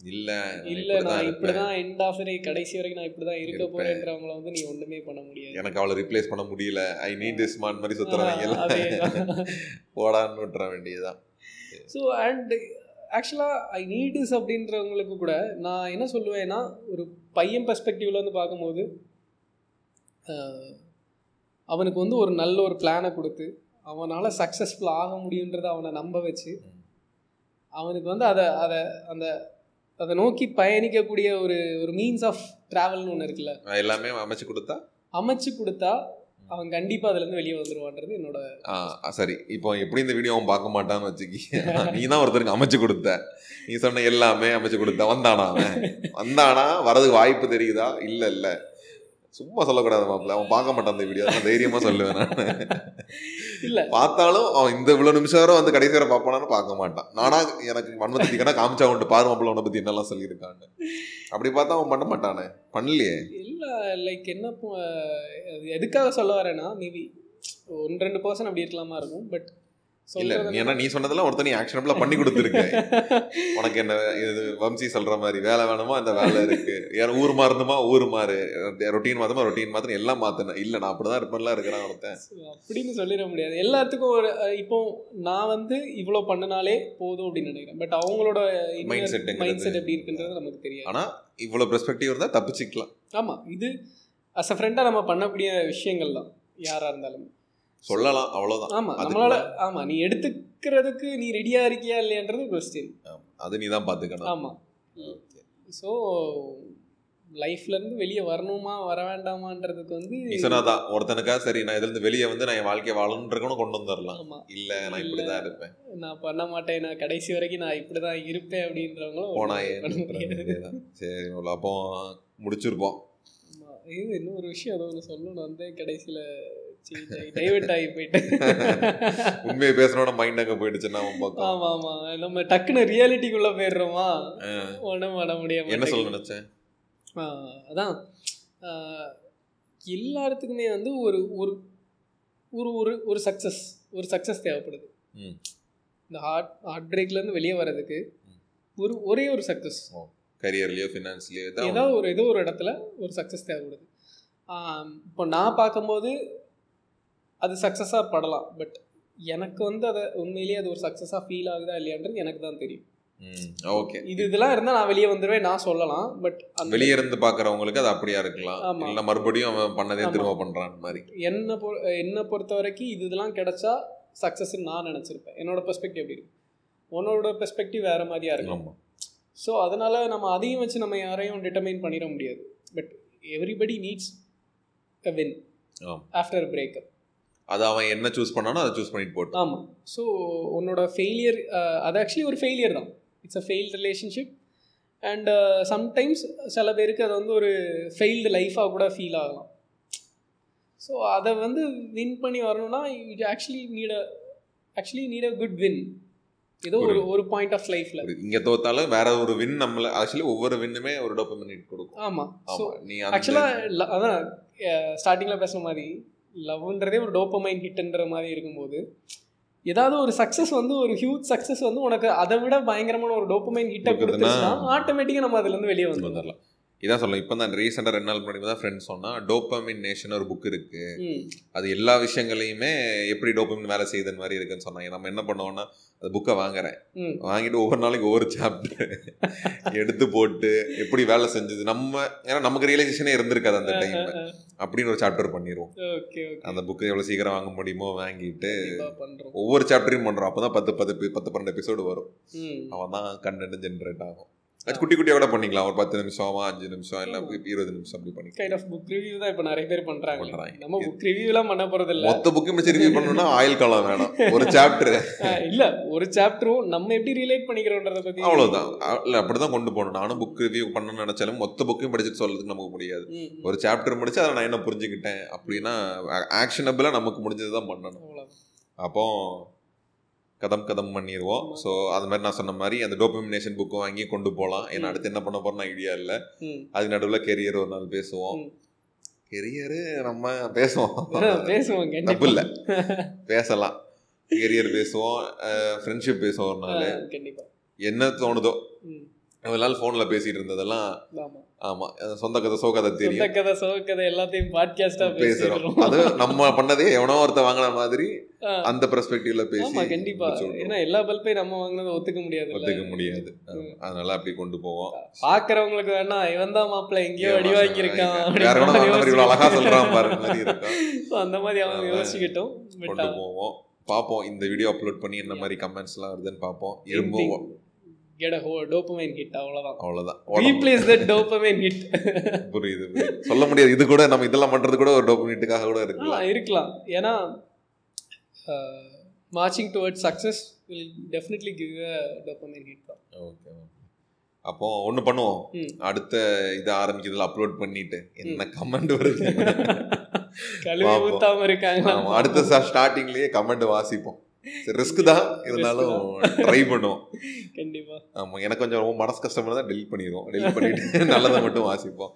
இல்ல இல்ல நான். இப்படிதான் எண்ட் ஆஃப் கடைசி வரைக்கும் நான் இப்படிதான் இருக்க. போறேன்றவங்கள வந்து நீ ஒண்ணுமே பண்ண முடியாது எனக்கு அவளை ரிப்ளேஸ் பண்ண முடியல ஐ நீட் திஸ் மான் மாதிரி சுத்துறவங்க. போடான்னு விட்டுற வேண்டியதுதான் ஸோ அண்ட் ஆக்சுவலாக ஐ நீட் இஸ் அப்படின்றவங்களுக்கு கூட நான் என்ன சொல்லுவேன்னா ஒரு பையன் பெர்ஸ்பெக்டிவ்ல வந்து பார்க்கும்போது அவனுக்கு வந்து ஒரு நல்ல ஒரு பிளானை கொடுத்து அவனால் சக்ஸஸ்ஃபுல் ஆக முடியுன்றதை அவனை நம்ப வச்சு அவனுக்கு வந்து அதை அதை அந்த அதை நோக்கி பயணிக்கக்கூடிய ஒரு ஒரு மீன்ஸ் ஆஃப் ட்ராவல்னு ஒன்று இருக்குல்ல. எல்லாமே அமைச்சு கொடுத்தா? அமைச்சு கொடுத்தா அவன் கண்டிப்பாக அதுலேருந்து வெளியே வந்துடுவான்றது என்னோட சரி. இப்போ எப்படி இந்த வீடியோ அவன் பார்க்க மாட்டான்னு வச்சுக்கி நீ தான் ஒருத்தருக்கு அமைச்சு கொடுத்த. நீ சொன்ன எல்லாமே அமைச்சு கொடுத்த வந்தானா அவன்? வந்தானா? வரதுக்கு வாய்ப்பு தெரியுதா? இல்ல இல்ல. சும்மா சொல்லக்கூடாது மாப்பிள்ள. அவன் பார்க்க மாட்டான் அந்த வீடியோ நான் தைரியமா சொல்லுவேன் நான். இல்லை. பார்த்தாலும் அவன் இந்த இவ்வளவு நிமிஷம் வரை வந்து கடைசி வரை பார்ப்பானான்னு பார்க்க மாட்டான். நானா எனக்கு மன்மத்திக்கனா காமிச்சா உண்டு. பாரு மாப்பிள்ள உன்னை பத்தி என்னெல்லாம் சொல்லியிருக்கான்னு. அப்படி பார்த்தா அவன் பண்ண மாட்டானே. பண்ணலையே. இல்லை லைக் என்ன எதுக்காக சொல்ல வரேன்னா மேபி ஒன்று ரெண்டு பர்சன் அப்படி இருக்கலாமா இருக்கும். பட் இல்ல நீ ஏன்னா நீ சொன்னதெல்லாம் ஒருத்தர் நீ ஆக்ஷனபிளா பண்ணி கொடுத்துருக்க. உனக்கு என்ன இது வம்சி சொல்ற மாதிரி வேலை வேணுமா? அந்த வேலை இருக்கு. ஏன் ஊர் மாறணுமா? ஊர் மாறு. ரொட்டீன் மாத்தமா ரொட்டீன் மாத்தணும். எல்லாம் மாத்தணும். இல்ல நான் அப்படிதான் இருப்பேன்லாம் இருக்கிறேன் ஒருத்தன். அப்படின்னு சொல்லிட முடியாது. எல்லாத்துக்கும் ஒரு இப்போ நான் வந்து இவ்வளோ பண்ணினாலே போதும் அப்படின்னு நினைக்கிறேன். பட் அவங்களோட Mindset எங்கிறது? மைண்ட் செட் எப்படி இருக்குன்றது நமக்கு தெரியாது. ஆனா இவ்வளவு பெர்ஸ்பெக்டிவ் இருந்தா தப்பிச்சுக்கலாம். ஆமாம் இது அஸ் அ ஃப்ரெண்டாக நம்ம பண்ணக்கூடிய விஷயங்கள் தான் யாராக இருந்தாலும். சொல்லலாம் அவ்வளவுதான். ஆமாம் நம்மளால ஆமாம் நீ எடுத்துக்கிறதுக்கு நீ ரெடியாக இருக்கியா இல்லையான்றது கொஸ்டின் அது நீ தான் பாத்துக்கணும் ஆமாம் ஸோ லைஃப்லேருந்து வெளியே வரணுமா வர வேண்டாமான்றதுக்கு வந்து சொன்னாதான் ஒருத்தனுக்கா சரி நான் இதுல இருந்து வெளியே வந்து நான் என் வாழ்க்கையை வாழணுன்றக்கணும் கொண்டு வந்துடலாம் ஆமாம் இல்ல நான் இப்படிதான் இருப்பேன். நான் பண்ண மாட்டேன் நான் கடைசி வரைக்கும் நான் இப்படி தான் இருப்பேன் அப்படின்றவங்களும் போனா பண்ண முடியாது. ஏன் சரி அப்போ முடிச்சிருப்போம். இது இன்னொரு விஷயம் அதை ஒன்று சொல்லணும் வந்து கடைசியில் டைவர்ட் ஆகி போயிட்டு. உண்மையை பேசணும்னா மைண்ட் அங்க போயிடுச்சுன்னா அவன் பக்கம் ஆமா ஆமா. நம்ம டக்குன்னு ரியாலிட்டிக்குள்ள போயிடுறோமா. ஒன்றும் பண்ண முடியாம என்ன சொல்ல நினைச்சேன் அதான். எல்லாத்துக்குமே வந்து ஒரு ஒரு ஒரு ஒரு ஒரு சக்ஸஸ் ஒரு சக்ஸஸ் தேவைப்படுது. இந்த ஹார்ட் ஹார்ட் பிரேக்லேருந்து வெளியே வர்றதுக்கு ஒரு ஒரே ஒரு சக்ஸஸ் கரியர்லயோ ஃபினான்ஸ்லயோ ஏதோ ஒரு ஏதோ ஒரு இடத்துல ஒரு சக்ஸஸ் தேவைப்படுது. இப்போ நான் பார்க்கும்போது அது சக்ஸஸாக படலாம். பட் எனக்கு வந்து அதை உண்மையிலேயே அது ஒரு சக்ஸஸாக ஃபீல் ஆகுதா இல்லையான்றது எனக்கு தான் தெரியும். ஓகே இது இதெல்லாம் இருந்தால் நான் வெளியே வந்துடுவேன் நான் சொல்லலாம். பட் வெளியே இருந்து பாக்குறவங்களுக்கு அது அப்படியா இருக்கலாம். இல்ல மறுபடியும் அவன் பண்ணதே. திரும்ப பண்றான் மாதிரி. என்னை பொ என்னை பொறுத்த வரைக்கும் இது இதெல்லாம் கிடைச்சா சக்ஸஸ்ன்னு நான் நினச்சிருப்பேன். என்னோட பெர்ஸ்பெக்டிவ் எப்படி இருக்கு உன்னோட பெர்ஸ்பெக்டிவ் வேறு மாதிரியா இருக்கும். ஸோ அதனால் நம்ம அதையும் வச்சு நம்ம யாரையும் டிட்டர்மைன் பண்ணிட முடியாது. But everybody needs a win. After breakup அது அவன் என்ன சூஸ் பண்ணானோ அதை சூஸ் பண்ணிட்டு போட்டு. ஆமாம் ஸோ உன்னோட ஃபெயிலியர் அது ஆக்சுவலி ஒரு ஃபெயிலியர் தான். It's a failed relationship and sometimes சில பேருக்கு அது வந்து ஒரு ஃபெயில்டு லைஃபாக கூட ஃபீல் ஆகலாம். ஸோ அதை வந்து வின் பண்ணி வரணும்னா you actually need a actually need a good win ஏதோ ஒரு ஒரு பாயிண்ட் ஆஃப் லைஃப்பில் இங்க தோத்தாலும் வேற ஒரு வின் நம்மள ஆக்சுவலி ஒவ்வொரு வின்னுமே ஒரு டோபமின் கொடுக்கும். ஆமாம் ஸோ ஆமா. நீ அந்த ஆக்சுவலாக அதான் ஸ்டார்டிங்கில் பேசுன மாதிரி லவ்ன்றதே ஒரு டோப்பமைன் ஹிட்ன்ற மாதிரி இருக்கும்போது ஏதாவது ஒரு சக்ஸஸ் வந்து ஒரு ஹியூஜ் சக்ஸஸ் வந்து உனக்கு அதை விட பயங்கரமான ஒரு டோப்பமைன் ஹிட்டை கொடுத்துச்சுன்னா ஆட்டோமேட்டிக்காக நம்ம அதுலேருந்து வெளியே வந்துடலாம் வந்துடலாம். இதான் சொல்லலாம் இப்போ தான் ரீசெண்டாக ரெண்டு நாள் முன்னாடி தான் ஃப்ரெண்ட்ஸ் சொன்னா டோப்பமின் நேஷன் ஒரு புக் இருக்கு. ம். அது எல்லா விஷயங்களையுமே எப்படி டோப்பமின் வேலை செய்யுதுன்னு மாதிரி இருக்குன்னு சொன்னாங்க. நம்ம என்ன பண்ணுவோம்னா அந்த புக்கை வாங்குறேன். வாங்கிட்டு ஒவ்வொரு நாளைக்கு ஒவ்வொரு சாப்டர் எடுத்து போட்டு எப்படி வேலை செஞ்சது நம்ம ஏன்னா நமக்கு ரியலைசேஷனே இருந்திருக்காது அந்த டைம் அப்படின்னு ஒரு சாப்டர் பண்ணிடுவோம் அந்த புக்கை எவ்வளோ சீக்கிரம் வாங்க முடியுமோ வாங்கிட்டு ஒவ்வொரு சாப்டரையும் பண்ணுறோம் அப்போ தான் பத்து பத்து பத்து பன்னெண்டு எபிசோடு வரும். அவன் தான் கண்டென்ட் ஜென்ரேட் ஆகும். அது குட்டி குட்டியாக கூட பண்ணிக்கலாம். ஒரு பத்து நிமிஷமா அஞ்சு நிமிஷம் இல்லை இருபது நிமிஷம் அப்படி பண்ணிக்கலாம். கைண்ட் ஆஃப் புக் ரிவ்யூ தான் இப்போ நிறைய பேர் பண்ணுறாங்க பண்றாங்க. நம்ம புக் ரிவ்யூலாம் பண்ண போகிறது இல்லை. மொத்த புக்கையும் வச்சு ரிவ்யூ பண்ணணும்னா ஆயில் காலம் வேணும். ஒரு சாப்டர் இல்லை ஒரு சாப்டரும் நம்ம எப்படி ரிலேட் பண்ணிக்கிறோன்றத பற்றி அவ்வளவுதான். இல்லை அப்படிதான் கொண்டு போகணும். நானும் புக் ரிவ்யூ பண்ணணும்னு நினைச்சாலும் மொத்த புக்கையும் படிச்சுட்டு சொல்றதுக்கு நமக்கு முடியாது. ஒரு சாப்டர் முடிச்சு அதை நான் என்ன புரிஞ்சுக்கிட்டேன் அப்படின்னா ஆக்ஷனபிளாக நமக்கு முடிஞ்சது தான் பண்ணணும். அவ்வளோதான் அப்போ கதம் கதம் பண்ணிடுவோம். ஸோ அது மாதிரி நான் சொன்ன மாதிரி அந்த டோபமினேஷன் புக்கை வாங்கி கொண்டு போகலாம் ஏன்னா. அடுத்து என்ன பண்ண போறோம்னு ஐடியா இல்லை. அதுக்கு நடுவில் கெரியர் ஒரு நாள் பேசுவோம். கெரியரு நம்ம பேசுவோம். பேசுவோம் தப்பு இல்லை. பேசலாம். கெரியர் பேசுவோம். ஃப்ரெண்ட்ஷிப் பேசுவோம் ஒரு நாள். என்ன தோணுதோ. நாள் ஃபோனில் பேசிட்டு இருந்ததெல்லாம் ஆமா சொந்த கதை சோ கதை சொந்த தெரியும் கதை சோக கதை எல்லாத்தையும் பாட்காஸ்டா பேசுறோம். அது நம்ம பண்ணதே எவனோ ஒருத்த வாங்கின மாதிரி. அந்த பெர்ஸ்பெக்டிவ்ல பேசி கண்டிப்பா. ஏன்னா எல்லா பல்பையும் நம்ம வாங்கினதை ஒத்துக்க முடியாது ஒத்துக்க முடியாது. அதனால அப்படி கொண்டு போவோம். பாக்குறவங்களுக்கு வேணா இவன் தான் மாப்பிள்ள எங்கேயோ அடி வாங்கியிருக்கான் அழகா. சொல்றான் பாருங்க மாதிரி இருக்கும் அந்த மாதிரி அவங்க. யோசிக்கிட்டோம். கொண்டு போவோம். பார்ப்போம். இந்த வீடியோ அப்லோட் பண்ணி என்ன மாதிரி கமெண்ட்ஸ் எல்லாம் வருதுன்னு பார்ப்போம். இரும்போம் கெட் அ ஹோ டோபமைன் ஹிட் அவ்வளவுதான். அவ்வளவுதான். ரீப்ளேஸ் தட் டோபமைன் ஹிட் புரியுது. சொல்ல முடியாது. இது கூட நம்ம இதெல்லாம் பண்றது கூட ஒரு டோபமினிட்டுக்காக கூட இருக்கலாம். இருக்கலாம். ஏன்னா marching toward success will definitely give a dopamine hit தான் ஓகே அப்போ ஒண்ணு பண்ணுவோம். அடுத்த இது ஆரம்பிக்கிறதுல அப்லோட் பண்ணிட்டு என்ன கமெண்ட் வருது? கழுவி. ஊத்தாம இருக்காங்க அடுத்த ஸ்டார்டிங்லயே கமெண்ட் வாசிப்போம். ரிஸ்க் தான். இருந்தாலும் ட்ரை பண்ணுவோம். கண்டிப்பா. ஆமா எனக்கு கொஞ்சம் ரொம்ப மனசு கஷ்டமா தான் டெலிட் பண்ணிடுவோம். டெலிட் பண்ணிட்டு நல்லதை மட்டும் வாசிப்போம்.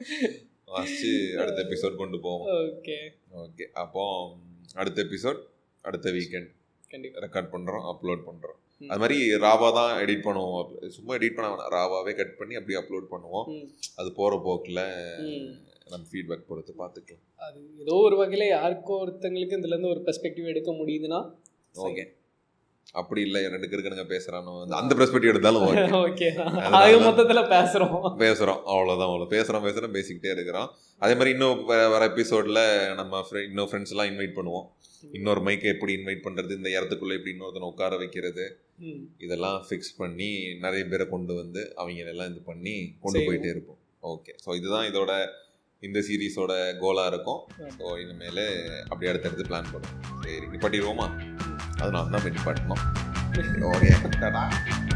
வாசிச்சு அடுத்த எபிசோட் கொண்டு போவோம். ஓகே. ஓகே அப்போ அடுத்த எபிசோட் அடுத்த வீக்கெண்ட் கண்டிப்பா. ரெக்கார்ட் பண்றோம் அப்லோட் பண்றோம். ம். அது மாதிரி ராவா தான் எடிட் பண்ணுவோம். சும்மா எடிட் பண்ண ராவாவே கட் பண்ணி அப்படியே அப்லோட் பண்ணுவோம். அது போற போக்குல. நம்ம ஃபீட்பேக் பொறுத்து பார்த்துக்கலாம் அது ஏதோ ஒரு வகையில யாருக்கோ ஒருத்தங்களுக்கு இதுல இருந்து ஒரு பெர்ஸ்பெக்டிவ் எடுக்க முடியுதுன்னா ஓகே. அப்படி இல்லை ரெண்டு கிறுக்கனுங்க பேசுறானோ அந்த- பெர்ஸ்பெக்டிவ் எடுத்தாலும் ஓகே ஆக மொத்தத்துல பேசுறோம். பேசுகிறோம் அவ்வளோதான் அவ்வளோ பேசுகிறோம் பேசுகிறோம் பேசிக்கிட்டே இருக்கிறோம். அதே மாதிரி இன்னும் வர எபிசோடில் நம்ம இன்னும் ஃப்ரெண்ட்ஸ் எல்லாம் இன்வைட் பண்ணுவோம். இன்னொரு மைக்கை எப்படி இன்வைட் பண்ணுறது இந்த இடத்துக்குள்ளே எப்படி இன்னொருத்தனை உட்கார வைக்கிறது இதெல்லாம் ஃபிக்ஸ் பண்ணி நிறைய பேரை கொண்டு வந்து அவங்க எல்லாம் இது பண்ணி கொண்டு. போயிட்டே இருப்போம். ஓகே ஸோ இதுதான் இதோட இந்த சீரீஸோட கோலாக இருக்கும். ஸோ இனிமேல் அப்படி அடுத்தடுத்து பிளான் பண்ணுவோம். சரி நிப்பாட்டிடுவோமா அது நான் தான் நிப்பாட்டணும் ஓகே